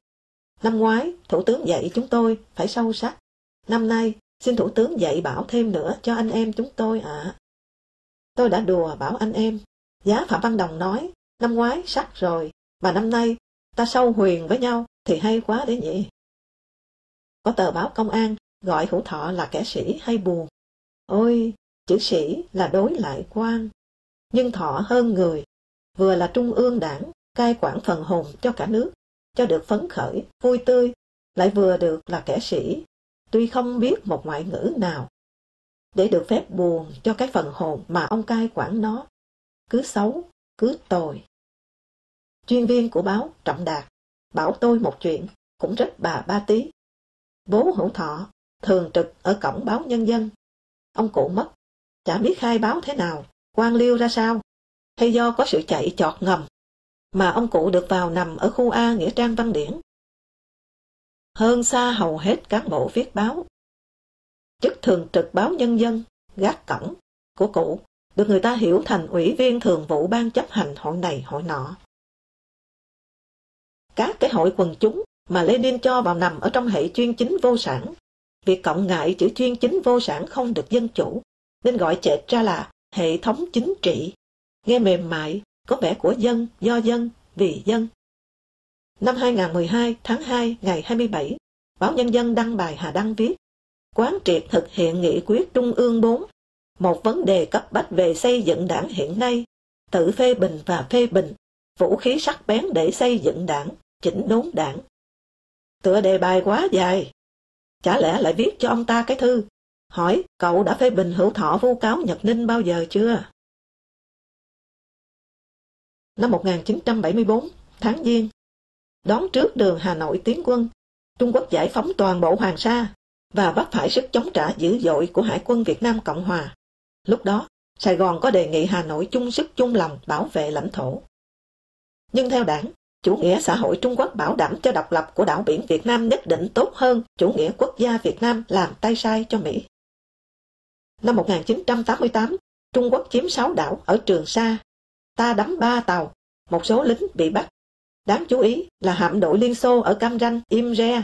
năm ngoái, Thủ tướng dạy chúng tôi phải sâu sắc. Năm nay, xin Thủ tướng dạy bảo thêm nữa cho anh em chúng tôi ạ. Tôi đã đùa bảo anh em. Giá Phạm Văn Đồng nói, năm ngoái sắc rồi, mà năm nay ta sâu huyền với nhau thì hay quá đấy nhỉ. Có tờ báo công an gọi hữu thọ là kẻ sĩ hay buồn. Ôi, chữ sĩ là đối lại quan. Nhưng thọ hơn người, vừa là trung ương đảng, cai quản phần hồn cho cả nước, cho được phấn khởi, vui tươi, lại vừa được là kẻ sĩ, tuy không biết một ngoại ngữ nào. Để được phép buồn cho cái phần hồn mà ông cai quản nó, cứ xấu, cứ tồi. Chuyên viên của báo Trọng Đạt bảo tôi một chuyện, cũng rất bà ba tí. Bố hữu thọ, thường trực ở cổng báo nhân dân. Ông cụ mất, chả biết khai báo thế nào, quan liêu ra sao, hay do có sự chạy chọt ngầm, mà ông cụ được vào nằm ở khu A Nghĩa Trang Văn Điển. Hơn xa hầu hết cán bộ viết báo. Chức thường trực báo nhân dân, gác cổng của cụ được người ta hiểu thành ủy viên thường vụ ban chấp hành hội này hội nọ. Các cái hội quần chúng mà Lenin cho vào nằm ở trong hệ chuyên chính vô sản. Việc cộng ngại chữ chuyên chính vô sản không được dân chủ, nên gọi chệch ra là hệ thống chính trị. Nghe mềm mại, có vẻ của dân, do dân, vì dân. Năm 2012 tháng 2 ngày 27, báo Nhân dân đăng bài Hà Đăng viết Quán triệt thực hiện nghị quyết Trung ương 4 một vấn đề cấp bách về xây dựng đảng hiện nay, tự phê bình và phê bình, vũ khí sắc bén để xây dựng đảng, chỉnh đốn đảng. Tựa đề bài quá dài, chả lẽ lại viết cho ông ta cái thư, hỏi cậu đã phê bình hữu thọ vu cáo Nhật Ninh bao giờ chưa? Năm 1974, tháng Giêng, đón trước đường Hà Nội tiến quân, Trung Quốc giải phóng toàn bộ Hoàng Sa và bắt phải sức chống trả dữ dội của Hải quân Việt Nam Cộng Hòa. Lúc đó, Sài Gòn có đề nghị Hà Nội chung sức chung lòng bảo vệ lãnh thổ. Nhưng theo đảng, chủ nghĩa xã hội Trung Quốc bảo đảm cho độc lập của đảo biển Việt Nam nhất định tốt hơn chủ nghĩa quốc gia Việt Nam làm tay sai cho Mỹ. Năm 1988, Trung Quốc chiếm 6 đảo ở Trường Sa. Ta đắm 3 tàu, một số lính bị bắt. Đáng chú ý là hạm đội Liên Xô ở Cam Ranh, im re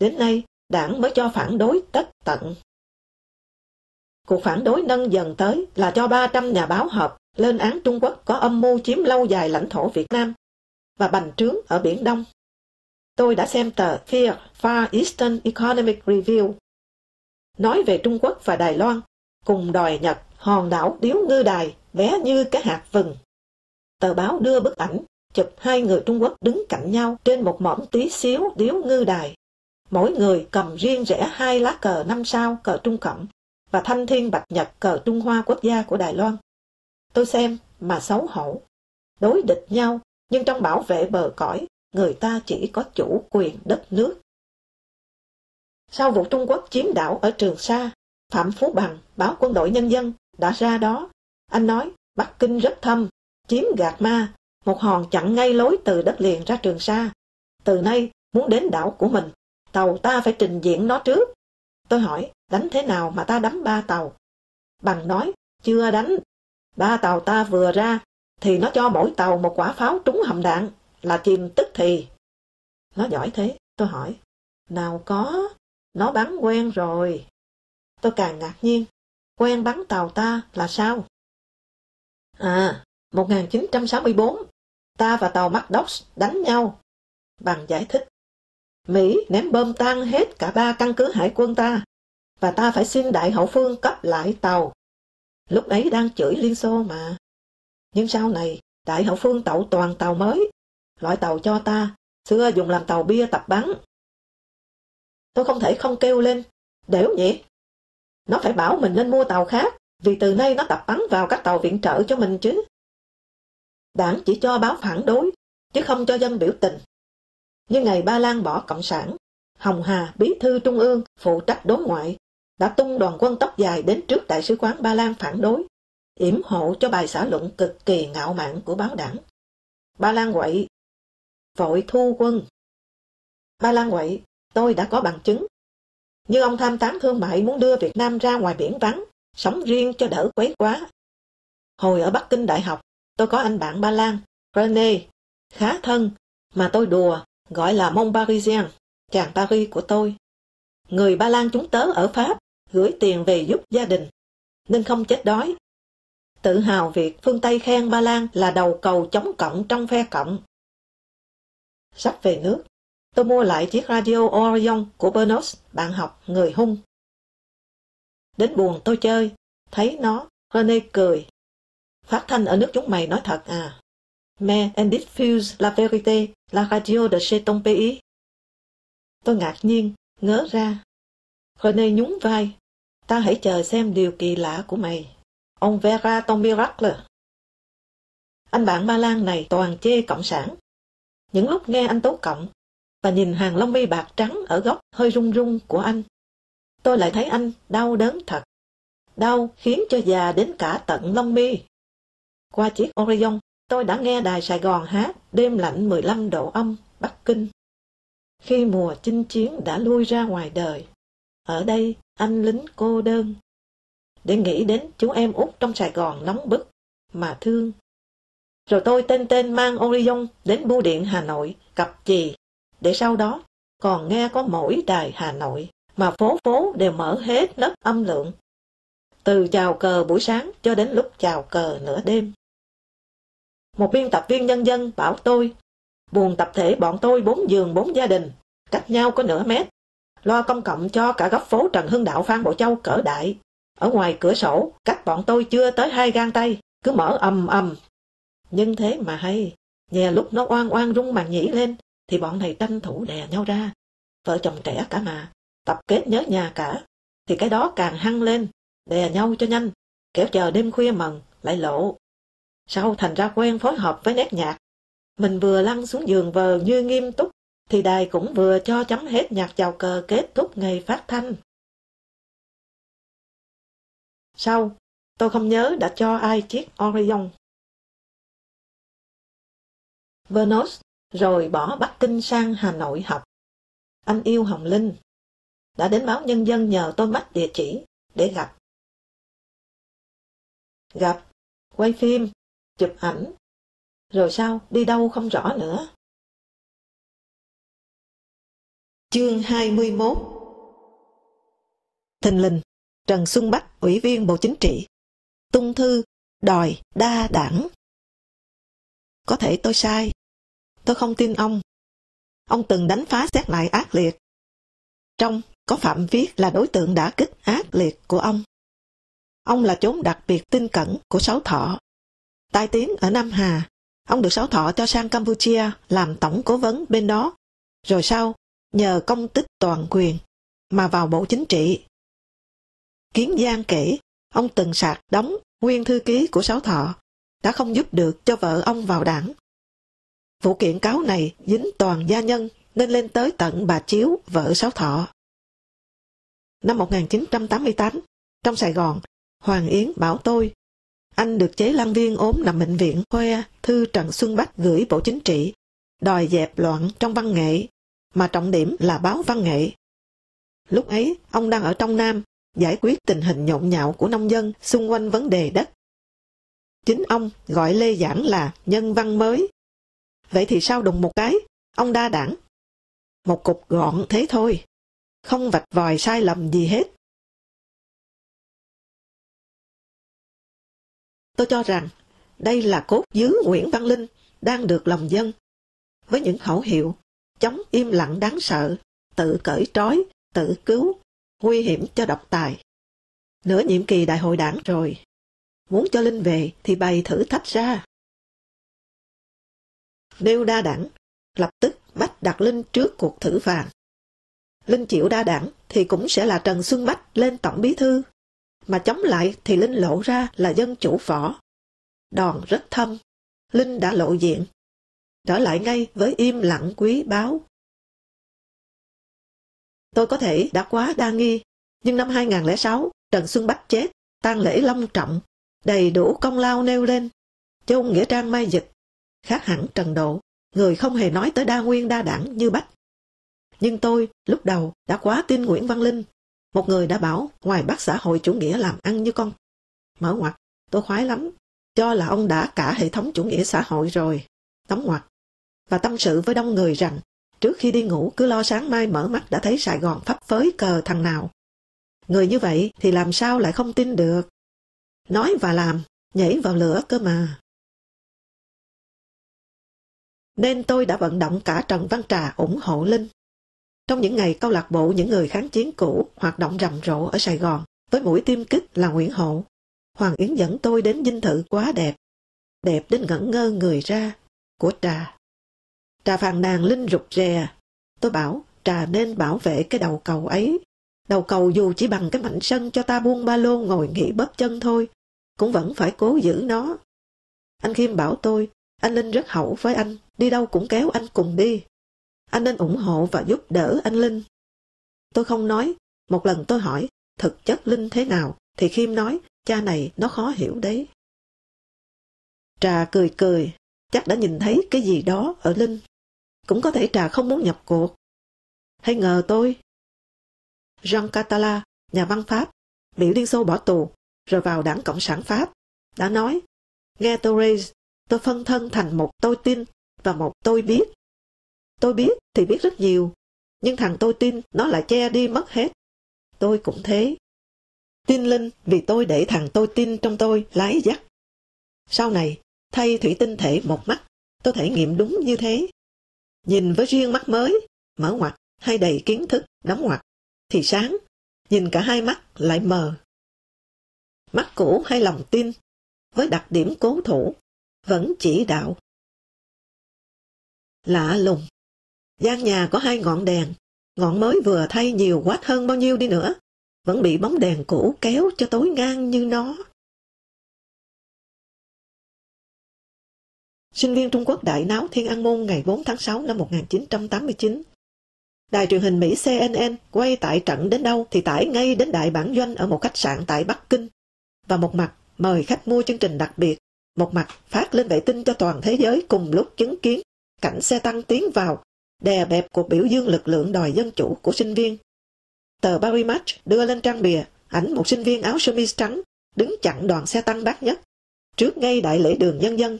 Đến nay, đảng mới cho phản đối tất tận. Cuộc phản đối nâng dần tới là cho 300 nhà báo họp lên án Trung Quốc có âm mưu chiếm lâu dài lãnh thổ Việt Nam và bành trướng ở Biển Đông. Tôi đã xem tờ Fear Far Eastern Economic Review nói về Trung Quốc và Đài Loan cùng đòi Nhật hòn đảo Điếu Ngư Đài bé như cái hạt vừng. Tờ báo đưa bức ảnh chụp hai người Trung Quốc đứng cạnh nhau trên một mỏm tí xíu Điếu Ngư Đài. Mỗi người cầm riêng rẽ hai lá cờ năm sao cờ Trung Cộng và thanh thiên bạch nhật cờ Trung Hoa quốc gia của Đài Loan. Tôi xem mà xấu hổ. Đối địch nhau, nhưng trong bảo vệ bờ cõi, người ta chỉ có chủ quyền đất nước. Sau vụ Trung Quốc chiếm đảo ở Trường Sa, Phạm Phú Bằng, báo quân đội nhân dân, đã ra đó. Anh nói, Bắc Kinh rất thâm, chiếm gạt ma, một hòn chặn ngay lối từ đất liền ra Trường Sa. Từ nay, muốn đến đảo của mình, tàu ta phải trình diện nó trước. Tôi hỏi, đánh thế nào mà ta đắm ba tàu? Bằng nói, chưa đánh. Ba tàu ta vừa ra, thì nó cho mỗi tàu một quả pháo trúng hầm đạn, là chìm tức thì. Nó giỏi thế, tôi hỏi. Nào có, nó bắn quen rồi. Tôi càng ngạc nhiên, quen bắn tàu ta là sao? À, 1964, ta và tàu Macdox đánh nhau. Bằng giải thích, Mỹ ném bom tan hết cả ba căn cứ hải quân ta, và ta phải xin đại hậu phương cấp lại tàu. Lúc ấy đang chửi Liên Xô mà. Nhưng sau này, đại hậu phương tậu toàn tàu mới, loại tàu cho ta, xưa dùng làm tàu bia tập bắn. Tôi không thể không kêu lên, đểu nhỉ. Nó phải bảo mình nên mua tàu khác, vì từ nay nó tập bắn vào các tàu viện trợ cho mình chứ. Đảng chỉ cho báo phản đối, chứ không cho dân biểu tình. Như ngày Ba Lan bỏ Cộng sản, Hồng Hà, bí thư Trung ương, phụ trách đối ngoại, đã tung đoàn quân tóc dài đến trước Đại sứ quán Ba Lan phản đối, yểm hộ cho bài xã luận cực kỳ ngạo mạn của báo đảng. Ba Lan quậy, vội thu quân. Ba Lan quậy, tôi đã có bằng chứng. Như ông tham tán thương mại muốn đưa Việt Nam ra ngoài biển vắng, sống riêng cho đỡ quấy quá. Hồi ở Bắc Kinh Đại học, tôi có anh bạn Ba Lan, René, khá thân, mà tôi đùa, gọi là Mông Parisien, chàng Paris của tôi. Người Ba Lan chúng tớ ở Pháp gửi tiền về giúp gia đình, nên không chết đói. Tự hào việc phương Tây khen Ba Lan là đầu cầu chống cộng trong phe cộng. Sắp về nước, tôi mua lại chiếc radio Orion của Bernos, bạn học người hung. Đến buồn tôi chơi, thấy nó, René cười. Phát thanh ở nước chúng mày nói thật à. Mais en diffuse la vérité, la radio de chez ton pays. Tôi ngạc nhiên, ngớ ra. René nhún vai. Ta hãy chờ xem điều kỳ lạ của mày. On verra ton miracle. Anh bạn Ba Lan này toàn chê cộng sản. Những lúc nghe anh tố cộng và nhìn hàng lông mi bạc trắng ở góc hơi rung rung của anh, tôi lại thấy anh đau đớn thật. Đau khiến cho già đến cả tận lông mi. Qua chiếc Orion, tôi đã nghe đài Sài Gòn hát đêm lạnh 15 độ âm, Bắc Kinh. Khi mùa chinh chiến đã lui ra ngoài đời, ở đây anh lính cô đơn. Để nghĩ đến chú em út trong Sài Gòn nóng bức, mà thương. Rồi tôi tên tên mang Orion đến bưu điện Hà Nội, cặp chì, để sau đó còn nghe có mỗi đài Hà Nội, mà phố phố đều mở hết lớp âm lượng. Từ chào cờ buổi sáng cho đến lúc chào cờ nửa đêm. Một biên tập viên nhân dân bảo tôi, buồn tập thể bọn tôi bốn giường bốn gia đình, cách nhau có nửa mét, loa công cộng cho cả góc phố Trần Hưng Đạo Phan Bộ Châu cỡ đại. Ở ngoài cửa sổ, cách bọn tôi chưa tới hai gang tay, cứ mở ầm ầm. Nhưng thế mà hay, nhà lúc nó oan oan rung màn nhĩ lên, thì bọn này tranh thủ đè nhau ra. Vợ chồng trẻ cả mà, tập kết nhớ nhà cả, thì cái đó càng hăng lên, đè nhau cho nhanh, kéo chờ đêm khuya mần, lại lộ. Sau thành ra quen phối hợp với nét nhạc. Mình vừa lăn xuống giường vờ như nghiêm túc, thì đài cũng vừa cho chấm hết nhạc chào cờ kết thúc ngày phát thanh. Sau, tôi không nhớ đã cho ai chiếc Orion. Vernos rồi bỏ Bắc Kinh sang Hà Nội học. Anh yêu Hồng Linh. Đã đến báo Nhân dân nhờ tôi mách địa chỉ để gặp. Gặp, quay phim, chụp ảnh. Rồi sao, đi đâu không rõ nữa. Chương 21 Thình linh, Trần Xuân Bách, Ủy viên Bộ Chính trị, tung thư, đòi đa đảng. Có thể tôi sai, tôi không tin ông. Ông từng đánh phá xét lại ác liệt. Trong có Phạm Viết là đối tượng đã kích ác liệt của ông. Ông là chốn đặc biệt tin cẩn của Sáu Thọ. Tai tiếng ở Nam Hà, ông được Sáu Thọ cho sang Campuchia làm tổng cố vấn bên đó. Rồi sau, nhờ công tích toàn quyền mà vào bộ chính trị. Kiến Giang kể, ông từng sạc đóng nguyên thư ký của Sáu Thọ, đã không giúp được cho vợ ông vào đảng. Vụ kiện cáo này dính toàn gia nhân nên lên tới tận bà Chiếu, vợ Sáu Thọ. Năm 1988, trong Sài Gòn, Hoàng Yến bảo tôi, anh được chế lăng viên ốm nằm bệnh viện khoe thư Trần Xuân Bách gửi Bộ Chính trị, đòi dẹp loạn trong văn nghệ mà trọng điểm là báo văn nghệ. Lúc ấy, ông đang ở trong Nam, giải quyết tình hình nhộn nhạo của nông dân xung quanh vấn đề đất. chính ông gọi Lê Giảng là nhân văn mới. Vậy thì sao đùng một cái, ông đa đảng. Một cục gọn thế thôi, không vạch vòi sai lầm gì hết. Tôi cho rằng đây là cốt dứ Nguyễn Văn Linh đang được lòng dân. Với những khẩu hiệu chống im lặng đáng sợ, tự cởi trói, tự cứu, nguy hiểm cho độc tài. Nửa nhiệm kỳ đại hội đảng rồi, muốn cho Linh về thì bày thử thách ra. Nêu đa đảng, lập tức bắt đặt Linh trước cuộc thử vàng. Linh chịu đa đảng thì cũng sẽ là Trần Xuân Bách lên tổng bí thư, mà chống lại thì Linh lộ ra là dân chủ võ. Đòn rất thâm, Linh đã lộ diện, trở lại ngay với im lặng quý báu. Tôi có thể đã quá đa nghi, nhưng năm 2006, Trần Xuân Bách chết, tang lễ long trọng, đầy đủ công lao nêu lên. Châu Nghĩa Trang mai dịch, khác hẳn Trần Độ, người không hề nói tới đa nguyên đa đảng như Bách. Nhưng tôi, lúc đầu, đã quá tin Nguyễn Văn Linh, một người đã bảo ngoài bắt xã hội chủ nghĩa làm ăn như con. Mở ngoặt, tôi khoái lắm, cho là ông đã cả hệ thống chủ nghĩa xã hội rồi. Đóng ngoặt. Và tâm sự với đông người rằng, trước khi đi ngủ cứ lo sáng mai mở mắt đã thấy Sài Gòn phấp phới cờ thằng nào. Người như vậy thì làm sao lại không tin được. Nói và làm, nhảy vào lửa cơ mà. Nên tôi đã vận động cả Trần Văn Trà ủng hộ Linh. Trong những ngày câu lạc bộ những người kháng chiến cũ hoạt động rầm rộ ở Sài Gòn, với mũi tiêm kích là Nguyễn Hộ, Hoàng Yến dẫn tôi đến dinh thự quá đẹp, đẹp đến ngẩn ngơ người ra, của Trà. Trà phàn nàn Linh rụt rè, tôi bảo Trà nên bảo vệ cái đầu cầu ấy. Đầu cầu dù chỉ bằng cái mảnh sân cho ta buông ba lô ngồi nghỉ bóp chân thôi, cũng vẫn phải cố giữ nó. Anh Khiêm bảo tôi, anh Linh rất hậu với anh, đi đâu cũng kéo anh cùng đi. Anh nên ủng hộ và giúp đỡ anh Linh. Tôi không nói, một lần tôi hỏi, thực chất Linh thế nào, thì Khiêm nói, cha này nó khó hiểu đấy. Trà cười cười, chắc đã nhìn thấy cái gì đó ở Linh. Cũng có thể Trà không muốn nhập cuộc. Hay ngờ tôi? Jean Catala, nhà văn Pháp, bị Liên Xô bỏ tù, rồi vào đảng Cộng sản Pháp, đã nói, nghe Torres, tôi phân thân thành một tôi tin và một tôi biết. Tôi biết thì biết rất nhiều, nhưng thằng tôi tin nó lại che đi mất hết. Tôi cũng thế. Tin Linh vì tôi để thằng tôi tin trong tôi lái dắt. Sau này, thay thủy tinh thể một mắt, tôi thể nghiệm đúng như thế. Nhìn với riêng mắt mới, mở ngoặt hay đầy kiến thức, đóng ngoặt, thì sáng, nhìn cả hai mắt lại mờ. Mắt cũ hay lòng tin, với đặc điểm cố thủ, vẫn chỉ đạo. Lạ lùng, gian nhà có hai ngọn đèn, ngọn mới vừa thay nhiều quát hơn bao nhiêu đi nữa, vẫn bị bóng đèn cũ kéo cho tối ngang như nó. Sinh viên Trung Quốc đại náo Thiên An Môn ngày 4 tháng 6 năm 1989. Đài truyền hình Mỹ CNN quay tại trận đến đâu thì tải ngay đến đại bản doanh ở một khách sạn tại Bắc Kinh. Và một mặt mời khách mua chương trình đặc biệt, một mặt phát lên vệ tinh cho toàn thế giới cùng lúc chứng kiến cảnh xe tăng tiến vào, đè bẹp cuộc biểu dương lực lượng đòi dân chủ của sinh viên. Tờ Paris Match đưa lên trang bìa ảnh một sinh viên áo sơ mi trắng đứng chặn đoàn xe tăng bát nhất trước ngay đại lễ đường nhân dân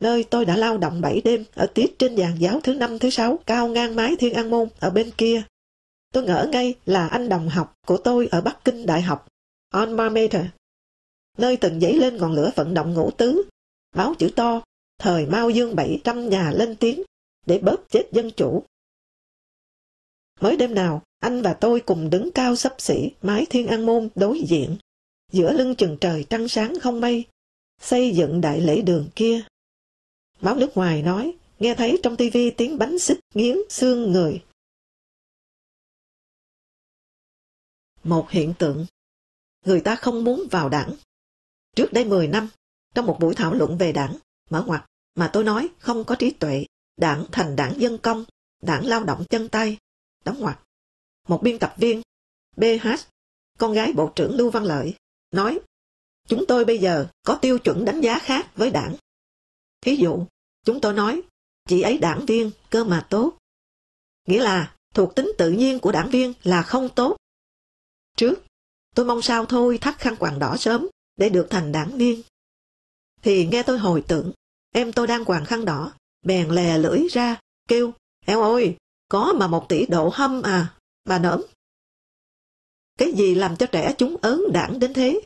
nơi tôi đã lao động bảy đêm ở tiết trên giàn giáo thứ năm thứ sáu cao ngang mái thiên an môn ở bên kia. Tôi ngỡ ngay là anh đồng học của tôi ở Bắc Kinh Đại học, On mater nơi từng dấy lên ngọn lửa vận động ngũ tứ, báo chữ to, thời Mao Dương 700 nhà lên tiếng để bóp chết dân chủ. Mới đêm nào, anh và tôi cùng đứng cao sấp xỉ mái thiên an môn đối diện, giữa lưng chừng trời trăng sáng không mây, xây dựng đại lễ đường kia. Báo nước ngoài nói, nghe thấy trong tivi tiếng bánh xích nghiến xương người. Một hiện tượng, người ta không muốn vào đảng. Trước đây 10 năm, trong một buổi thảo luận về đảng, mở ngoặt, mà tôi nói không có trí tuệ, đảng thành đảng dân công, đảng lao động chân tay, đóng ngoặt. Một biên tập viên, BH, con gái Bộ trưởng Lưu Văn Lợi, nói, chúng tôi bây giờ có tiêu chuẩn đánh giá khác với đảng. Thí dụ, chúng tôi nói, chị ấy đảng viên, cơ mà tốt. Nghĩa là, thuộc tính tự nhiên của đảng viên là không tốt. Trước, tôi mong sao thôi thắt khăn quàng đỏ sớm để được thành đảng viên. thì nghe tôi hồi tưởng, em tôi đang quàng khăn đỏ, bèn lè lưỡi ra, kêu, em ơi, có mà một tỷ độ hâm à, bà nỡm. Cái gì làm cho trẻ chúng ớn đảng đến thế?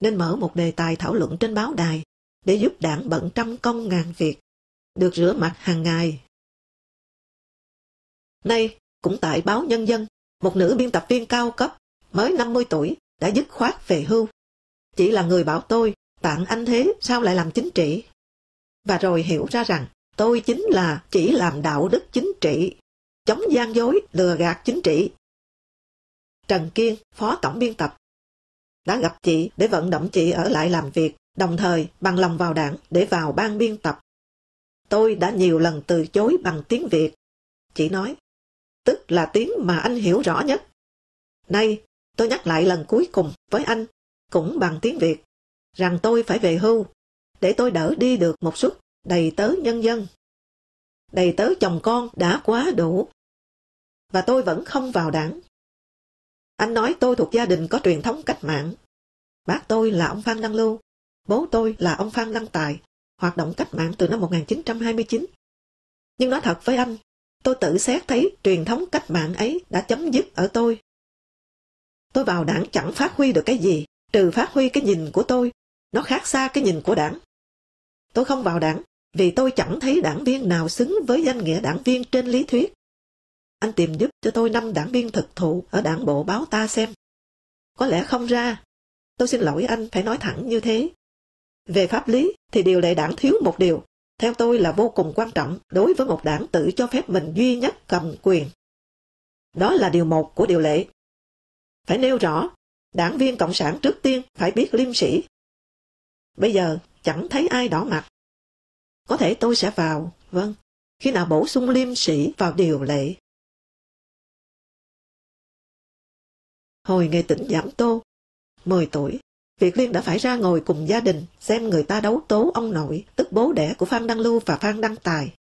Nên mở một đề tài thảo luận trên báo đài để giúp đảng bận trăm công ngàn việc, được rửa mặt hàng ngày. Nay, cũng tại báo Nhân dân, một nữ biên tập viên cao cấp, mới 50 tuổi, đã dứt khoát về hưu. Chỉ là người bảo tôi, tặng anh thế sao lại làm chính trị? Và rồi hiểu ra rằng, tôi chính là chỉ làm đạo đức chính trị, chống gian dối, lừa gạt chính trị. Trần Kiên, phó tổng biên tập, đã gặp chị để vận động chị ở lại làm việc, đồng thời bằng lòng vào đảng để vào ban biên tập. Tôi đã nhiều lần từ chối bằng tiếng Việt. Chị nói, tức là tiếng mà anh hiểu rõ nhất. Nay, tôi nhắc lại lần cuối cùng với anh, cũng bằng tiếng Việt, rằng tôi phải về hưu, để tôi đỡ đi được một suất đầy tớ nhân dân. Đầy tớ chồng con đã quá đủ. Và tôi vẫn không vào đảng. Anh nói tôi thuộc gia đình có truyền thống cách mạng. Bác tôi là ông Phan Đăng Lưu, bố tôi là ông Phan Đăng Tài, hoạt động cách mạng từ năm 1929. Nhưng nói thật với anh, tôi tự xét thấy truyền thống cách mạng ấy đã chấm dứt ở tôi. Tôi vào đảng chẳng phát huy được cái gì, trừ phát huy cái nhìn của tôi. Nó khác xa cái nhìn của đảng. Tôi không vào đảng vì tôi chẳng thấy đảng viên nào xứng với danh nghĩa đảng viên trên lý thuyết. Anh tìm giúp cho tôi năm đảng viên thực thụ ở đảng bộ báo ta xem. Có lẽ không ra. Tôi xin lỗi anh phải nói thẳng như thế. Về pháp lý thì điều lệ đảng thiếu một điều, theo tôi là vô cùng quan trọng đối với một đảng tự cho phép mình duy nhất cầm quyền. Đó là điều một của điều lệ. Phải nêu rõ, đảng viên Cộng sản trước tiên phải biết liêm sĩ. Bây giờ chẳng thấy ai đỏ mặt. Có thể tôi sẽ vào, vâng, khi nào bổ sung liêm sĩ vào điều lệ. Hồi ngày tỉnh giảm tô, 10 tuổi, Việt Liên đã phải ra ngồi cùng gia đình xem người ta đấu tố ông nội, tức bố đẻ của Phan Đăng Lưu và Phan Đăng Tài.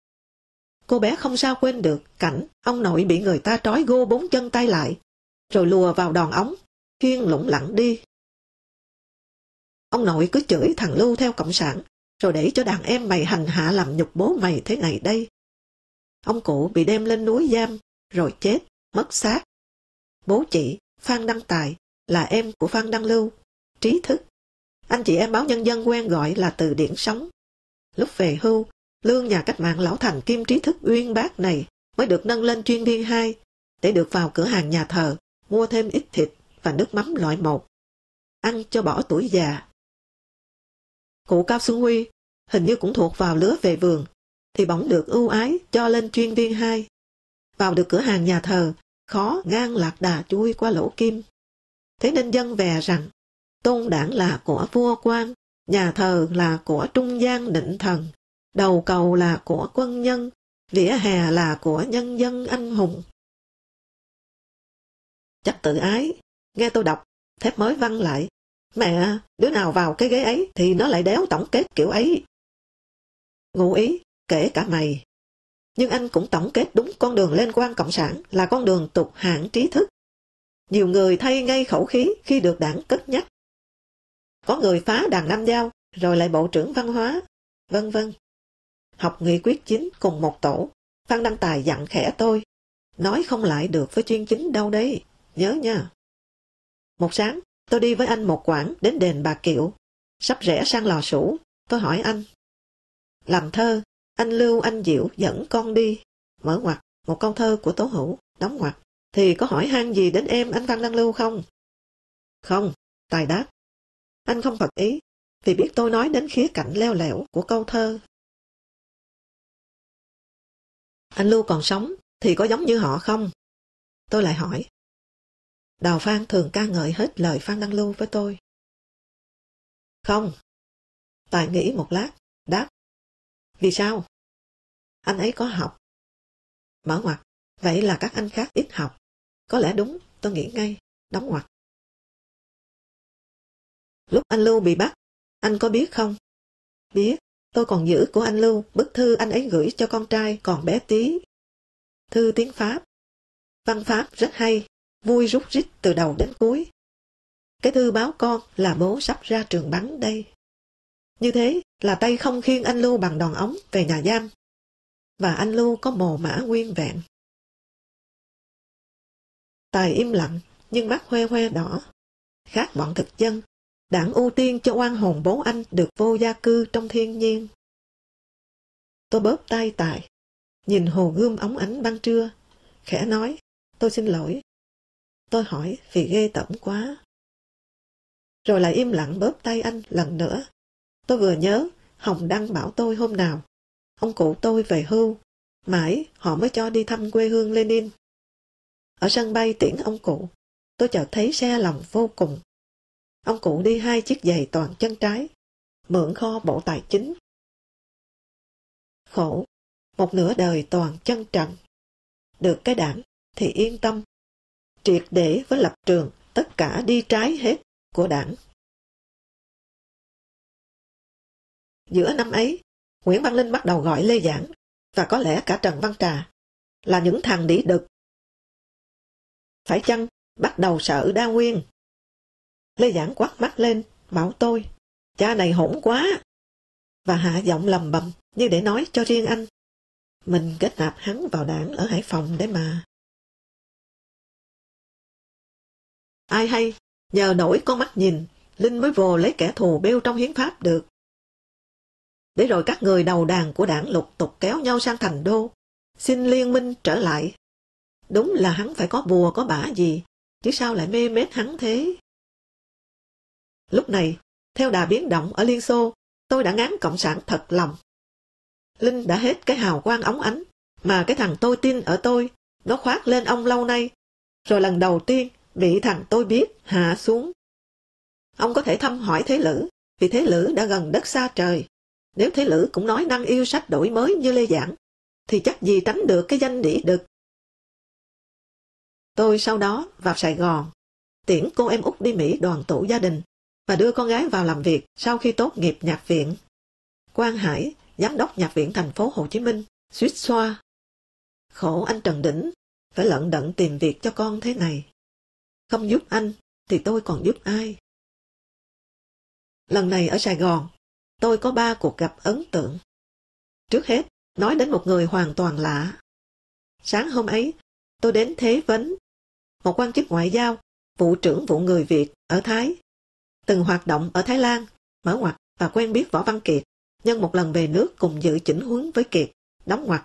Cô bé không sao quên được cảnh ông nội bị người ta trói gô bốn chân tay lại, rồi lùa vào đòn ống, khiên lủng lẳng đi. Ông nội cứ chửi thằng Lưu theo cộng sản, rồi để cho đàn em mày hành hạ làm nhục bố mày thế này đây. Ông cụ bị đem lên núi giam, rồi chết, mất xác. Bố chị, Phan Đăng Tài, là em của Phan Đăng Lưu, trí thức. Anh chị em báo nhân dân quen gọi là từ điển sống. Lúc về hưu, lương nhà cách mạng lão thành kim trí thức uyên bác này mới được nâng lên chuyên viên 2 để được vào cửa hàng nhà thờ, mua thêm ít thịt và nước mắm loại một. Ăn cho bỏ tuổi già. Cụ Cao Xuân Huy hình như cũng thuộc vào lứa về vườn, thì bỗng được ưu ái cho lên chuyên viên 2. Vào được cửa hàng nhà thờ, khó ngang lạc đà chui qua lỗ kim. Thế nên dân về rằng, tôn đảng là của vua quan, nhà thờ là của trung gian định thần, đầu cầu là của quân nhân, vỉa hè là của nhân dân anh hùng. Chắc tự ái, nghe tôi đọc, thép mới văn lại. Mẹ, đứa nào vào cái ghế ấy thì nó lại đéo tổng kết kiểu ấy. Ngụ ý, kể cả mày. Nhưng anh cũng tổng kết đúng con đường lên quan cộng sản là con đường tục hạng trí thức. Nhiều người thay ngay khẩu khí khi được đảng cất nhắc. Có người phá đàn Nam Giao, rồi lại bộ trưởng văn hóa, vân vân. Học nghị quyết chính cùng một tổ, Phan Đăng Tài dặn khẽ tôi. Nói không lại được với chuyên chính đâu đấy, nhớ nha. Một sáng, tôi đi với anh một quãng đến đền Bà Kiệu. Sắp rẽ sang lò sủ, tôi hỏi anh. Làm thơ, anh Lưu Anh Diệu dẫn con đi. Mở ngoặt, một câu thơ của Tố Hữu, đóng ngoặt. Thì có hỏi han gì đến em anh Văn Đăng Lưu không? Không, Tài đáp. Anh không phật ý, vì biết tôi nói đến khía cạnh leo lẻo của câu thơ. Anh Lưu còn sống, thì có giống như họ không? Tôi lại hỏi. Đào Phan thường ca ngợi hết lời Phan Đăng Lưu với tôi. Không. Tài nghĩ một lát, đáp. Vì sao? Anh ấy có học. Mở ngoặt, vậy là các anh khác ít học. Có lẽ đúng, tôi nghĩ ngay, đóng ngoặt. Lúc anh Lưu bị bắt, anh có biết không? Biết, tôi còn giữ của anh Lưu bức thư anh ấy gửi cho con trai còn bé tí. Thư tiếng Pháp. Văn Pháp rất hay, vui rút rít từ đầu đến cuối. Cái thư báo con là bố sắp ra trường bắn đây. Như thế là tay không khiêng anh Lưu bằng đòn ống về nhà giam. Và anh Lưu có mồ mã nguyên vẹn. Tài im lặng, nhưng mắt hoe hoe đỏ. Khác bọn thực dân, đảng ưu tiên cho oan hồn bố anh được vô gia cư trong thiên nhiên. Tôi bóp tay Tài, nhìn hồ gươm ống ánh ban trưa, khẽ nói, tôi xin lỗi. Tôi hỏi vì ghê tởm quá. Rồi lại im lặng bóp tay anh lần nữa. Tôi vừa nhớ, Hồng Đăng bảo tôi hôm nào, ông cụ tôi về hưu, mãi họ mới cho đi thăm quê hương Lenin. Ở sân bay tiễn ông cụ, tôi chợt thấy xe lòng vô cùng. Ông cụ đi hai chiếc giày toàn chân trái, mượn kho bộ tài chính. Khổ, một nửa đời toàn chân trần. Được cái đảng thì yên tâm, triệt để với lập trường tất cả đi trái hết của đảng. Giữa năm ấy, Nguyễn Văn Linh bắt đầu gọi Lê Giảng, và có lẽ cả Trần Văn Trà, là những thằng đĩ đực. Phải chăng bắt đầu sợ đa nguyên? Lê Giảng quát mắt lên, bảo tôi, cha này hỗn quá. Và hạ giọng lầm bầm như để nói cho riêng anh. Mình kết nạp hắn vào đảng ở Hải Phòng để mà. Ai hay, nhờ nổi con mắt nhìn, Linh mới vồ lấy kẻ thù bêu trong hiến pháp được. Để rồi các người đầu đàn của đảng lục tục kéo nhau sang thành đô, xin liên minh trở lại. Đúng là hắn phải có bùa có bả gì, chứ sao lại mê mết hắn thế? Lúc này, theo đà biến động ở Liên Xô, tôi đã ngán Cộng sản thật lòng. Linh đã hết cái hào quang óng ánh, mà cái thằng tôi tin ở tôi, nó khoác lên ông lâu nay. Rồi lần đầu tiên, bị thằng tôi biết hạ xuống. Ông có thể thăm hỏi Thế Lữ, vì Thế Lữ đã gần đất xa trời. Nếu Thế Lữ cũng nói năng yêu sách đổi mới như Lê Giảng, thì chắc gì tránh được cái danh đĩ đực. Tôi sau đó vào Sài Gòn, tiễn cô em út đi Mỹ đoàn tụ gia đình và đưa con gái vào làm việc sau khi tốt nghiệp nhạc viện. Quang Hải, giám đốc nhạc viện thành phố Hồ Chí Minh, suýt xoa. Khổ anh Trần Đỉnh, phải lận đận tìm việc cho con thế này. Không giúp anh, thì tôi còn giúp ai? Lần này ở Sài Gòn, tôi có ba cuộc gặp ấn tượng. Trước hết, nói đến một người hoàn toàn lạ. Sáng hôm ấy, tôi đến Thế Vấn, một quan chức ngoại giao, vụ trưởng vụ người Việt ở Thái từng hoạt động ở Thái Lan, mở ngoặt và quen biết Võ Văn Kiệt, nhân một lần về nước cùng dự chỉnh huấn với Kiệt, đóng ngoặt.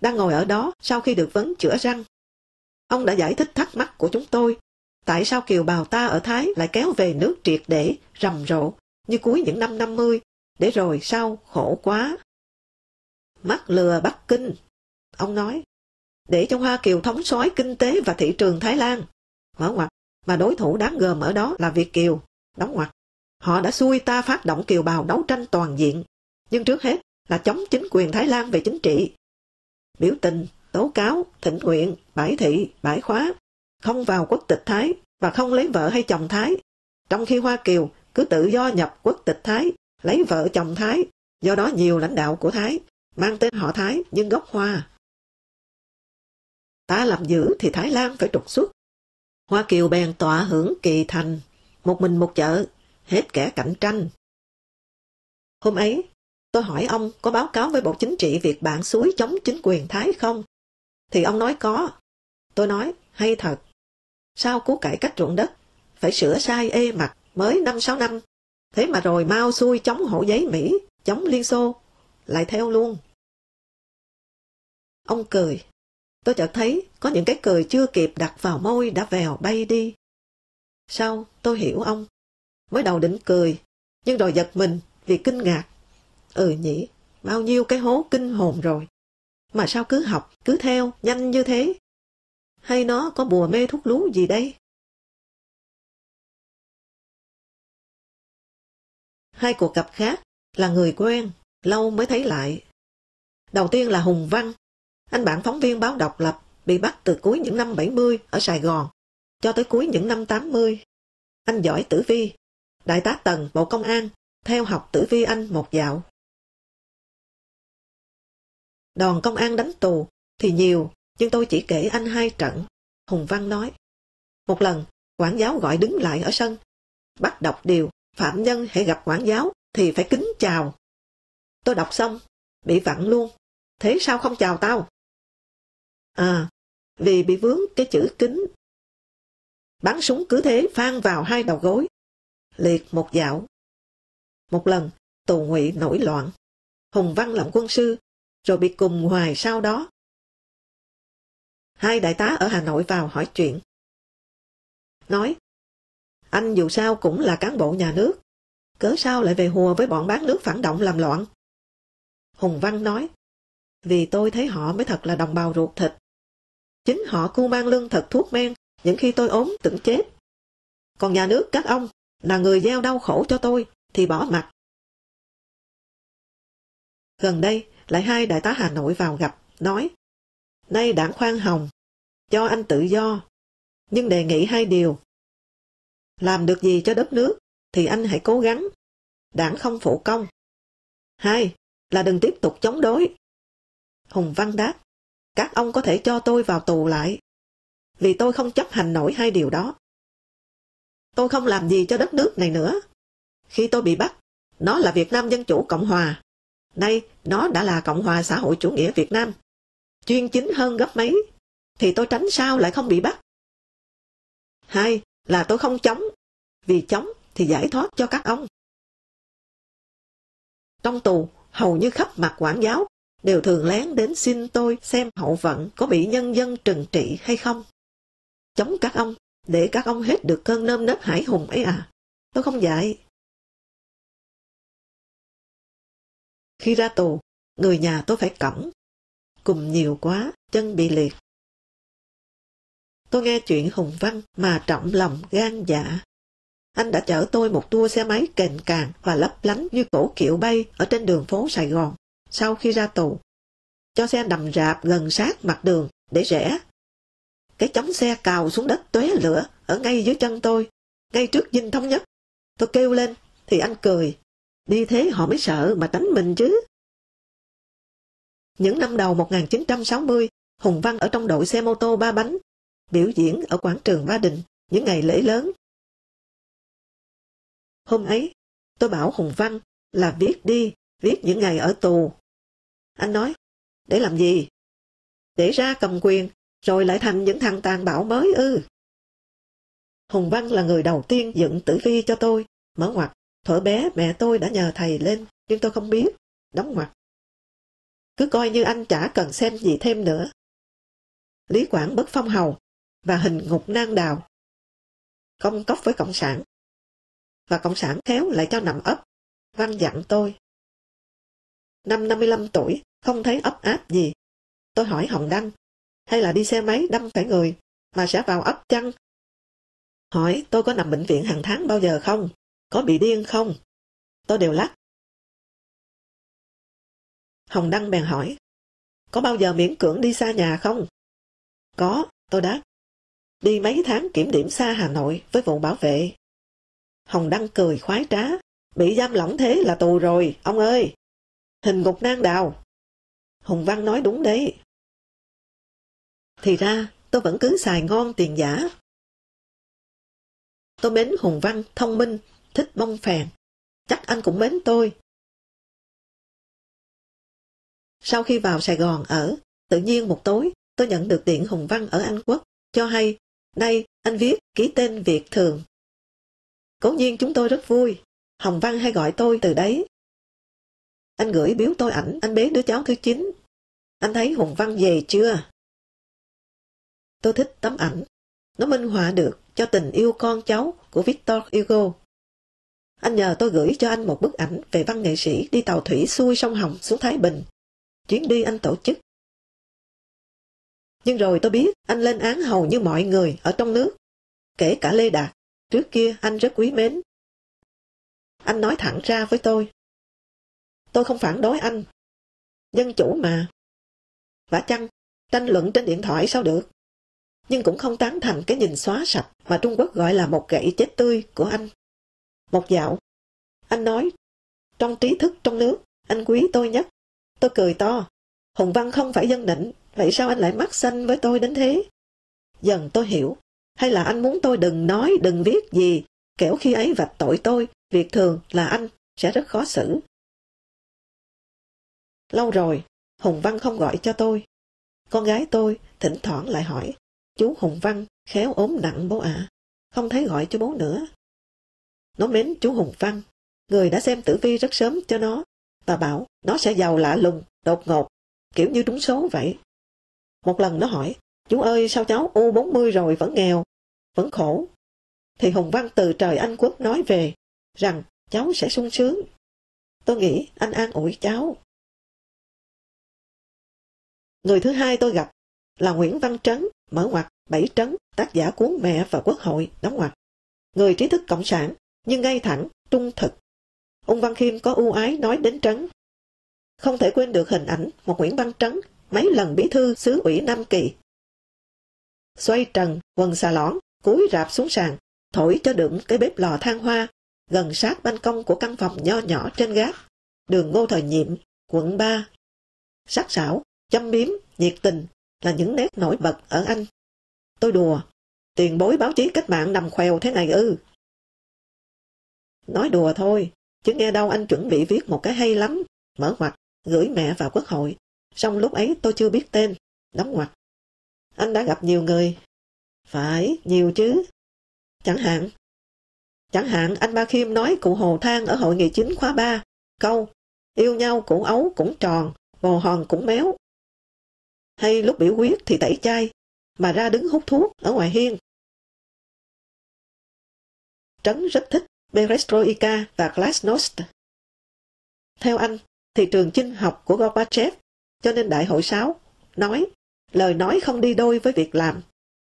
Đang ngồi ở đó sau khi được vấn chữa răng. Ông đã giải thích thắc mắc của chúng tôi, tại sao kiều bào ta ở Thái lại kéo về nước triệt để, rầm rộ, như cuối những năm 50, để rồi sau khổ quá. Mắt lừa Bắc Kinh, ông nói, để cho Hoa Kiều thống soái kinh tế và thị trường Thái Lan. Mở ngoặt, mà đối thủ đáng gờm ở đó là Việt Kiều đóng ngoặc. Họ đã xui ta phát động kiều bào đấu tranh toàn diện, nhưng trước hết là chống chính quyền Thái Lan về chính trị. Biểu tình, tố cáo, thỉnh nguyện, bãi thị, bãi khóa, không vào quốc tịch Thái và không lấy vợ hay chồng Thái, trong khi Hoa Kiều cứ tự do nhập quốc tịch Thái, lấy vợ chồng Thái, do đó nhiều lãnh đạo của Thái mang tên họ Thái nhưng gốc Hoa. Ta làm giữ thì Thái Lan phải trục xuất. Hoa Kiều bèn tọa hưởng kỳ thành một mình một chợ, hết kẻ cạnh tranh. Hôm ấy, tôi hỏi ông có báo cáo với Bộ Chính trị việc bạn suối chống chính quyền Thái không? Thì ông nói có. Tôi nói, hay thật. Sao cú cải cách ruộng đất? Phải sửa sai ê mặt mới năm sáu năm. Thế mà rồi mau xuôi chống hộ giấy Mỹ, chống Liên Xô. Lại theo luôn. Ông cười. Tôi chợt thấy có những cái cười chưa kịp đặt vào môi đã vèo bay đi sau tôi hiểu ông? Mới đầu định cười, nhưng rồi giật mình vì kinh ngạc. Ừ nhỉ, bao nhiêu cái hố kinh hồn rồi. Mà sao cứ học, cứ theo, nhanh như thế? Hay nó có bùa mê thuốc lú gì đây? Hai cuộc gặp khác là người quen, lâu mới thấy lại. Đầu tiên là Hùng Văn, anh bạn phóng viên báo độc lập, bị bắt từ cuối những năm 70 ở Sài Gòn, cho tới cuối những năm 80 anh giỏi tử vi. Đại tá Tần, Bộ Công an, theo học tử vi anh một dạo. Đòn công an đánh tù thì nhiều, nhưng tôi chỉ kể anh hai trận. Hùng Văn nói. Một lần, quản giáo gọi đứng lại ở sân. Bắt đọc điều, phạm nhân hãy gặp quản giáo thì phải kính chào. Tôi đọc xong, bị vặn luôn. Thế sao không chào tao? À, vì bị vướng cái chữ kính. Bắn súng cứ thế phan vào hai đầu gối. Liệt một dạo. Một lần, tù ngụy nổi loạn. Hùng Văn làm quân sư, rồi bị cùng hoài sau đó. Hai đại tá ở Hà Nội vào hỏi chuyện. Nói, anh dù sao cũng là cán bộ nhà nước, cớ sao lại về hùa với bọn bán nước phản động làm loạn? Hùng Văn nói, vì tôi thấy họ mới thật là đồng bào ruột thịt. Chính họ cu mang lương thật thuốc men những khi tôi ốm tưởng chết. Còn nhà nước các ông là người gieo đau khổ cho tôi thì bỏ mặt. Gần đây, lại hai đại tá Hà Nội vào gặp, nói Nay đảng khoan hồng, cho anh tự do, nhưng đề nghị hai điều. Làm được gì cho đất nước, thì anh hãy cố gắng. Đảng không phụ công. Hai, là đừng tiếp tục chống đối. Hùng Văn đáp, các ông có thể cho tôi vào tù lại, vì tôi không chấp hành nổi hai điều đó. Tôi không làm gì cho đất nước này nữa. Khi tôi bị bắt, nó là Việt Nam Dân Chủ Cộng Hòa. Nay, nó đã là Cộng hòa xã hội chủ nghĩa Việt Nam. Chuyên chính hơn gấp mấy, thì tôi tránh sao lại không bị bắt. Hai là tôi không chống, vì chống thì giải thoát cho các ông. Trong tù, hầu như khắp mặt quản giáo đều thường lén đến xin tôi xem hậu vận có bị nhân dân trừng trị hay không. Chống các ông, để các ông hết được cơn nơm nớp hải hùng ấy à. Tôi không dạy. Khi ra tù, người nhà tôi phải cõng. Cùng nhiều quá, chân bị liệt. Tôi nghe chuyện Hùng Văn mà trọng lòng gan dạ. Anh đã chở tôi một tour xe máy kềnh càng và lấp lánh như cổ kiệu bay ở trên đường phố Sài Gòn sau khi ra tù. Cho xe nằm rạp gần sát mặt đường để rẽ. Cái chống xe cào xuống đất tóe lửa ở ngay dưới chân tôi, ngay trước dinh thống nhất. Tôi kêu lên, thì anh cười. Đi thế họ mới sợ mà tránh mình chứ. Những năm đầu 1960, Hùng Văn ở trong đội xe mô tô ba bánh, biểu diễn ở quảng trường Ba Đình những ngày lễ lớn. Hôm ấy, tôi bảo Hùng Văn là viết đi, viết những ngày ở tù. Anh nói, để làm gì? Để ra cầm quyền, rồi lại thành những thằng tàn bạo mới ư. Hùng Văn là người đầu tiên dựng tử vi cho tôi, mở ngoặt. Thuở bé mẹ tôi đã nhờ thầy lên, nhưng tôi không biết, đóng ngoặt. Cứ coi như anh chả cần xem gì thêm nữa. Lý Quảng bất phong hầu và hình ngục nang đào. Công cốc với Cộng sản. Và Cộng sản khéo lại cho nằm ấp, văn dặn tôi. Năm 55 tuổi, không thấy ấp áp gì. Tôi hỏi Hồng Đăng, hay là đi xe máy đâm phải người, mà sẽ vào ấp chăng? Hỏi tôi có nằm bệnh viện hàng tháng bao giờ không? Có bị điên không? Tôi đều lắc. Hồng Đăng bèn hỏi. Có bao giờ miễn cưỡng đi xa nhà không? Có, tôi đáp. Đi mấy tháng kiểm điểm xa Hà Nội với vụ bảo vệ. Hồng Đăng cười khoái trá. Bị giam lỏng thế là tù rồi, ông ơi. Hình ngục nang đào. Hùng Văn nói đúng đấy. Thì ra, tôi vẫn cứ xài ngon tiền giả. Tôi mến Hùng Văn, thông minh, thích bông phèn. Chắc anh cũng mến tôi. Sau khi vào Sài Gòn ở, tự nhiên một tối, tôi nhận được điện Hùng Văn ở Anh Quốc, cho hay, nay anh viết ký tên Việt Thường. Cố nhiên chúng tôi rất vui, Hồng Văn hay gọi tôi từ đấy. Anh gửi biếu tôi ảnh anh bế đứa cháu thứ 9. Anh thấy Hùng Văn về chưa? Tôi thích tấm ảnh. Nó minh họa được cho tình yêu con cháu của Victor Hugo. Anh nhờ tôi gửi cho anh một bức ảnh về văn nghệ sĩ đi tàu thủy xuôi sông Hồng xuống Thái Bình. Chuyến đi anh tổ chức. Nhưng rồi tôi biết anh lên án hầu như mọi người ở trong nước, kể cả Lê Đạt. Trước kia anh rất quý mến. Anh nói thẳng ra với tôi. Tôi không phản đối anh. Dân chủ mà. Và chăng, tranh luận trên điện thoại sao được? Nhưng cũng không tán thành cái nhìn xóa sạch mà Trung Quốc gọi là một gậy chết tươi của anh. Một dạo, anh nói, trong trí thức trong nước, anh quý tôi nhất. Tôi cười to, Hùng Văn không phải dân định, vậy sao anh lại mắc xanh với tôi đến thế? Dần tôi hiểu, hay là anh muốn tôi đừng nói, đừng viết gì, kẻo khi ấy vạch tội tôi, việc thường là anh, sẽ rất khó xử. Lâu rồi, Hùng Văn không gọi cho tôi. Con gái tôi thỉnh thoảng lại hỏi, chú Hùng Văn khéo ốm nặng bố ạ, không thấy gọi cho bố nữa. Nó mến chú Hùng Văn, người đã xem tử vi rất sớm cho nó, và bảo nó sẽ giàu lạ lùng, đột ngột, kiểu như trúng số vậy. Một lần nó hỏi, chú ơi sao cháu U40 rồi vẫn nghèo, vẫn khổ. Thì Hùng Văn từ trời Anh Quốc nói về, rằng cháu sẽ sung sướng. Tôi nghĩ anh an ủi cháu. Người thứ hai tôi gặp là Nguyễn Văn Trấn, mở ngoặt, bảy trấn, tác giả cuốn Mẹ và Quốc hội, đóng ngoặt. Người trí thức cộng sản, nhưng ngay thẳng, trung thực. Ông Văn Khiêm có ưu ái nói đến Trấn. Không thể quên được hình ảnh một Nguyễn Văn Trấn mấy lần bí thư xứ ủy Nam Kỳ. Xoay trần, quần xà lõn, cúi rạp xuống sàn, thổi cho đựng cái bếp lò than hoa, gần sát ban công của căn phòng nho nhỏ trên gác, đường ngô thời nhiệm, quận 3. Sắc sảo, châm biếm, nhiệt tình là những nét nổi bật ở anh. Tôi đùa, tiền bối báo chí cách mạng nằm khoèo thế này ư. Nói đùa thôi, chứ nghe đâu anh chuẩn bị viết một cái hay lắm, mở ngoặt, gửi mẹ vào quốc hội. Xong lúc ấy tôi chưa biết tên, đóng ngoặt. Anh đã gặp nhiều người. Phải, nhiều chứ. Chẳng hạn. Chẳng hạn anh Ba Khiêm nói cụ Hồ Thang ở hội nghị chính khóa 3, câu, yêu nhau cụ ấu cũng tròn, bồ hòn cũng méo. Hay lúc biểu quyết thì tẩy chay, mà ra đứng hút thuốc ở ngoài hiên. Trấn rất thích Perestroika và Glasnost. Theo anh, thì trường chinh học của Gorbachev, cho nên Đại hội 6, nói lời nói không đi đôi với việc làm.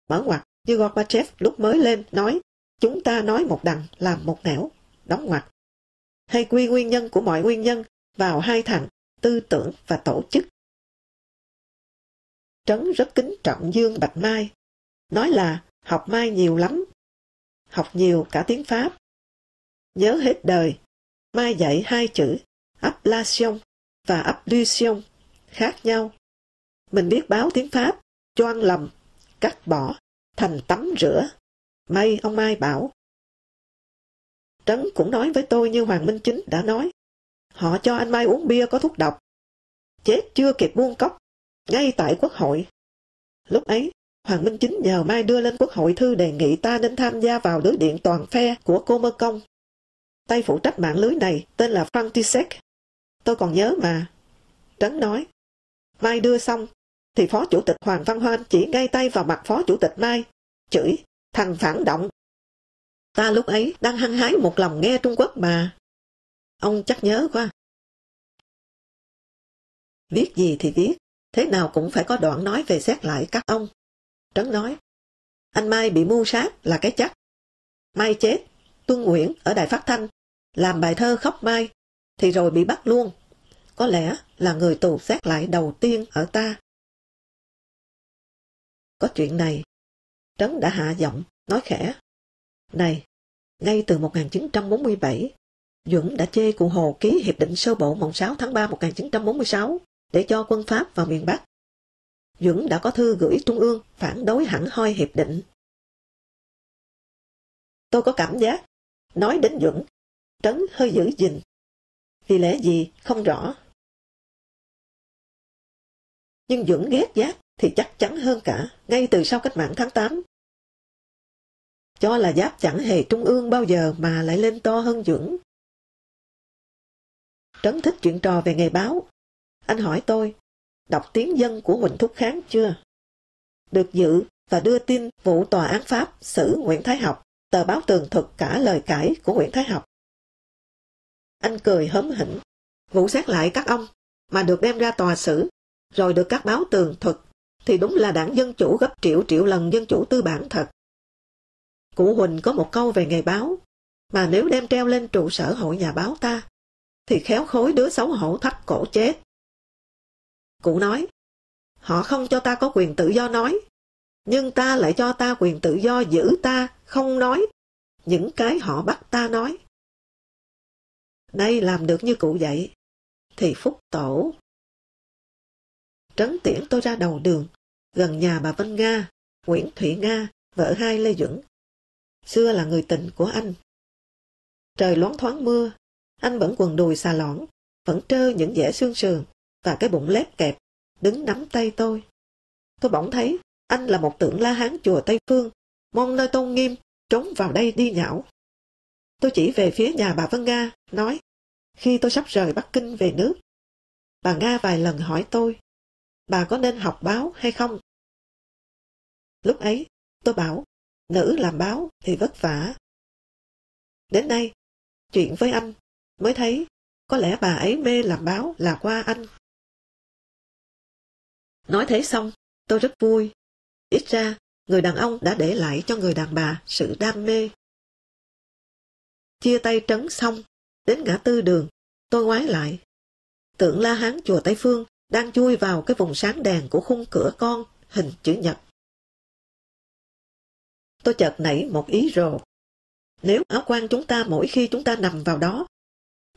Mở ngoặt như Gorbachev lúc mới lên nói chúng ta nói một đằng làm một nẻo, đóng ngoặt. Hay quy nguyên nhân của mọi nguyên nhân vào hai thằng tư tưởng và tổ chức. Trấn rất kính trọng Dương Bạch Mai, nói là học Mai nhiều lắm, học nhiều cả tiếng Pháp. Nhớ hết đời, Mai dạy hai chữ ablation và ablution khác nhau. Mình biết báo tiếng Pháp, choan lầm, cắt bỏ, thành tắm rửa. May ông Mai bảo. Trấn cũng nói với tôi như Hoàng Minh Chính đã nói. Họ cho anh Mai uống bia có thuốc độc. Chết chưa kịp buông cốc, ngay tại quốc hội. Lúc ấy, Hoàng Minh Chính nhờ Mai đưa lên quốc hội thư đề nghị ta nên tham gia vào lưới điện toàn phe của cô Mơ Công. Tay phụ trách mạng lưới này tên là Frantisek. Tôi còn nhớ mà. Trấn nói, Mai đưa xong, thì Phó Chủ tịch Hoàng Văn Hoan chỉ ngay tay vào mặt Phó Chủ tịch Mai, chửi, thằng phản động. Ta lúc ấy đang hăng hái một lòng nghe Trung Quốc mà. Ông chắc nhớ quá. Viết gì thì viết, thế nào cũng phải có đoạn nói về xét lại các ông. Trấn nói, anh Mai bị mưu sát là cái chắc. Mai chết, Tuân Nguyễn ở Đài Phát Thanh, làm bài thơ khóc Mai, thì rồi bị bắt luôn. Có lẽ là người tù xét lại đầu tiên ở ta. Có chuyện này, Trấn đã hạ giọng, nói khẽ. Này, ngay từ 1947, Duẩn đã chê cụ Hồ ký Hiệp định sơ bộ mùng 6 tháng 3 1946 để cho quân Pháp vào miền Bắc. Dũng đã có thư gửi Trung ương phản đối hẳn hoi Hiệp định. Tôi có cảm giác, nói đến Dũng, Trấn hơi giữ gìn. Vì lẽ gì không rõ. Nhưng Dũng ghét giác thì chắc chắn hơn cả, ngay từ sau cách mạng tháng 8. Cho là giáp chẳng hề trung ương bao giờ mà lại lên to hơn Dũng. Trấn thích chuyện trò về nghề báo. Anh hỏi tôi, đọc tiếng dân của Huỳnh Thúc Kháng chưa? Được dự và đưa tin vụ tòa án Pháp xử Nguyễn Thái Học, tờ báo tường thuật cả lời cãi của Nguyễn Thái Học. Anh cười hớm hỉnh, vụ xét lại các ông, mà được đem ra tòa xử, rồi được các báo tường thuật, thì đúng là đảng Dân Chủ gấp triệu triệu lần Dân Chủ tư bản thật. Cụ Huỳnh có một câu về nghề báo, mà nếu đem treo lên trụ sở hội nhà báo ta, thì khéo khối đứa xấu hổ thắt cổ chết. Cụ nói, họ không cho ta có quyền tự do nói, nhưng ta lại cho ta quyền tự do giữ ta không nói những cái họ bắt ta nói. Nay làm được như cụ vậy thì phúc tổ. Trấn tiễn tôi ra đầu đường, gần nhà bà Vân Nga, Nguyễn Thụy Nga, vợ hai Lê Duẩn. Xưa là người tình của anh. Trời loáng thoáng mưa, Anh vẫn quần đùi xà lõn, vẫn trơ những dẻ xương sườn và cái bụng lép kẹp, đứng nắm tay tôi. Tôi bỗng thấy anh là một tượng la hán chùa Tây Phương, mong nơi tôn nghiêm, trốn vào đây đi nhảo Tôi chỉ về phía nhà bà Vân Nga, nói, khi tôi sắp rời Bắc Kinh về nước. Bà Nga vài lần hỏi tôi, bà có nên học báo hay không? Lúc ấy, tôi bảo, nữ làm báo thì vất vả. Đến nay, chuyện với anh mới thấy có lẽ bà ấy mê làm báo là qua anh. Nói thế xong, tôi rất vui. Ít ra, người đàn ông đã để lại cho người đàn bà sự đam mê. Chia tay trấn xong, đến ngã tư đường, tôi ngoái lại. Tượng La Hán chùa Tây Phương đang chui vào cái vùng sáng đèn của khung cửa con hình chữ nhật. Tôi chợt nảy một ý rồ. Nếu áo quan chúng ta mỗi khi chúng ta nằm vào đó,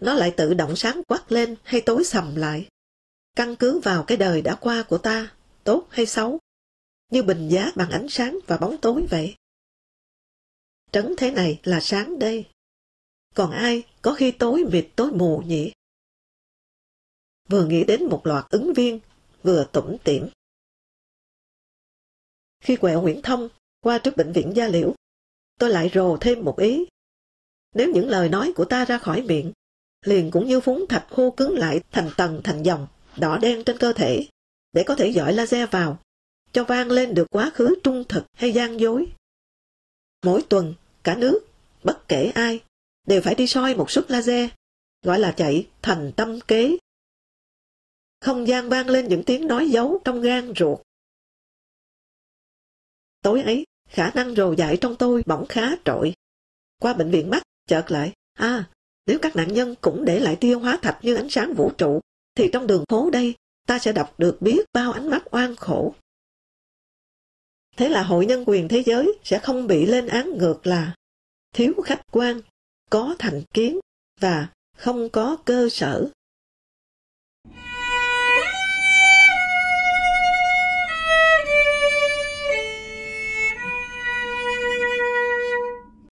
nó lại tự động sáng quắc lên hay tối sầm lại, căn cứ vào cái đời đã qua của ta, tốt hay xấu, như bình giá bằng ánh sáng và bóng tối vậy. Trấn thế này là sáng đây. Còn ai có khi tối mịt tối mù nhỉ? Vừa nghĩ đến một loạt ứng viên, vừa tủm tỉm. Khi quẹo Nguyễn Thông qua trước bệnh viện Gia Liễu, tôi lại rồ thêm một ý. Nếu những lời nói của ta ra khỏi miệng, liền cũng như phúng thạch khô cứng lại thành tầng thành dòng, đỏ đen trên cơ thể, để có thể dọi laser vào, cho vang lên được quá khứ trung thực hay gian dối. Mỗi tuần, cả nước, bất kể ai, đều phải đi soi một suất laser, gọi là chạy thành tâm kế. Không gian vang lên những tiếng nói giấu trong gan ruột. Tối ấy, khả năng rồ dại trong tôi bỗng khá trội. Qua bệnh viện mắt, chợt lại, à, nếu các nạn nhân cũng để lại tiêu hóa thạch như ánh sáng vũ trụ, thì trong đường phố đây, ta sẽ đọc được biết bao ánh mắt oan khổ. Thế là Hội Nhân quyền Thế giới sẽ không bị lên án ngược là thiếu khách quan, có thành kiến và không có cơ sở.